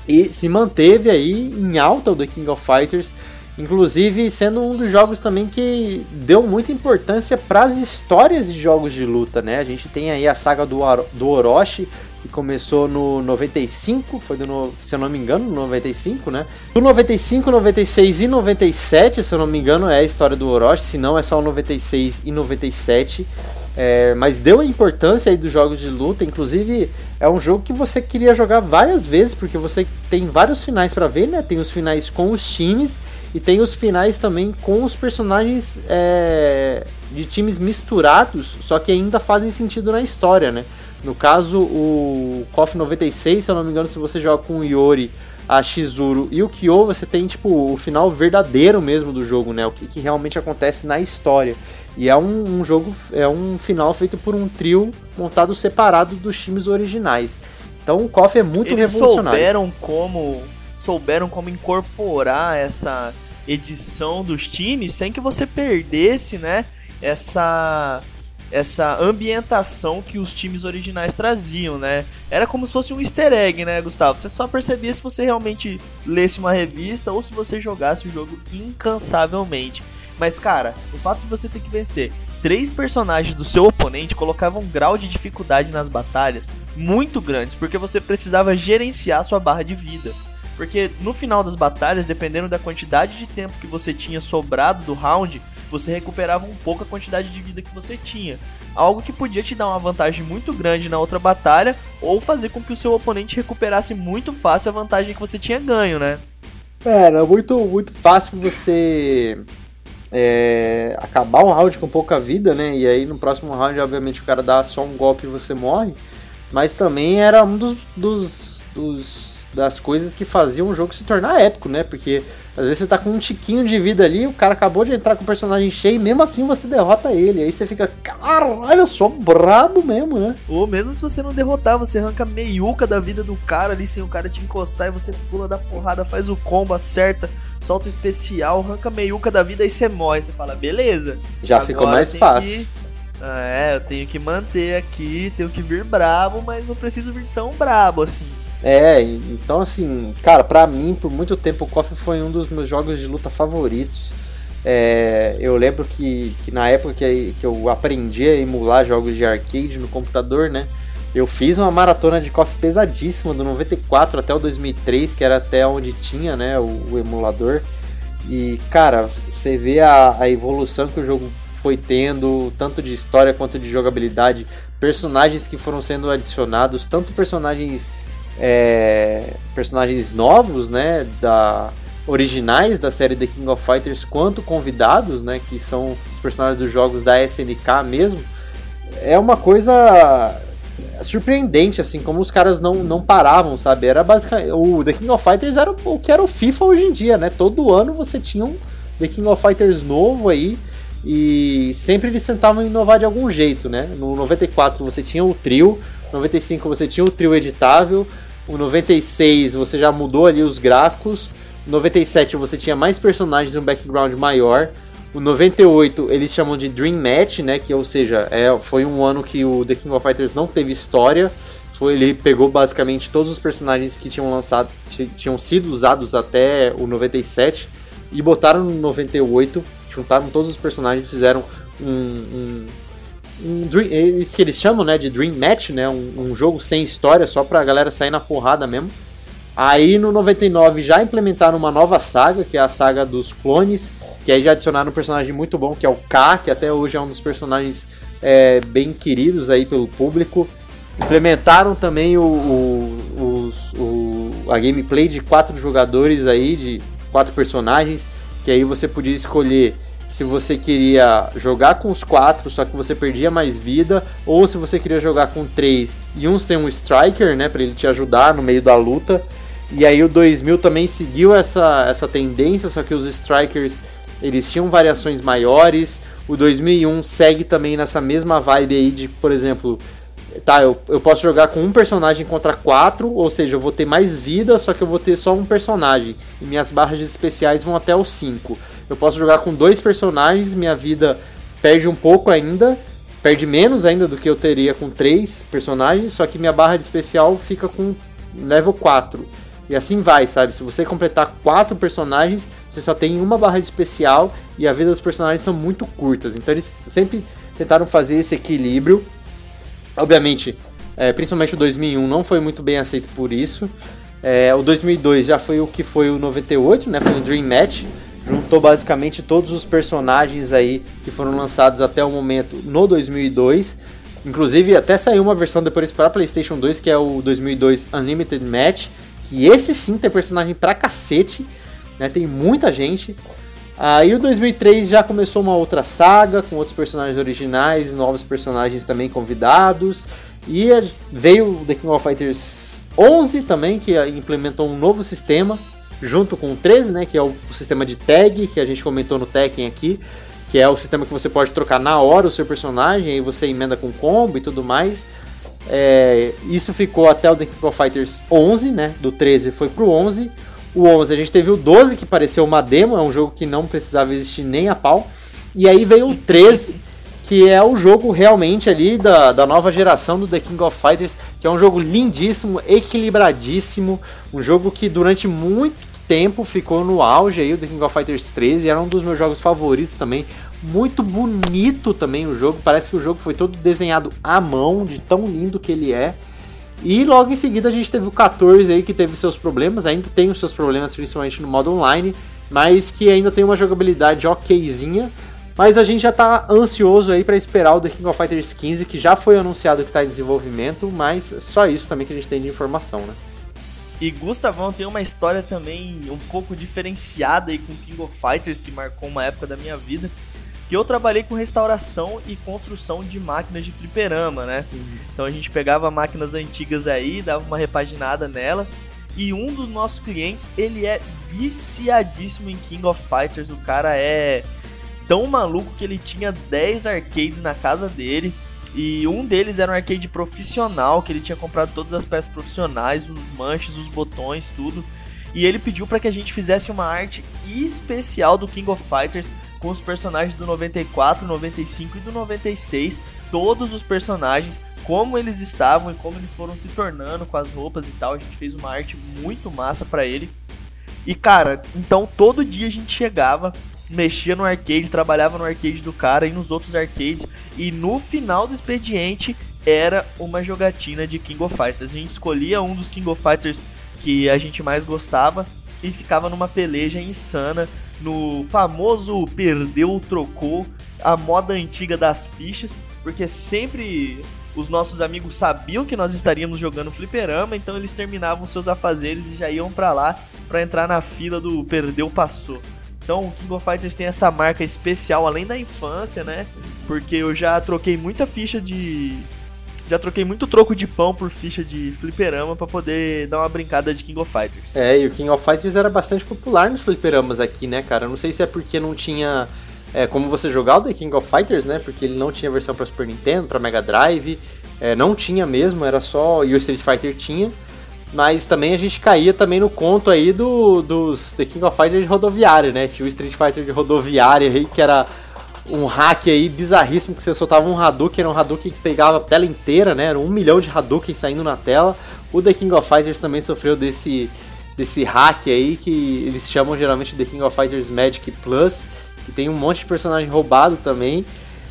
Speaker 1: e se manteve aí em alta o The King of Fighters, inclusive sendo um dos jogos também que deu muita importância para as histórias de jogos de luta, né? A gente tem aí a saga do, do Orochi, que começou no 95, foi do, se eu não me engano, no 95, né? Do 95, 96 e 97, se eu não me engano, é a história do Orochi, se não é só o 96 e 97. É, mas deu a importância aí dos jogos de luta, inclusive é um jogo que você queria jogar várias vezes, porque você tem vários finais para ver, né? Tem os finais com os times e tem os finais também com os personagens é, de times misturados, só que ainda fazem sentido na história, né? No caso, o KOF 96, se eu não me engano, se você joga com o Yori, a Shizuru e o Kyo, você tem tipo o final verdadeiro mesmo do jogo, né? O que, que realmente acontece na história. E é um, um, jogo, é um final feito por um trio montado separado dos times originais. Então o KOF é muito
Speaker 2: Eles
Speaker 1: revolucionário.
Speaker 2: souberam como souberam como incorporar essa edição dos times sem que você perdesse, né? Essa essa ambientação que os times originais traziam, né? Era como se fosse um easter egg, né, Gustavo? Você só percebia se você realmente lesse uma revista ou se você jogasse o jogo incansavelmente. Mas, cara, o fato de você ter que vencer três personagens do seu oponente colocava um grau de dificuldade nas batalhas muito grandes, porque você precisava gerenciar sua barra de vida. Porque no final das batalhas, dependendo da quantidade de tempo que você tinha sobrado do round, você recuperava um pouco a quantidade de vida que você tinha. Algo que podia te dar uma vantagem muito grande na outra batalha, ou fazer com que o seu oponente recuperasse muito fácil a vantagem que você tinha ganho, né?
Speaker 1: Era muito, muito fácil você é, acabar um round com pouca vida, né? E aí no próximo round, obviamente, o cara dá só um golpe e você morre. Mas também era um dos, dos, dos das coisas que faziam o jogo se tornar épico, né? Porque às vezes você tá com um tiquinho de vida ali, o cara acabou de entrar com o personagem cheio, e mesmo assim você derrota ele. Aí você fica, caralho, eu sou brabo mesmo, né?
Speaker 2: Ou mesmo se você não derrotar, você arranca meiuca da vida do cara ali sem o cara te encostar e você pula da porrada, faz o combo, acerta, solta o especial, arranca meiuca da vida e você morre. Você fala, beleza.
Speaker 1: Já ficou mais fácil.
Speaker 2: Que... É, eu tenho que manter aqui, tenho que vir brabo, mas não preciso vir tão brabo assim.
Speaker 1: É, então assim, cara, pra mim, por muito tempo, o KOF foi um dos meus jogos de luta favoritos. É, eu lembro que, que na época que, que eu aprendi a emular jogos de arcade no computador, né? Eu fiz uma maratona de KOF pesadíssima, do 94 até o 2003, que era até onde tinha né, o, o emulador. E, cara, você vê a, a evolução que o jogo foi tendo, tanto de história quanto de jogabilidade, personagens que foram sendo adicionados, tanto personagens é, personagens novos, né, da originais da série The King of Fighters, quanto convidados, né, que são os personagens dos jogos da SNK mesmo, é uma coisa surpreendente, assim, como os caras não, não paravam, sabe? Era basicamente. O The King of Fighters era o que era o FIFA hoje em dia, né? Todo ano você tinha um The King of Fighters novo aí. E sempre eles tentavam inovar de algum jeito, né? No 94 você tinha o trio, no 95 você tinha o trio editável, o 96 você já mudou ali os gráficos. O 97 você tinha mais personagens e um background maior. O 98 eles chamam de Dream Match, né? Que ou seja, é, foi um ano que o The King of Fighters não teve história. Foi, ele pegou basicamente todos os personagens que tinham lançado, tinham sido usados até o 97 e botaram no 98, juntaram todos os personagens e fizeram um, um um dream, é isso que eles chamam, né, de Dream Match, né, um, um, jogo sem história, só pra galera sair na porrada mesmo. Aí no 99 já implementaram uma nova saga, que é a saga dos clones, que aí já adicionaram um personagem muito bom, que é o K, que até hoje é um dos personagens é, bem queridos aí pelo público. Implementaram também o, o, os, a gameplay de quatro jogadores aí, de quatro personagens, que aí você podia escolher se você queria jogar com os quatro, só que você perdia mais vida, ou se você queria jogar com três e um sem um striker, né, para ele te ajudar no meio da luta. E aí o 2000 também seguiu essa, essa tendência, só que os strikers eles tinham variações maiores. O 2001 segue também nessa mesma vibe aí de, por exemplo, tá, eu, eu posso jogar com um personagem contra quatro, ou seja, eu vou ter mais vida, só que eu vou ter só um personagem. E minhas barras especiais vão até os 5. Eu posso jogar com dois personagens, minha vida perde um pouco ainda, perde menos ainda do que eu teria com três personagens, só que minha barra de especial fica com level 4. E assim vai, sabe? Se você completar quatro personagens, você só tem uma barra de especial e a vida dos personagens são muito curtas. Então eles sempre tentaram fazer esse equilíbrio Obviamente, é, principalmente o 2001 não foi muito bem aceito por isso. É, o 2002 já foi o que foi o 98, né? Foi um Dream Match. Juntou basicamente todos os personagens aí que foram lançados até o momento no 2002. Inclusive, até saiu uma versão depois para PlayStation 2, que é o 2002 Unlimited Match. Que esse sim tem personagem pra cacete, né? Tem muita gente. Aí o 2003 já começou uma outra saga com outros personagens originais, novos personagens também convidados. E veio o The King of Fighters 11 também, que implementou um novo sistema, junto com o 13, né, que é o sistema de tag que a gente comentou no Tekken aqui, que é o sistema que você pode trocar na hora o seu personagem, aí você emenda com combo e tudo mais. É, isso ficou até o The King of Fighters 11, né, do 13 foi pro 11. O 11 a gente teve o 12, que pareceu uma demo, é um jogo que não precisava existir nem a pau. E aí veio o 13, que é o jogo realmente ali da, da nova geração do The King of Fighters, que é um jogo lindíssimo, equilibradíssimo, um jogo que durante muito tempo ficou no auge aí, o The King of Fighters 13, era um dos meus jogos favoritos também, muito bonito também o jogo, parece que o jogo foi todo desenhado à mão, de tão lindo que ele é. E logo em seguida a gente teve o 14 aí que teve seus problemas, ainda tem os seus problemas, principalmente no modo online, mas que ainda tem uma jogabilidade okzinha. Mas a gente já tá ansioso aí para esperar o The King of Fighters 15, que já foi anunciado que tá em desenvolvimento, mas só isso também que a gente tem de informação, né?
Speaker 2: E Gustavão tem uma história também um pouco diferenciada aí com King of Fighters, que marcou uma época da minha vida que eu trabalhei com restauração e construção de máquinas de fliperama, né? Uhum. Então a gente pegava máquinas antigas aí, dava uma repaginada nelas. E um dos nossos clientes, ele é viciadíssimo em King of Fighters. O cara é tão maluco que ele tinha 10 arcades na casa dele. E um deles era um arcade profissional, que ele tinha comprado todas as peças profissionais, os manches, os botões, tudo. E ele pediu para que a gente fizesse uma arte especial do King of Fighters com os personagens do 94, 95 e do 96, todos os personagens, como eles estavam e como eles foram se tornando com as roupas e tal. A gente fez uma arte muito massa para ele. E cara, então todo dia a gente chegava, mexia no arcade, trabalhava no arcade do cara e nos outros arcades, e no final do expediente era uma jogatina de King of Fighters. A gente escolhia um dos King of Fighters que a gente mais gostava e ficava numa peleja insana no famoso perdeu, trocou, a moda antiga das fichas, porque sempre os nossos amigos sabiam que nós estaríamos jogando fliperama, então eles terminavam seus afazeres e já iam para lá para entrar na fila do perdeu, passou. Então o King of Fighters tem essa marca especial além da infância, né? Porque eu já troquei muita ficha de já troquei muito troco de pão por ficha de fliperama para poder dar uma brincada de King of Fighters.
Speaker 1: É, e o King of Fighters era bastante popular nos fliperamas aqui, né, cara? Não sei se é porque não tinha é, como você jogar o The King of Fighters, né? Porque ele não tinha versão para Super Nintendo, para Mega Drive, é, não tinha mesmo, era só e o Street Fighter tinha. Mas também a gente caía também no conto aí do, dos The King of Fighters de rodoviária, né? Tinha o Street Fighter de rodoviária aí, que era um hack aí bizarríssimo que você soltava um Hadouken, era um Hadouken que pegava a tela inteira, né? Era um milhão de Hadouken saindo na tela. O The King of Fighters também sofreu desse, desse hack aí que eles chamam geralmente The King of Fighters Magic Plus, que tem um monte de personagem roubado também.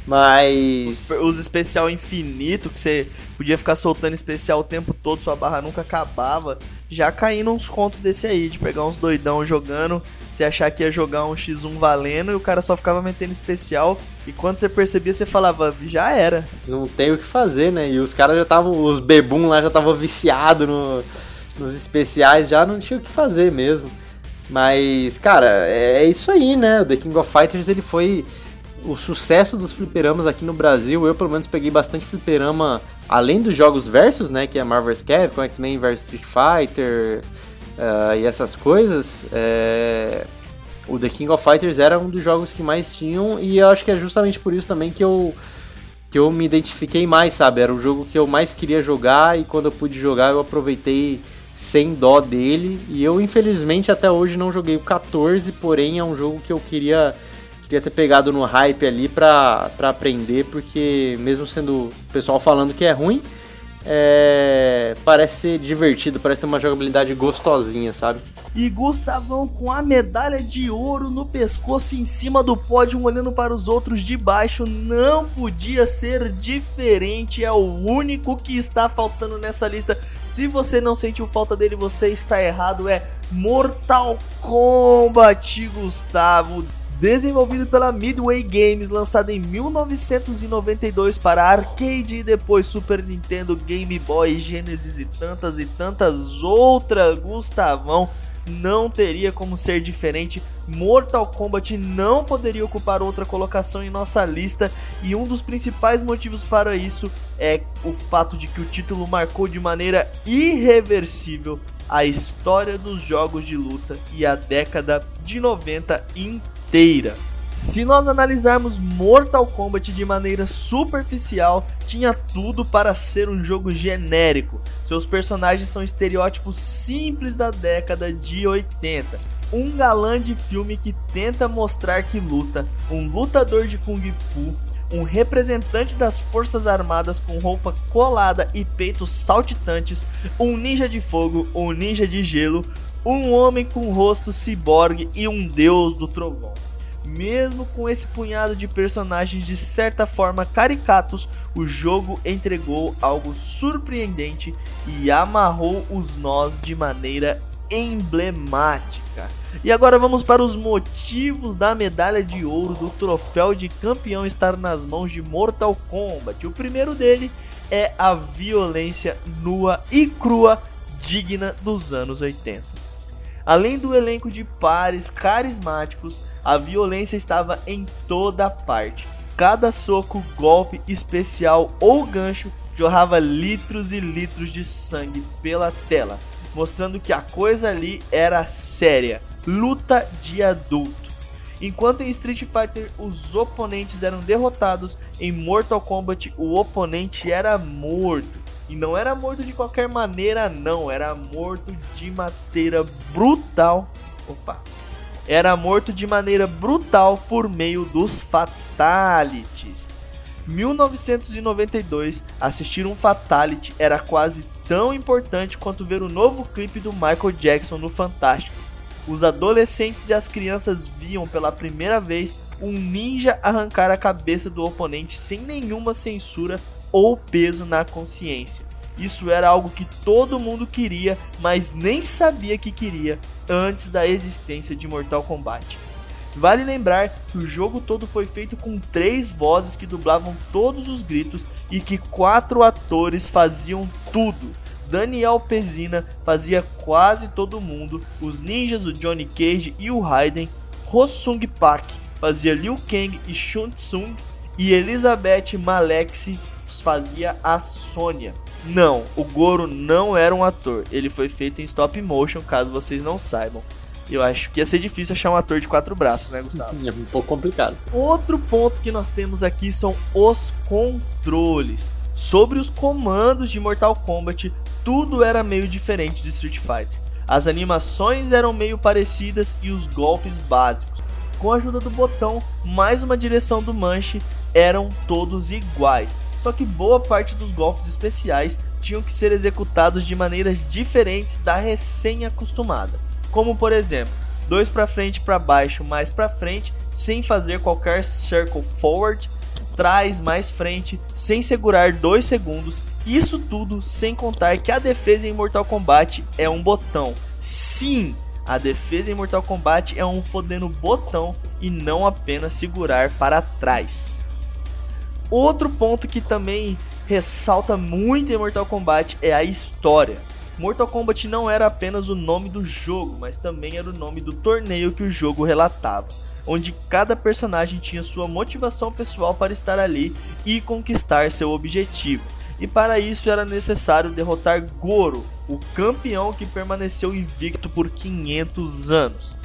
Speaker 1: Mas.
Speaker 2: Os, os, especial infinito, que você podia ficar soltando especial o tempo todo, sua barra nunca acabava. Já caindo uns contos desse aí, de pegar uns doidão jogando, você achar que ia jogar um X1 valendo e o cara só ficava metendo especial. E quando você percebia, você falava, já era.
Speaker 1: Não tem o que fazer, né? E os caras já estavam, os bebum lá já estavam viciados no. nos especiais já não tinha o que fazer mesmo. Mas, cara, é, é isso aí, né? O The King of Fighters ele foi o sucesso dos fliperamas aqui no Brasil. Eu, pelo menos, peguei bastante fliperama além dos jogos versus, né? Que é Marvel Capcom, X-Men vs Street Fighter uh, e essas coisas. É... O The King of Fighters era um dos jogos que mais tinham e eu acho que é justamente por isso também que eu que eu me identifiquei mais, sabe? Era o jogo que eu mais queria jogar e quando eu pude jogar eu aproveitei sem dó dele. E eu, infelizmente, até hoje não joguei o 14, porém é um jogo que eu queria, queria ter pegado no hype ali pra, pra aprender, porque mesmo sendo o pessoal falando que é ruim, é, parece ser divertido, parece ter uma jogabilidade gostosinha, sabe?
Speaker 2: E Gustavão com a medalha de ouro no pescoço em cima do pódio, olhando para os outros de baixo, não podia ser diferente. É o único que está faltando nessa lista. Se você não sentiu falta dele, você está errado. É Mortal Kombat, Gustavo desenvolvido pela Midway Games, lançado em 1992 para arcade e depois Super Nintendo, Game Boy, Genesis e tantas e tantas outras, Gustavão, não teria como ser diferente. Mortal Kombat não poderia ocupar outra colocação em nossa lista, e um dos principais motivos para isso é o fato de que o título marcou de maneira irreversível a história dos jogos de luta e a década de 90 inteira inteira. Se nós analisarmos Mortal Kombat de maneira superficial, tinha tudo para ser um jogo genérico. Seus personagens são estereótipos simples da década de 80. Um galã de filme que tenta mostrar que luta, um lutador de kung fu, um representante das forças armadas com roupa colada e peitos saltitantes, um ninja de fogo, um ninja de gelo, um homem com rosto ciborgue e um deus do trovão. Mesmo com esse punhado de personagens de certa forma caricatos, o jogo entregou algo surpreendente e amarrou os nós de maneira emblemática. E agora vamos para os motivos da medalha de ouro do troféu de campeão estar nas mãos de Mortal Kombat. O primeiro dele é a violência nua e crua digna dos anos 80. Além do elenco de pares carismáticos, a violência estava em toda parte. Cada soco, golpe especial ou gancho jorrava litros e litros de sangue pela tela, mostrando que a coisa ali era séria, luta de adulto. Enquanto em Street Fighter os oponentes eram derrotados, em Mortal Kombat o oponente era morto. E não era morto de qualquer maneira, não. Era morto de maneira brutal. Opa! Era morto de maneira brutal por meio dos Fatalities. 1992, assistir um Fatality era quase tão importante quanto ver o novo clipe do Michael Jackson no Fantástico. Os adolescentes e as crianças viam pela primeira vez um ninja arrancar a cabeça do oponente sem nenhuma censura ou peso na consciência. Isso era algo que todo mundo queria, mas nem sabia que queria antes da existência de Mortal Kombat. Vale lembrar que o jogo todo foi feito com três vozes que dublavam todos os gritos e que quatro atores faziam tudo. Daniel Pezina fazia quase todo mundo, os ninjas, o Johnny Cage e o Raiden, Hosung Pak fazia Liu Kang e Shun Tsung e Elizabeth Malexi fazia a Sônia. Não, o Goro não era um ator. Ele foi feito em stop motion, caso vocês não saibam. Eu acho que ia ser difícil achar um ator de quatro braços, né, Gustavo?
Speaker 1: É um pouco complicado.
Speaker 2: Outro ponto que nós temos aqui são os controles. Sobre os comandos de Mortal Kombat, tudo era meio diferente de Street Fighter. As animações eram meio parecidas e os golpes básicos. Com a ajuda do botão, mais uma direção do manche, eram todos iguais só que boa parte dos golpes especiais tinham que ser executados de maneiras diferentes da recém-acostumada. Como por exemplo, dois para frente, para baixo, mais para frente, sem fazer qualquer circle forward, trás, mais frente, sem segurar 2 segundos. Isso tudo sem contar que a defesa em Mortal Kombat é um botão. Sim, a defesa em Mortal Kombat é um fodendo botão e não apenas segurar para trás. Outro ponto que também ressalta muito em Mortal Kombat é a história. Mortal Kombat não era apenas o nome do jogo, mas também era o nome do torneio que o jogo relatava, onde cada personagem tinha sua motivação pessoal para estar ali e conquistar seu objetivo. E para isso era necessário derrotar Goro, o campeão que permaneceu invicto por 500 anos.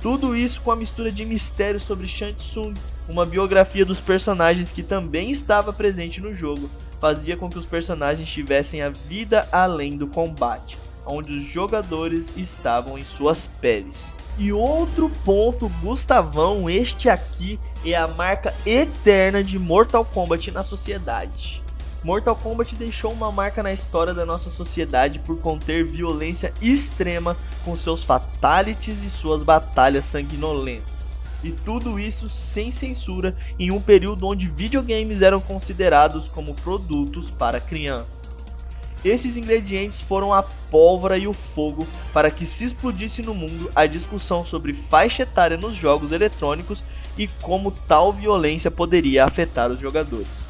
Speaker 2: Tudo isso com a mistura de mistério sobre Shang Tsung, uma biografia dos personagens que também estava presente no jogo, fazia com que os personagens tivessem a vida além do combate, onde os jogadores estavam em suas peles. E outro ponto, Gustavão, este aqui é a marca eterna de Mortal Kombat na sociedade. Mortal Kombat deixou uma marca na história da nossa sociedade por conter violência extrema com seus fatalities e suas batalhas sanguinolentas. E tudo isso sem censura em um período onde videogames eram considerados como produtos para crianças. Esses ingredientes foram a pólvora e o fogo para que se explodisse no mundo a discussão sobre faixa etária nos jogos eletrônicos e como tal violência poderia afetar os jogadores.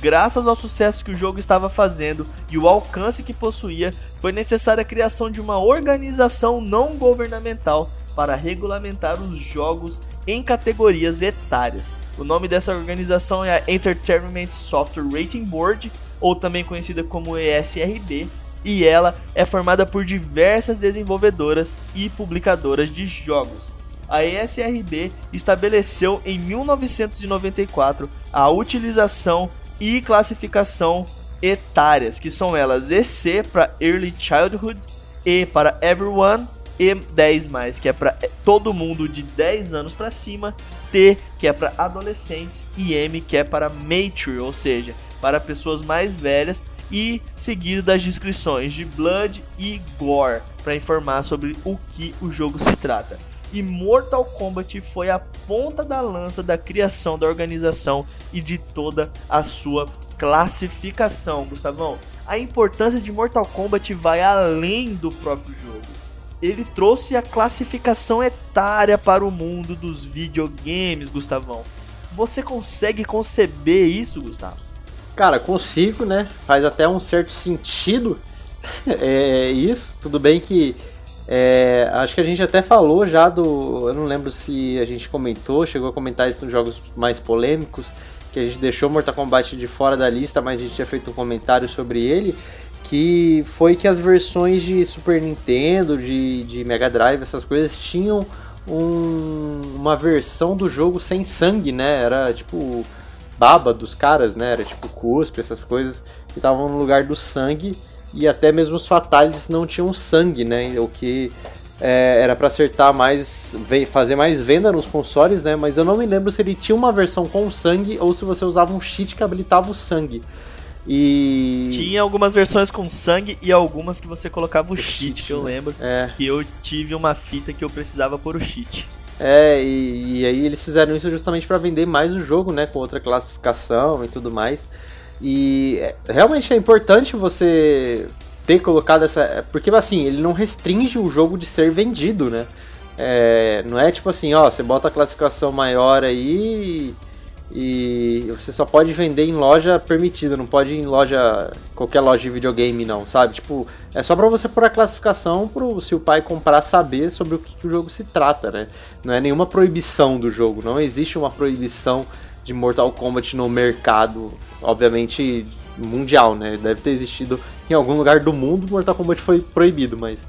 Speaker 2: Graças ao sucesso que o jogo estava fazendo e o alcance que possuía, foi necessária a criação de uma organização não governamental para regulamentar os jogos em categorias etárias. O nome dessa organização é a Entertainment Software Rating Board, ou também conhecida como ESRB, e ela é formada por diversas desenvolvedoras e publicadoras de jogos. A ESRB estabeleceu em 1994 a utilização e classificação etárias, que são elas EC para Early Childhood, E para Everyone e 10 mais, que é para todo mundo de 10 anos para cima, T, que é para adolescentes e M, que é para mature, ou seja, para pessoas mais velhas e seguido das descrições de Blood e Gore para informar sobre o que o jogo se trata. E Mortal Kombat foi a ponta da lança da criação da organização e de toda a sua classificação, Gustavão. A importância de Mortal Kombat vai além do próprio jogo ele trouxe a classificação etária para o mundo dos videogames, Gustavão. Você consegue conceber isso, Gustavo?
Speaker 1: Cara, consigo, né? Faz até um certo sentido é, isso. Tudo bem que é, acho que a gente até falou já do. Eu não lembro se a gente comentou, chegou a comentar isso nos jogos mais polêmicos, que a gente deixou Mortal Kombat de fora da lista, mas a gente tinha feito um comentário sobre ele que foi que as versões de Super Nintendo, de, de Mega Drive, essas coisas, tinham um, uma versão do jogo sem sangue, né? Era tipo baba dos caras, né? Era tipo cuspe, essas coisas que estavam no lugar do sangue e até mesmo os fatalities não tinham sangue, né? O que é, era para acertar mais, fazer mais venda nos consoles, né? Mas eu não me lembro se ele tinha uma versão com sangue ou se você usava um cheat que habilitava o sangue. E.
Speaker 2: Tinha algumas versões com sangue e algumas que você colocava o, o cheat, cheat, que eu né? lembro.
Speaker 1: É.
Speaker 2: Que eu tive uma fita que eu precisava pôr o cheat.
Speaker 1: É, e, e aí eles fizeram isso justamente para vender mais o jogo, né? Com outra classificação e tudo mais. E é, realmente é importante você ter colocado essa. Porque assim, ele não restringe o jogo de ser vendido, né? É, não é tipo assim, ó, você bota a classificação maior aí e você só pode vender em loja permitida, não pode ir em loja qualquer loja de videogame não, sabe? Tipo, é só para você pôr a classificação pro se o pai comprar saber sobre o que, que, o jogo se trata, né? Não é nenhuma proibição do jogo, não existe uma proibição de Mortal Kombat no mercado, obviamente mundial, né? Deve ter existido em algum lugar do mundo, Mortal Kombat foi proibido, mas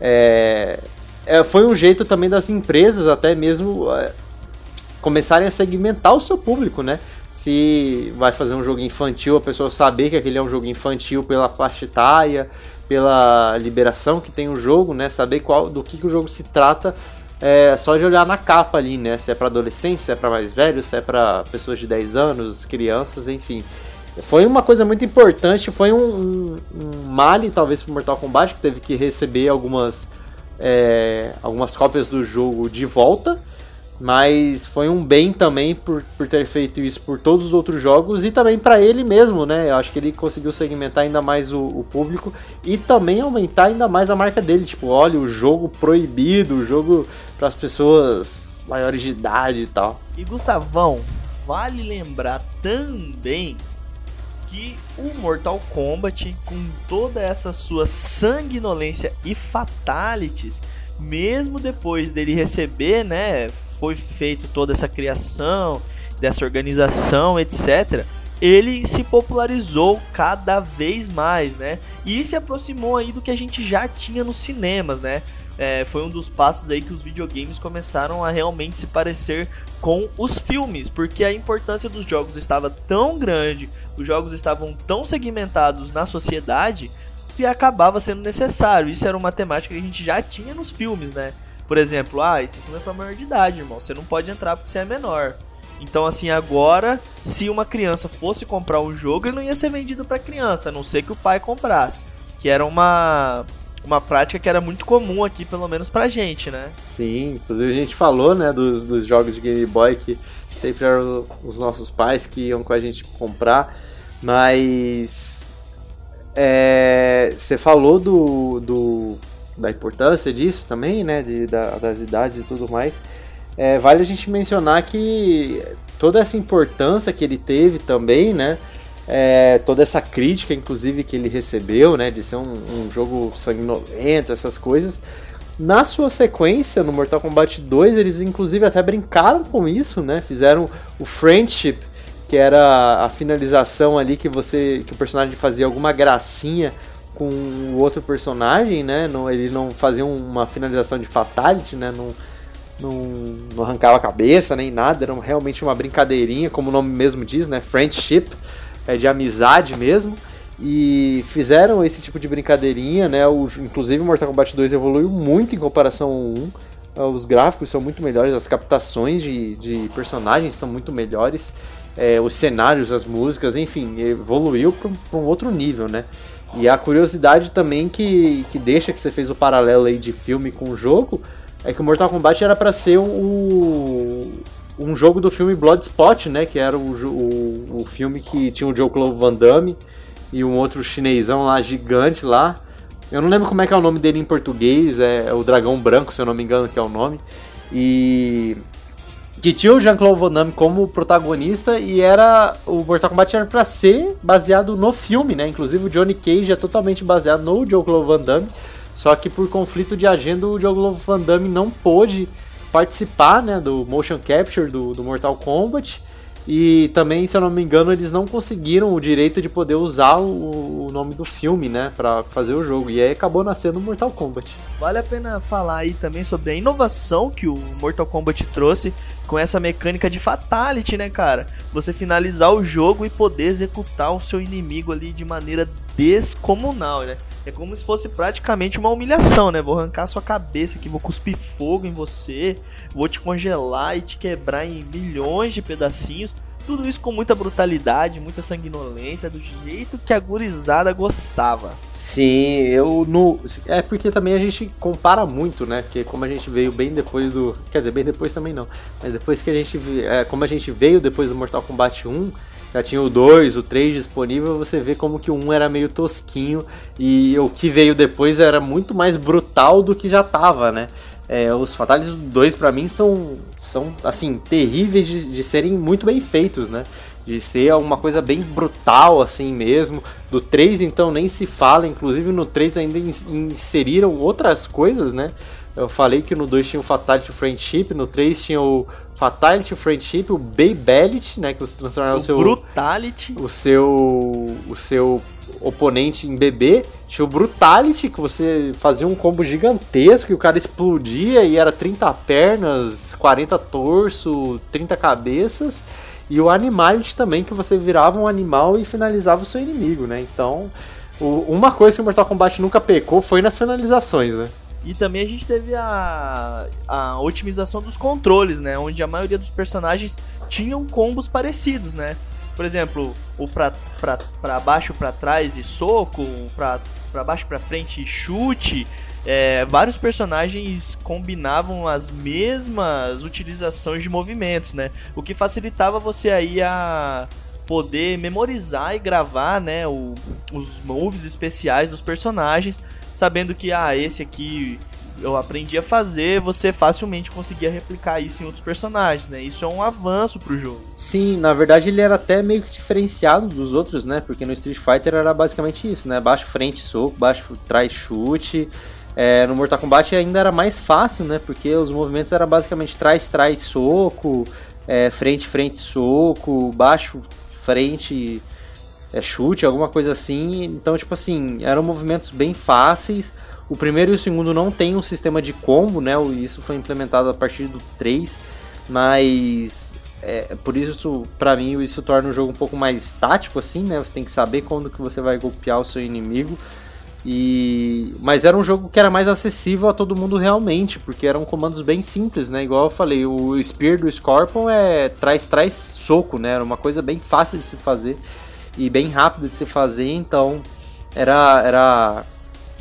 Speaker 1: é, é, foi um jeito também das empresas até mesmo é, começarem a segmentar o seu público, né? Se vai fazer um jogo infantil, a pessoa saber que aquele é um jogo infantil pela faixa etária, pela liberação que tem o jogo, né? Saber qual do que, que o jogo se trata é só de olhar na capa ali, né? Se é para adolescentes, se é para mais velhos, se é para pessoas de 10 anos, crianças, enfim. Foi uma coisa muito importante, foi um, um, um male talvez para Mortal Kombat que teve que receber algumas é, algumas cópias do jogo de volta mas foi um bem também por, por ter feito isso por todos os outros jogos e também para ele mesmo, né? Eu acho que ele conseguiu segmentar ainda mais o, o, público e também aumentar ainda mais a marca dele. Tipo, olha, o jogo proibido, o jogo para as pessoas maiores de idade e tal.
Speaker 2: E Gustavão, vale lembrar também que o Mortal Kombat, com toda essa sua sanguinolência e fatalities, mesmo depois dele receber, né, foi feito toda essa criação, dessa organização, etc. Ele se popularizou cada vez mais, né? E se aproximou aí do que a gente já tinha nos cinemas, né? é, foi um dos passos aí que os videogames começaram a realmente se parecer com os filmes, porque a importância dos jogos estava tão grande, os jogos estavam tão segmentados na sociedade que acabava sendo necessário. Isso era uma temática que a gente já tinha nos filmes, né? Por exemplo, ah, esse filme é para maior de idade, irmão, você não pode entrar porque você é menor. Então, assim, agora, se uma criança fosse comprar um jogo, ele não ia ser vendido para criança, a não ser que o pai comprasse. Que era uma uma prática que era muito comum aqui, pelo menos pra gente, né?
Speaker 1: Sim, inclusive a gente falou, né, dos, dos jogos de Game Boy que sempre eram os nossos pais que iam com a gente comprar, mas é, você falou do, do, da importância disso também, né, de, da, das idades e tudo mais. É, vale a gente mencionar que toda essa importância que ele teve também, né, é, toda essa crítica, inclusive, que ele recebeu, né, de ser um, um, jogo sanguinolento, essas coisas. Na sua sequência, no Mortal Kombat 2, eles inclusive até brincaram com isso, né? Fizeram o Friendship, que era a finalização ali que você, que o personagem fazia alguma gracinha com o outro personagem, né? Não, ele não fazia uma finalização de fatality, né? Não, não, não arrancava a cabeça nem nada, era realmente uma brincadeirinha, como o nome mesmo diz, né? Friendship é, de amizade mesmo. E fizeram esse tipo de brincadeirinha, né? O, inclusive o Mortal Kombat 2 evoluiu muito em comparação ao 1. É, os gráficos são muito melhores, as captações de, de personagens são muito melhores, é, os cenários, as músicas, enfim, evoluiu para um outro nível, né? E a curiosidade também que, que deixa que você fez o paralelo aí de filme com o jogo é que o Mortal Kombat era para ser o, um jogo do filme Bloodspot, né? Que era o, o, o filme que tinha o Joe Claude Van Damme e um outro chinesão lá, gigante lá. Eu não lembro como é que é o nome dele em português, é, é o Dragão Branco, se eu não me engano, que é o nome. E que tinha o Jean-Claude Van Damme como protagonista e era o Mortal Kombat era para ser baseado no filme, né? Inclusive o Johnny Cage é totalmente baseado no Jean-Claude Van Damme, só que por conflito de agenda o Jean-Claude Van Damme não pôde participar né, do motion capture do, do Mortal Kombat. E também, se eu não me engano, eles não conseguiram o direito de poder usar o, o nome do filme, né, para fazer o jogo. E aí acabou nascendo Mortal Kombat.
Speaker 2: Vale a pena falar aí também sobre a inovação que o Mortal Kombat trouxe com essa mecânica de fatality, né, cara? Você finalizar o jogo e poder executar o seu inimigo ali de maneira descomunal, né? É como se fosse praticamente uma humilhação, né? Vou arrancar sua cabeça aqui, vou cuspir fogo em você, vou te congelar e te quebrar em milhões de pedacinhos. Tudo isso com muita brutalidade, muita sanguinolência, do jeito que a gurizada gostava.
Speaker 1: Sim, eu no. É porque também a gente compara muito, né? Porque como a gente veio bem depois do. Quer dizer, bem depois também não. Mas depois que a gente. É, como a gente veio depois do Mortal Kombat 1 já tinha o 2, o 3 disponível, você vê como que o 1 era meio tosquinho e o que veio depois era muito mais brutal do que já tava, né? É, os Fatalities 2 para mim são, são assim, terríveis de, de serem muito bem feitos, né? de ser uma coisa bem brutal assim mesmo. Do 3 então nem se fala, inclusive no 3 ainda inseriram outras coisas, né? Eu falei que no 2 tinha o Fatality Friendship, no 3 tinha o Fatality Friendship, o Babelit, né, que você transformava o, o seu
Speaker 2: Brutality,
Speaker 1: o seu o seu oponente em bebê, tinha o Brutality, que você fazia um combo gigantesco e o cara explodia e era 30 pernas, 40 torso, 30 cabeças. E o Animality também, que você virava um animal e finalizava o seu inimigo, né? Então, o, uma coisa que o Mortal Kombat nunca pecou foi nas finalizações, né?
Speaker 2: E também a gente teve a, a otimização dos controles, né? Onde a maioria dos personagens tinham combos parecidos, né? Por exemplo, o pra, pra, pra baixo para trás e soco, pra, pra baixo para frente e chute é, vários personagens combinavam as mesmas utilizações de movimentos, né? O que facilitava você aí a poder memorizar e gravar, né, o, os moves especiais dos personagens, sabendo que ah, esse aqui eu aprendi a fazer, você facilmente conseguia replicar isso em outros personagens, né? Isso é um avanço pro jogo.
Speaker 1: Sim, na verdade ele era até meio que diferenciado dos outros, né? Porque no Street Fighter era basicamente isso, né? Baixo, frente, soco, baixo, trás, chute. É, no Mortal Kombat ainda era mais fácil, né? Porque os movimentos eram basicamente trás, trás, soco, é, frente, frente, soco, baixo, frente, é, chute, alguma coisa assim. Então, tipo assim, eram movimentos bem fáceis. O primeiro e o segundo não tem um sistema de combo, né? Isso foi implementado a partir do 3, mas é, por isso, para mim, isso torna o jogo um pouco mais tático, assim, né? Você tem que saber quando que você vai golpear o seu inimigo. E mas era um jogo que era mais acessível a todo mundo realmente, porque eram comandos bem simples, né? Igual eu falei, o Spear do Scorpion é trás trás soco, né? Era uma coisa bem fácil de se fazer e bem rápida de se fazer, então era era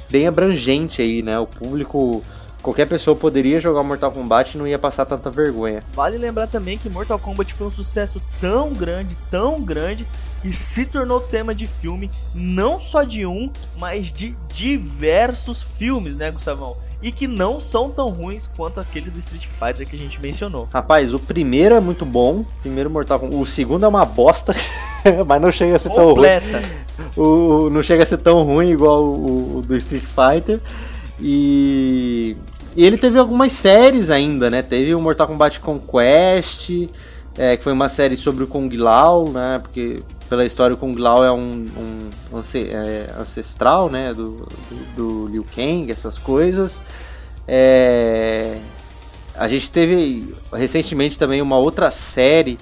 Speaker 1: bem abrangente aí, né? O público qualquer pessoa poderia jogar Mortal Kombat e não ia passar tanta vergonha.
Speaker 2: Vale lembrar também que Mortal Kombat foi um sucesso tão grande, tão grande e se tornou tema de filme, não só de um, mas de diversos filmes, né, Gustavão? E que não são tão ruins quanto aquele do Street Fighter que a gente mencionou.
Speaker 1: Rapaz, o primeiro é muito bom, o primeiro Mortal Kombat. O segundo é uma bosta, mas não chega a ser Completa. tão ruim. O, não chega a ser tão ruim igual o, o do Street Fighter. E, e ele teve algumas séries ainda, né? Teve o Mortal Kombat Conquest, é, que foi uma série sobre o Kung Lao, né? Porque pela história o Kung Lao é um, um é, ancestral, né? Do, do, do, Liu Kang, essas coisas. É, a gente teve recentemente também uma outra série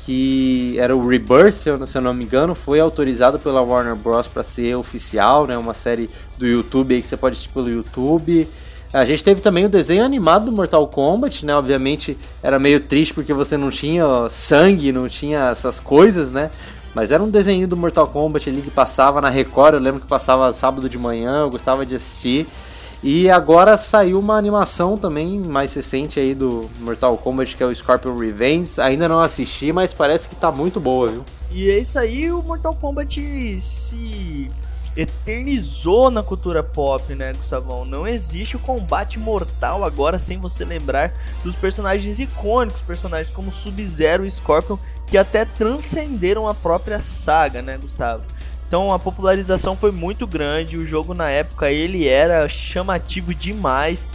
Speaker 1: que era o Rebirth, se eu não me engano, foi autorizado pela Warner Bros para ser oficial, né? Uma série do YouTube aí que você pode assistir pelo YouTube. A gente teve também o desenho animado do Mortal Kombat, né? Obviamente era meio triste porque você não tinha sangue, não tinha essas coisas, né? Mas era um desenho do Mortal Kombat ali que passava na Record, eu lembro que passava sábado de manhã, eu gostava de assistir. E agora saiu uma animação também mais recente aí do Mortal Kombat, que é o Scorpion Revenge. Ainda não assisti, mas parece que tá muito boa, viu?
Speaker 2: E é isso aí, o Mortal Kombat se eternizou na cultura pop, né, Gustavão? Não existe o combate mortal agora sem você lembrar dos personagens icônicos, personagens como Sub-Zero e Scorpion, que até transcenderam a própria saga, né, Gustavo? Então a popularização foi muito grande, o jogo na época ele era chamativo demais.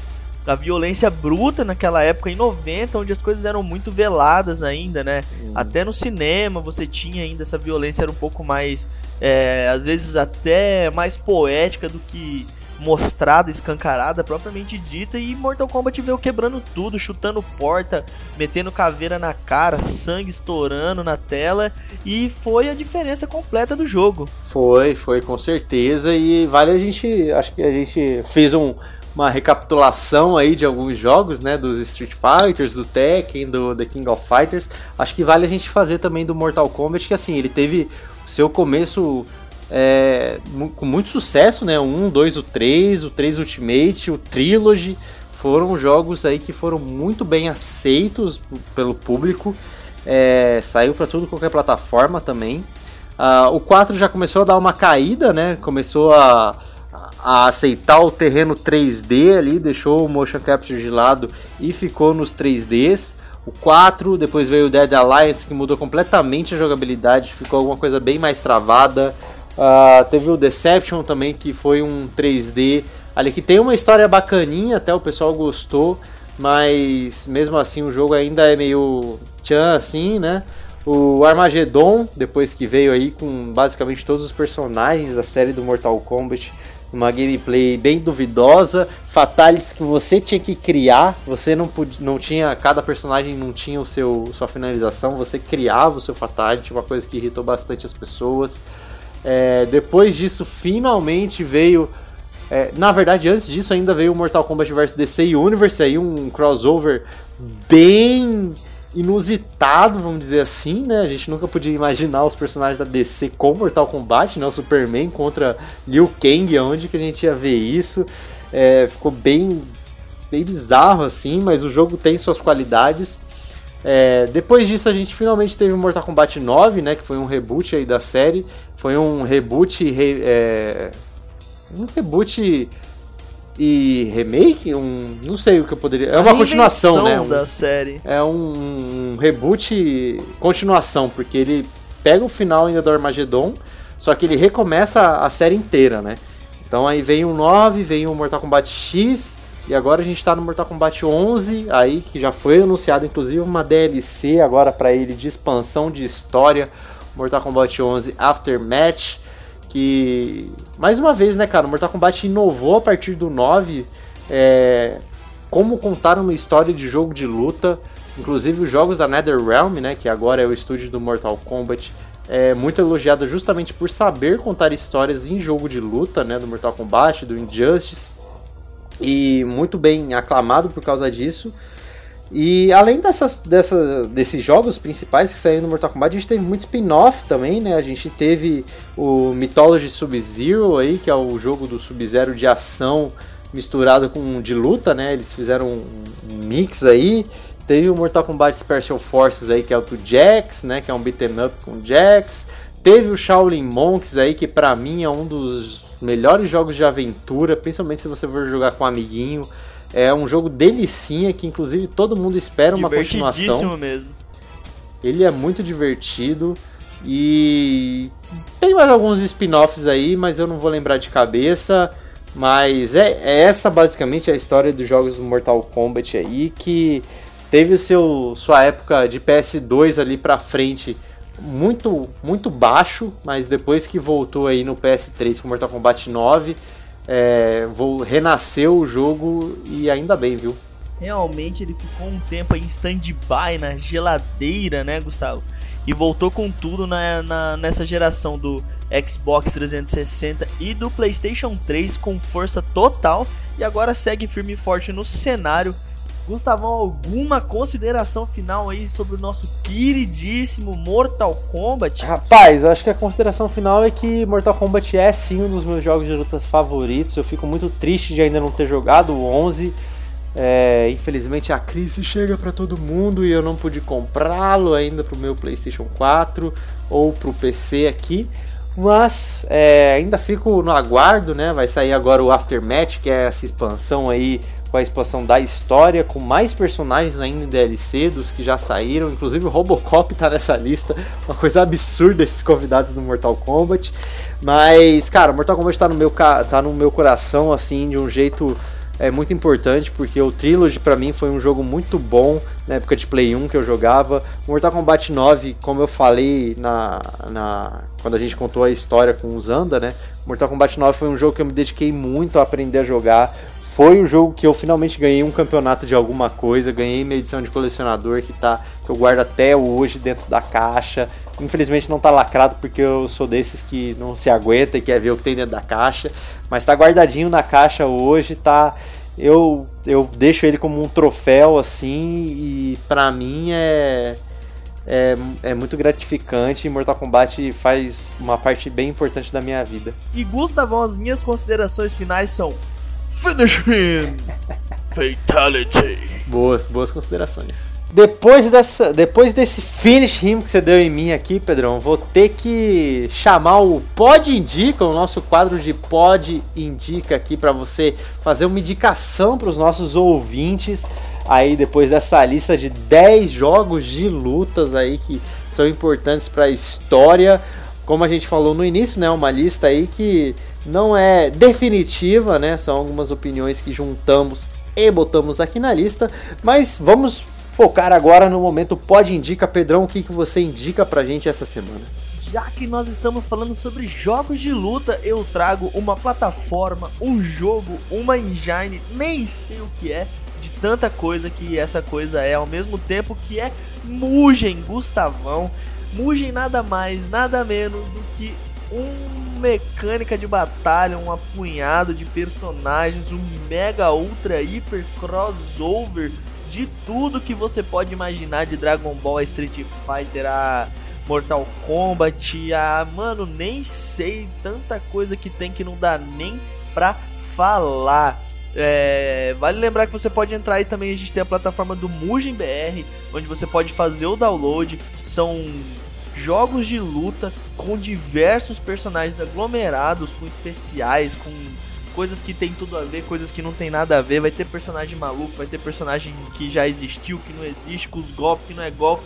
Speaker 2: A violência bruta naquela época, em 90, onde as coisas eram muito veladas ainda, né? Uhum. Até no cinema você tinha ainda essa violência, era um pouco mais é, às vezes até mais poética do que mostrada, escancarada, propriamente dita, e Mortal Kombat veio quebrando tudo, chutando porta, metendo caveira na cara, sangue estourando na tela, e foi a diferença completa do jogo.
Speaker 1: Foi, foi com certeza, e vale a gente, acho que a gente fez um, uma recapitulação aí de alguns jogos, né, dos Street Fighters, do Tekken, do The King of Fighters. Acho que vale a gente fazer também do Mortal Kombat, que assim, ele teve seu começo é, com muito sucesso, né? O 1, 2, o 3, o 3 Ultimate, o Trilogy. Foram jogos aí que foram muito bem aceitos pelo público. É, saiu para tudo qualquer plataforma também. Uh, o 4 já começou a dar uma caída, né? Começou a, a aceitar o terreno 3D ali, deixou o motion capture de lado e ficou nos 3Ds. O 4, depois veio o Dead Alliance, que mudou completamente a jogabilidade, ficou alguma coisa bem mais travada. Uh, teve o Deception também, que foi um 3D ali que tem uma história bacaninha, até o pessoal gostou, mas mesmo assim o jogo ainda é meio tchan assim, né? O Armageddon, depois que veio aí com basicamente todos os personagens da série do Mortal Kombat, uma gameplay bem duvidosa, fatalities que você tinha que criar, você não podia, não tinha, cada personagem não tinha o seu sua finalização, você criava o seu fatality, uma coisa que irritou bastante as pessoas. É, depois disso, finalmente veio, é, na verdade, antes disso ainda veio o Mortal Kombat vs DC Universe, aí um crossover bem inusitado, vamos dizer assim, né? A gente nunca podia imaginar os personagens da DC com Mortal Kombat, né? O Superman contra Liu Kang, onde que a gente ia ver isso? É, ficou bem, bem bizarro assim, mas o jogo tem suas qualidades. É, depois disso a gente finalmente teve o Mortal Kombat 9, né? Que foi um reboot aí da série. Foi um reboot... Re, é, um reboot e remake, um, não sei o que eu poderia. É uma continuação, né? Um,
Speaker 2: da série.
Speaker 1: É um, um reboot, continuação, porque ele pega o final ainda do Armageddon, só que ele recomeça a série inteira, né? Então aí vem o 9, vem o Mortal Kombat X e agora a gente está no Mortal Kombat 11, aí que já foi anunciado inclusive uma DLC agora para ele de expansão de história, Mortal Kombat 11 Aftermatch que mais uma vez, né, cara, o Mortal Kombat inovou a partir do 9, é, como contar uma história de jogo de luta, inclusive os jogos da NetherRealm, né, que agora é o estúdio do Mortal Kombat, é muito elogiada justamente por saber contar histórias em jogo de luta, né, do Mortal Kombat, do Injustice, e muito bem aclamado por causa disso. E além dessas, dessa, desses jogos principais que saíram no Mortal Kombat, a gente teve muito spin-off também, né? A gente teve o Mythology Sub-Zero aí, que é o jogo do Sub-Zero de ação misturado com de luta, né? Eles fizeram um, mix aí. Teve o Mortal Kombat Special Forces aí, que é o do Jax, né? Que é um beat'em up com Jax. Teve o Shaolin Monks aí, que pra mim é um dos melhores jogos de aventura, principalmente se você for jogar com um amiguinho. É um jogo delicinha que inclusive todo mundo espera uma continuação.
Speaker 2: mesmo.
Speaker 1: Ele é muito divertido e tem mais alguns spin-offs aí, mas eu não vou lembrar de cabeça. Mas é, é, essa basicamente a história dos jogos do Mortal Kombat aí que teve seu sua época de PS2 ali pra frente muito muito baixo, mas depois que voltou aí no PS3 com Mortal Kombat 9, é, vou renasceu o jogo e ainda bem, viu?
Speaker 2: Realmente ele ficou um tempo em stand-by, na geladeira, né, Gustavo? E voltou com tudo na, na, nessa geração do Xbox 360 e do PlayStation 3 com força total. E agora segue firme e forte no cenário Gustavão, alguma consideração final aí sobre o nosso queridíssimo Mortal Kombat?
Speaker 1: Rapaz, eu acho que a consideração final é que Mortal Kombat é sim um dos meus jogos de lutas favoritos. Eu fico muito triste de ainda não ter jogado o 11. É, infelizmente a crise chega para todo mundo e eu não pude comprá-lo ainda pro meu PlayStation 4 ou pro PC aqui. Mas é, ainda fico no aguardo, né? Vai sair agora o Aftermath, que é essa expansão aí com a expansão da história, com mais personagens ainda em DLC dos que já saíram, inclusive o Robocop tá nessa lista, uma coisa absurda esses convidados do Mortal Kombat. Mas, cara, Mortal Kombat tá no meu, tá no meu coração, assim, de um jeito é muito importante porque o Trilogy para mim foi um jogo muito bom na época de Play 1 que eu jogava. Mortal Kombat 9, como eu falei na, na quando a gente contou a história com o Zanda, né? Mortal Kombat 9 foi um jogo que eu me dediquei muito a aprender a jogar. Foi o jogo que eu finalmente ganhei um campeonato de alguma coisa, ganhei minha edição de colecionador que tá que eu guardo até hoje dentro da caixa. Infelizmente não tá lacrado porque eu sou desses que não se aguenta e quer ver o que tem dentro da caixa, mas tá guardadinho na caixa hoje, tá eu eu deixo ele como um troféu assim e para mim é é, é muito gratificante e Mortal Kombat faz uma parte bem importante da minha vida.
Speaker 2: E Gustavão, as minhas considerações finais são Finish him! Fatality!
Speaker 1: Boas, boas considerações. Depois, dessa, depois desse finish him que você deu em mim aqui, Pedrão, vou ter que chamar o Pod Indica, o nosso quadro de Pod Indica aqui para você fazer uma indicação para os nossos ouvintes aí depois dessa lista de 10 jogos de lutas aí que são importantes para a história como a gente falou no início, né, uma lista aí que não é definitiva, né? São algumas opiniões que juntamos e botamos aqui na lista, mas vamos focar agora no momento pode indica, Pedrão, o que, que você indica pra gente essa semana?
Speaker 2: Já que nós estamos falando sobre jogos de luta, eu trago uma plataforma, um jogo, uma engine, nem sei o que é, de tanta coisa que essa coisa é, ao mesmo tempo que é Mugen Gustavão. Mugen nada mais, nada menos do que uma mecânica de batalha, um apunhado de personagens, um mega ultra hiper crossover de tudo que você pode imaginar de Dragon Ball, Street Fighter, a Mortal Kombat, a mano, nem sei tanta coisa que tem que não dá nem pra falar. É, vale lembrar que você pode entrar aí também, a gente tem a plataforma do Mugen BR, onde você pode fazer o download. São jogos de luta com diversos personagens aglomerados, com especiais, com coisas que tem tudo a ver, coisas que não tem nada a ver. Vai ter personagem maluco, vai ter personagem que já existiu, que não existe, com os golpes que não é golpe.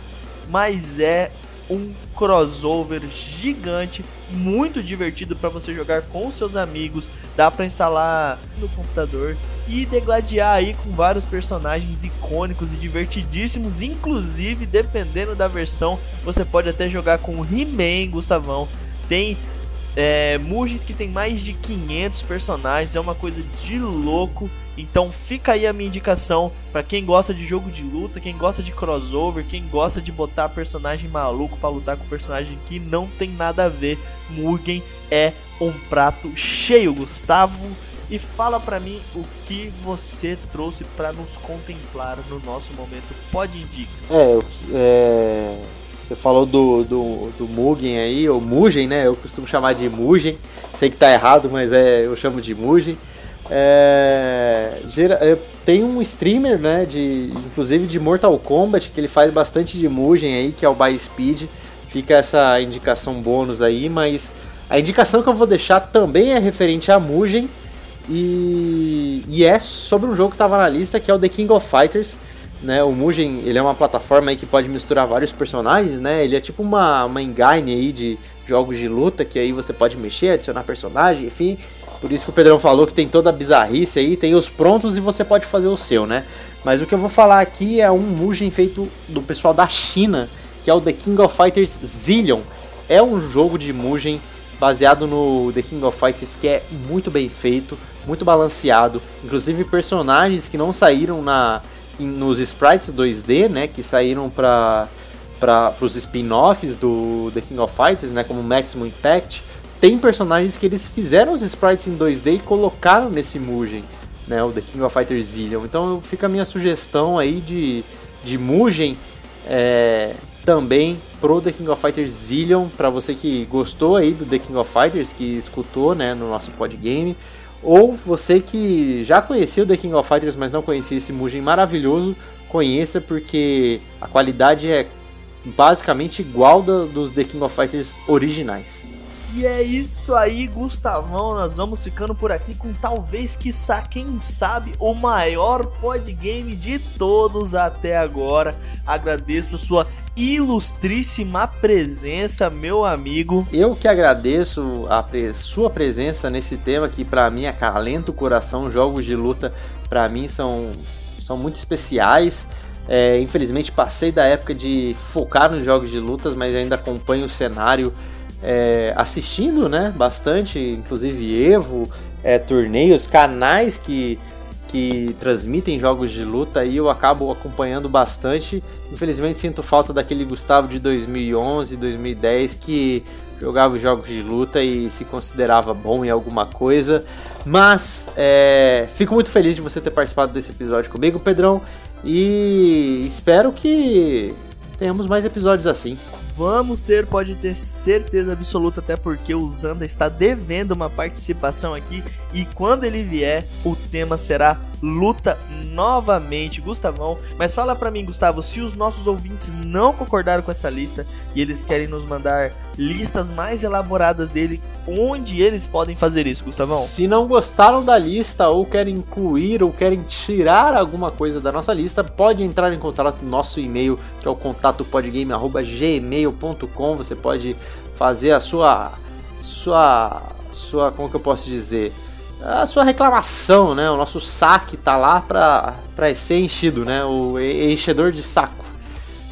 Speaker 2: Mas é um crossover gigante, muito divertido para você jogar com seus amigos. Dá para instalar no computador e degladiar aí com vários personagens icônicos e divertidíssimos, inclusive dependendo da versão, você pode até jogar com He-Man, Gustavão. Tem é, Mugens que tem mais de 500 personagens, é uma coisa de louco. Então fica aí a minha indicação para quem gosta de jogo de luta, quem gosta de crossover, quem gosta de botar personagem maluco para lutar com personagem que não tem nada a ver. Mugen é um prato cheio, Gustavo e fala para mim o que você trouxe para nos contemplar no nosso momento Pode Indica.
Speaker 1: É, é, você falou do, do, do Mugen aí, ou Mugen, né? Eu costumo chamar de Mugen. Sei que tá errado, mas é, eu chamo de Mugen. É, tem um streamer, né, de, inclusive de Mortal Kombat, que ele faz bastante de Mugen aí, que é o By Speed. Fica essa indicação bônus aí, mas a indicação que eu vou deixar também é referente a Mugen, e, e é sobre um jogo que estava na lista, que é o The King of Fighters. Né, o Mugen ele é uma plataforma aí que pode misturar vários personagens, né? Ele é tipo uma, uma engine aí de jogos de luta que aí você pode mexer, adicionar personagem, enfim. Por isso que o Pedrão falou que tem toda a bizarrice aí, tem os prontos e você pode fazer o seu, né? Mas o que eu vou falar aqui é um Mugen feito do pessoal da China, que é o The King of Fighters Zillion. É um jogo de Mugen baseado no The King of Fighters que é muito bem feito, muito balanceado, inclusive personagens que não saíram na nos sprites 2D, né, que saíram para para os spin-offs do The King of Fighters, né, como Maximum Impact, tem personagens que eles fizeram os sprites em 2D e colocaram nesse Mugen, né, o The King of Fighters Zillion. Então fica a minha sugestão aí de de Mugen é, também pro The King of Fighters Zillion, para você que gostou aí do The King of Fighters, que escutou, né, no nosso podgame, ou você que já conhecia o The King of Fighters, mas não conhecia esse Mugen maravilhoso, conheça porque a qualidade é basicamente igual da, dos The King of Fighters originais.
Speaker 2: E é isso aí, Gustavão. Nós vamos ficando por aqui com talvez, quiçá, quem sabe, o maior podgame de todos até agora. Agradeço a sua ilustríssima presença, meu amigo.
Speaker 1: Eu que agradeço a pre sua presença nesse tema que para mim acalenta o coração. Jogos de luta para mim são, são muito especiais. É, infelizmente passei da época de focar nos jogos de lutas, mas ainda acompanho o cenário é, assistindo, né? Bastante, inclusive Evo, é, torneios, canais que, que transmitem jogos de luta e eu acabo acompanhando bastante. Infelizmente sinto falta daquele Gustavo de 2011, 2010 que jogava jogos de luta e se considerava bom em alguma coisa. Mas é, fico muito feliz de você ter participado desse episódio comigo, Pedrão, e espero que tenhamos mais episódios assim.
Speaker 2: Vamos ter, pode ter certeza absoluta, até porque o Zanda está devendo uma participação aqui. E quando ele vier, o tema será luta novamente, Gustavão. Mas fala para mim, Gustavo, se os nossos ouvintes não concordaram com essa lista e eles querem nos mandar listas mais elaboradas dele, onde eles podem fazer isso, Gustavão?
Speaker 1: Se não gostaram da lista ou querem incluir ou querem tirar alguma coisa da nossa lista, pode entrar em contato no nosso e-mail, que é o contato podgame@gmail.com. Você pode fazer a sua sua sua como que eu posso dizer? a sua reclamação, né? O nosso saque tá lá pra, pra ser enchido, né? O enchedor de saco,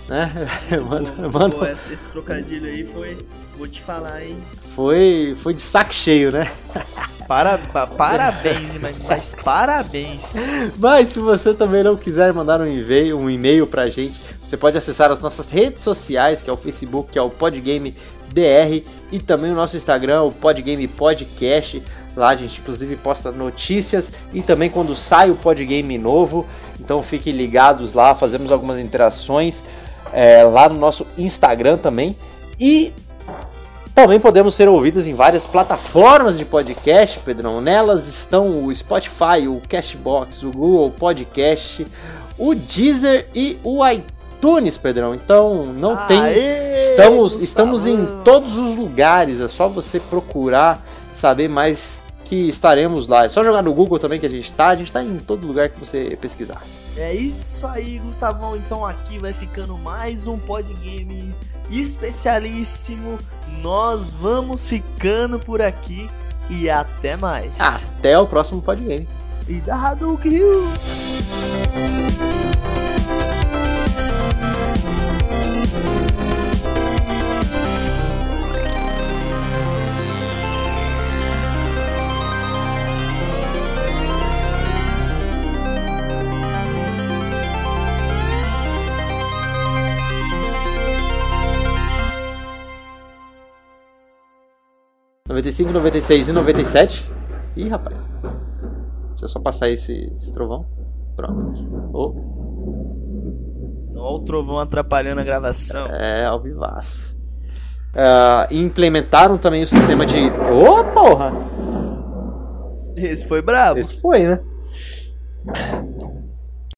Speaker 1: né?
Speaker 2: manda, pô, manda... Pô, esse, esse, trocadilho aí foi, vou te falar, hein?
Speaker 1: Foi, foi de saco cheio, né?
Speaker 2: Para, parabéns, mas, mas, parabéns.
Speaker 1: Mas se você também não quiser mandar um e-mail, um e-mail pra gente, você pode acessar as nossas redes sociais, que é o Facebook, que é o Podgame BR, e também o nosso Instagram, o Podgame Podcast. Lá a gente inclusive posta notícias e também quando sai o podgame novo. Então fiquem ligados lá, fazemos algumas interações é, lá no nosso Instagram também. E também podemos ser ouvidos em várias plataformas de podcast, Pedrão. Nelas estão o Spotify, o Cashbox, o Google Podcast, o Deezer e o iTunes, Pedrão. Então não Aê, tem. Estamos, estamos em todos os lugares. É só você procurar saber mais que estaremos lá. É só jogar no Google também que a gente tá. A gente tá em todo lugar que você pesquisar.
Speaker 2: É isso aí, Gustavão. Então aqui vai ficando mais um podgame especialíssimo. Nós vamos ficando por aqui e até mais.
Speaker 1: Até o próximo podgame.
Speaker 2: E da Hadouken!
Speaker 1: Noventa e cinco, noventa e seis e noventa e sete. Ih, rapaz. Deixa eu só passar esse, esse trovão. Pronto. Oh,
Speaker 2: Olha o trovão atrapalhando a gravação.
Speaker 1: é, ao vivaço. E implementaram também o sistema de. Ô, porra!
Speaker 2: Esse foi brabo.
Speaker 1: Esse foi, né?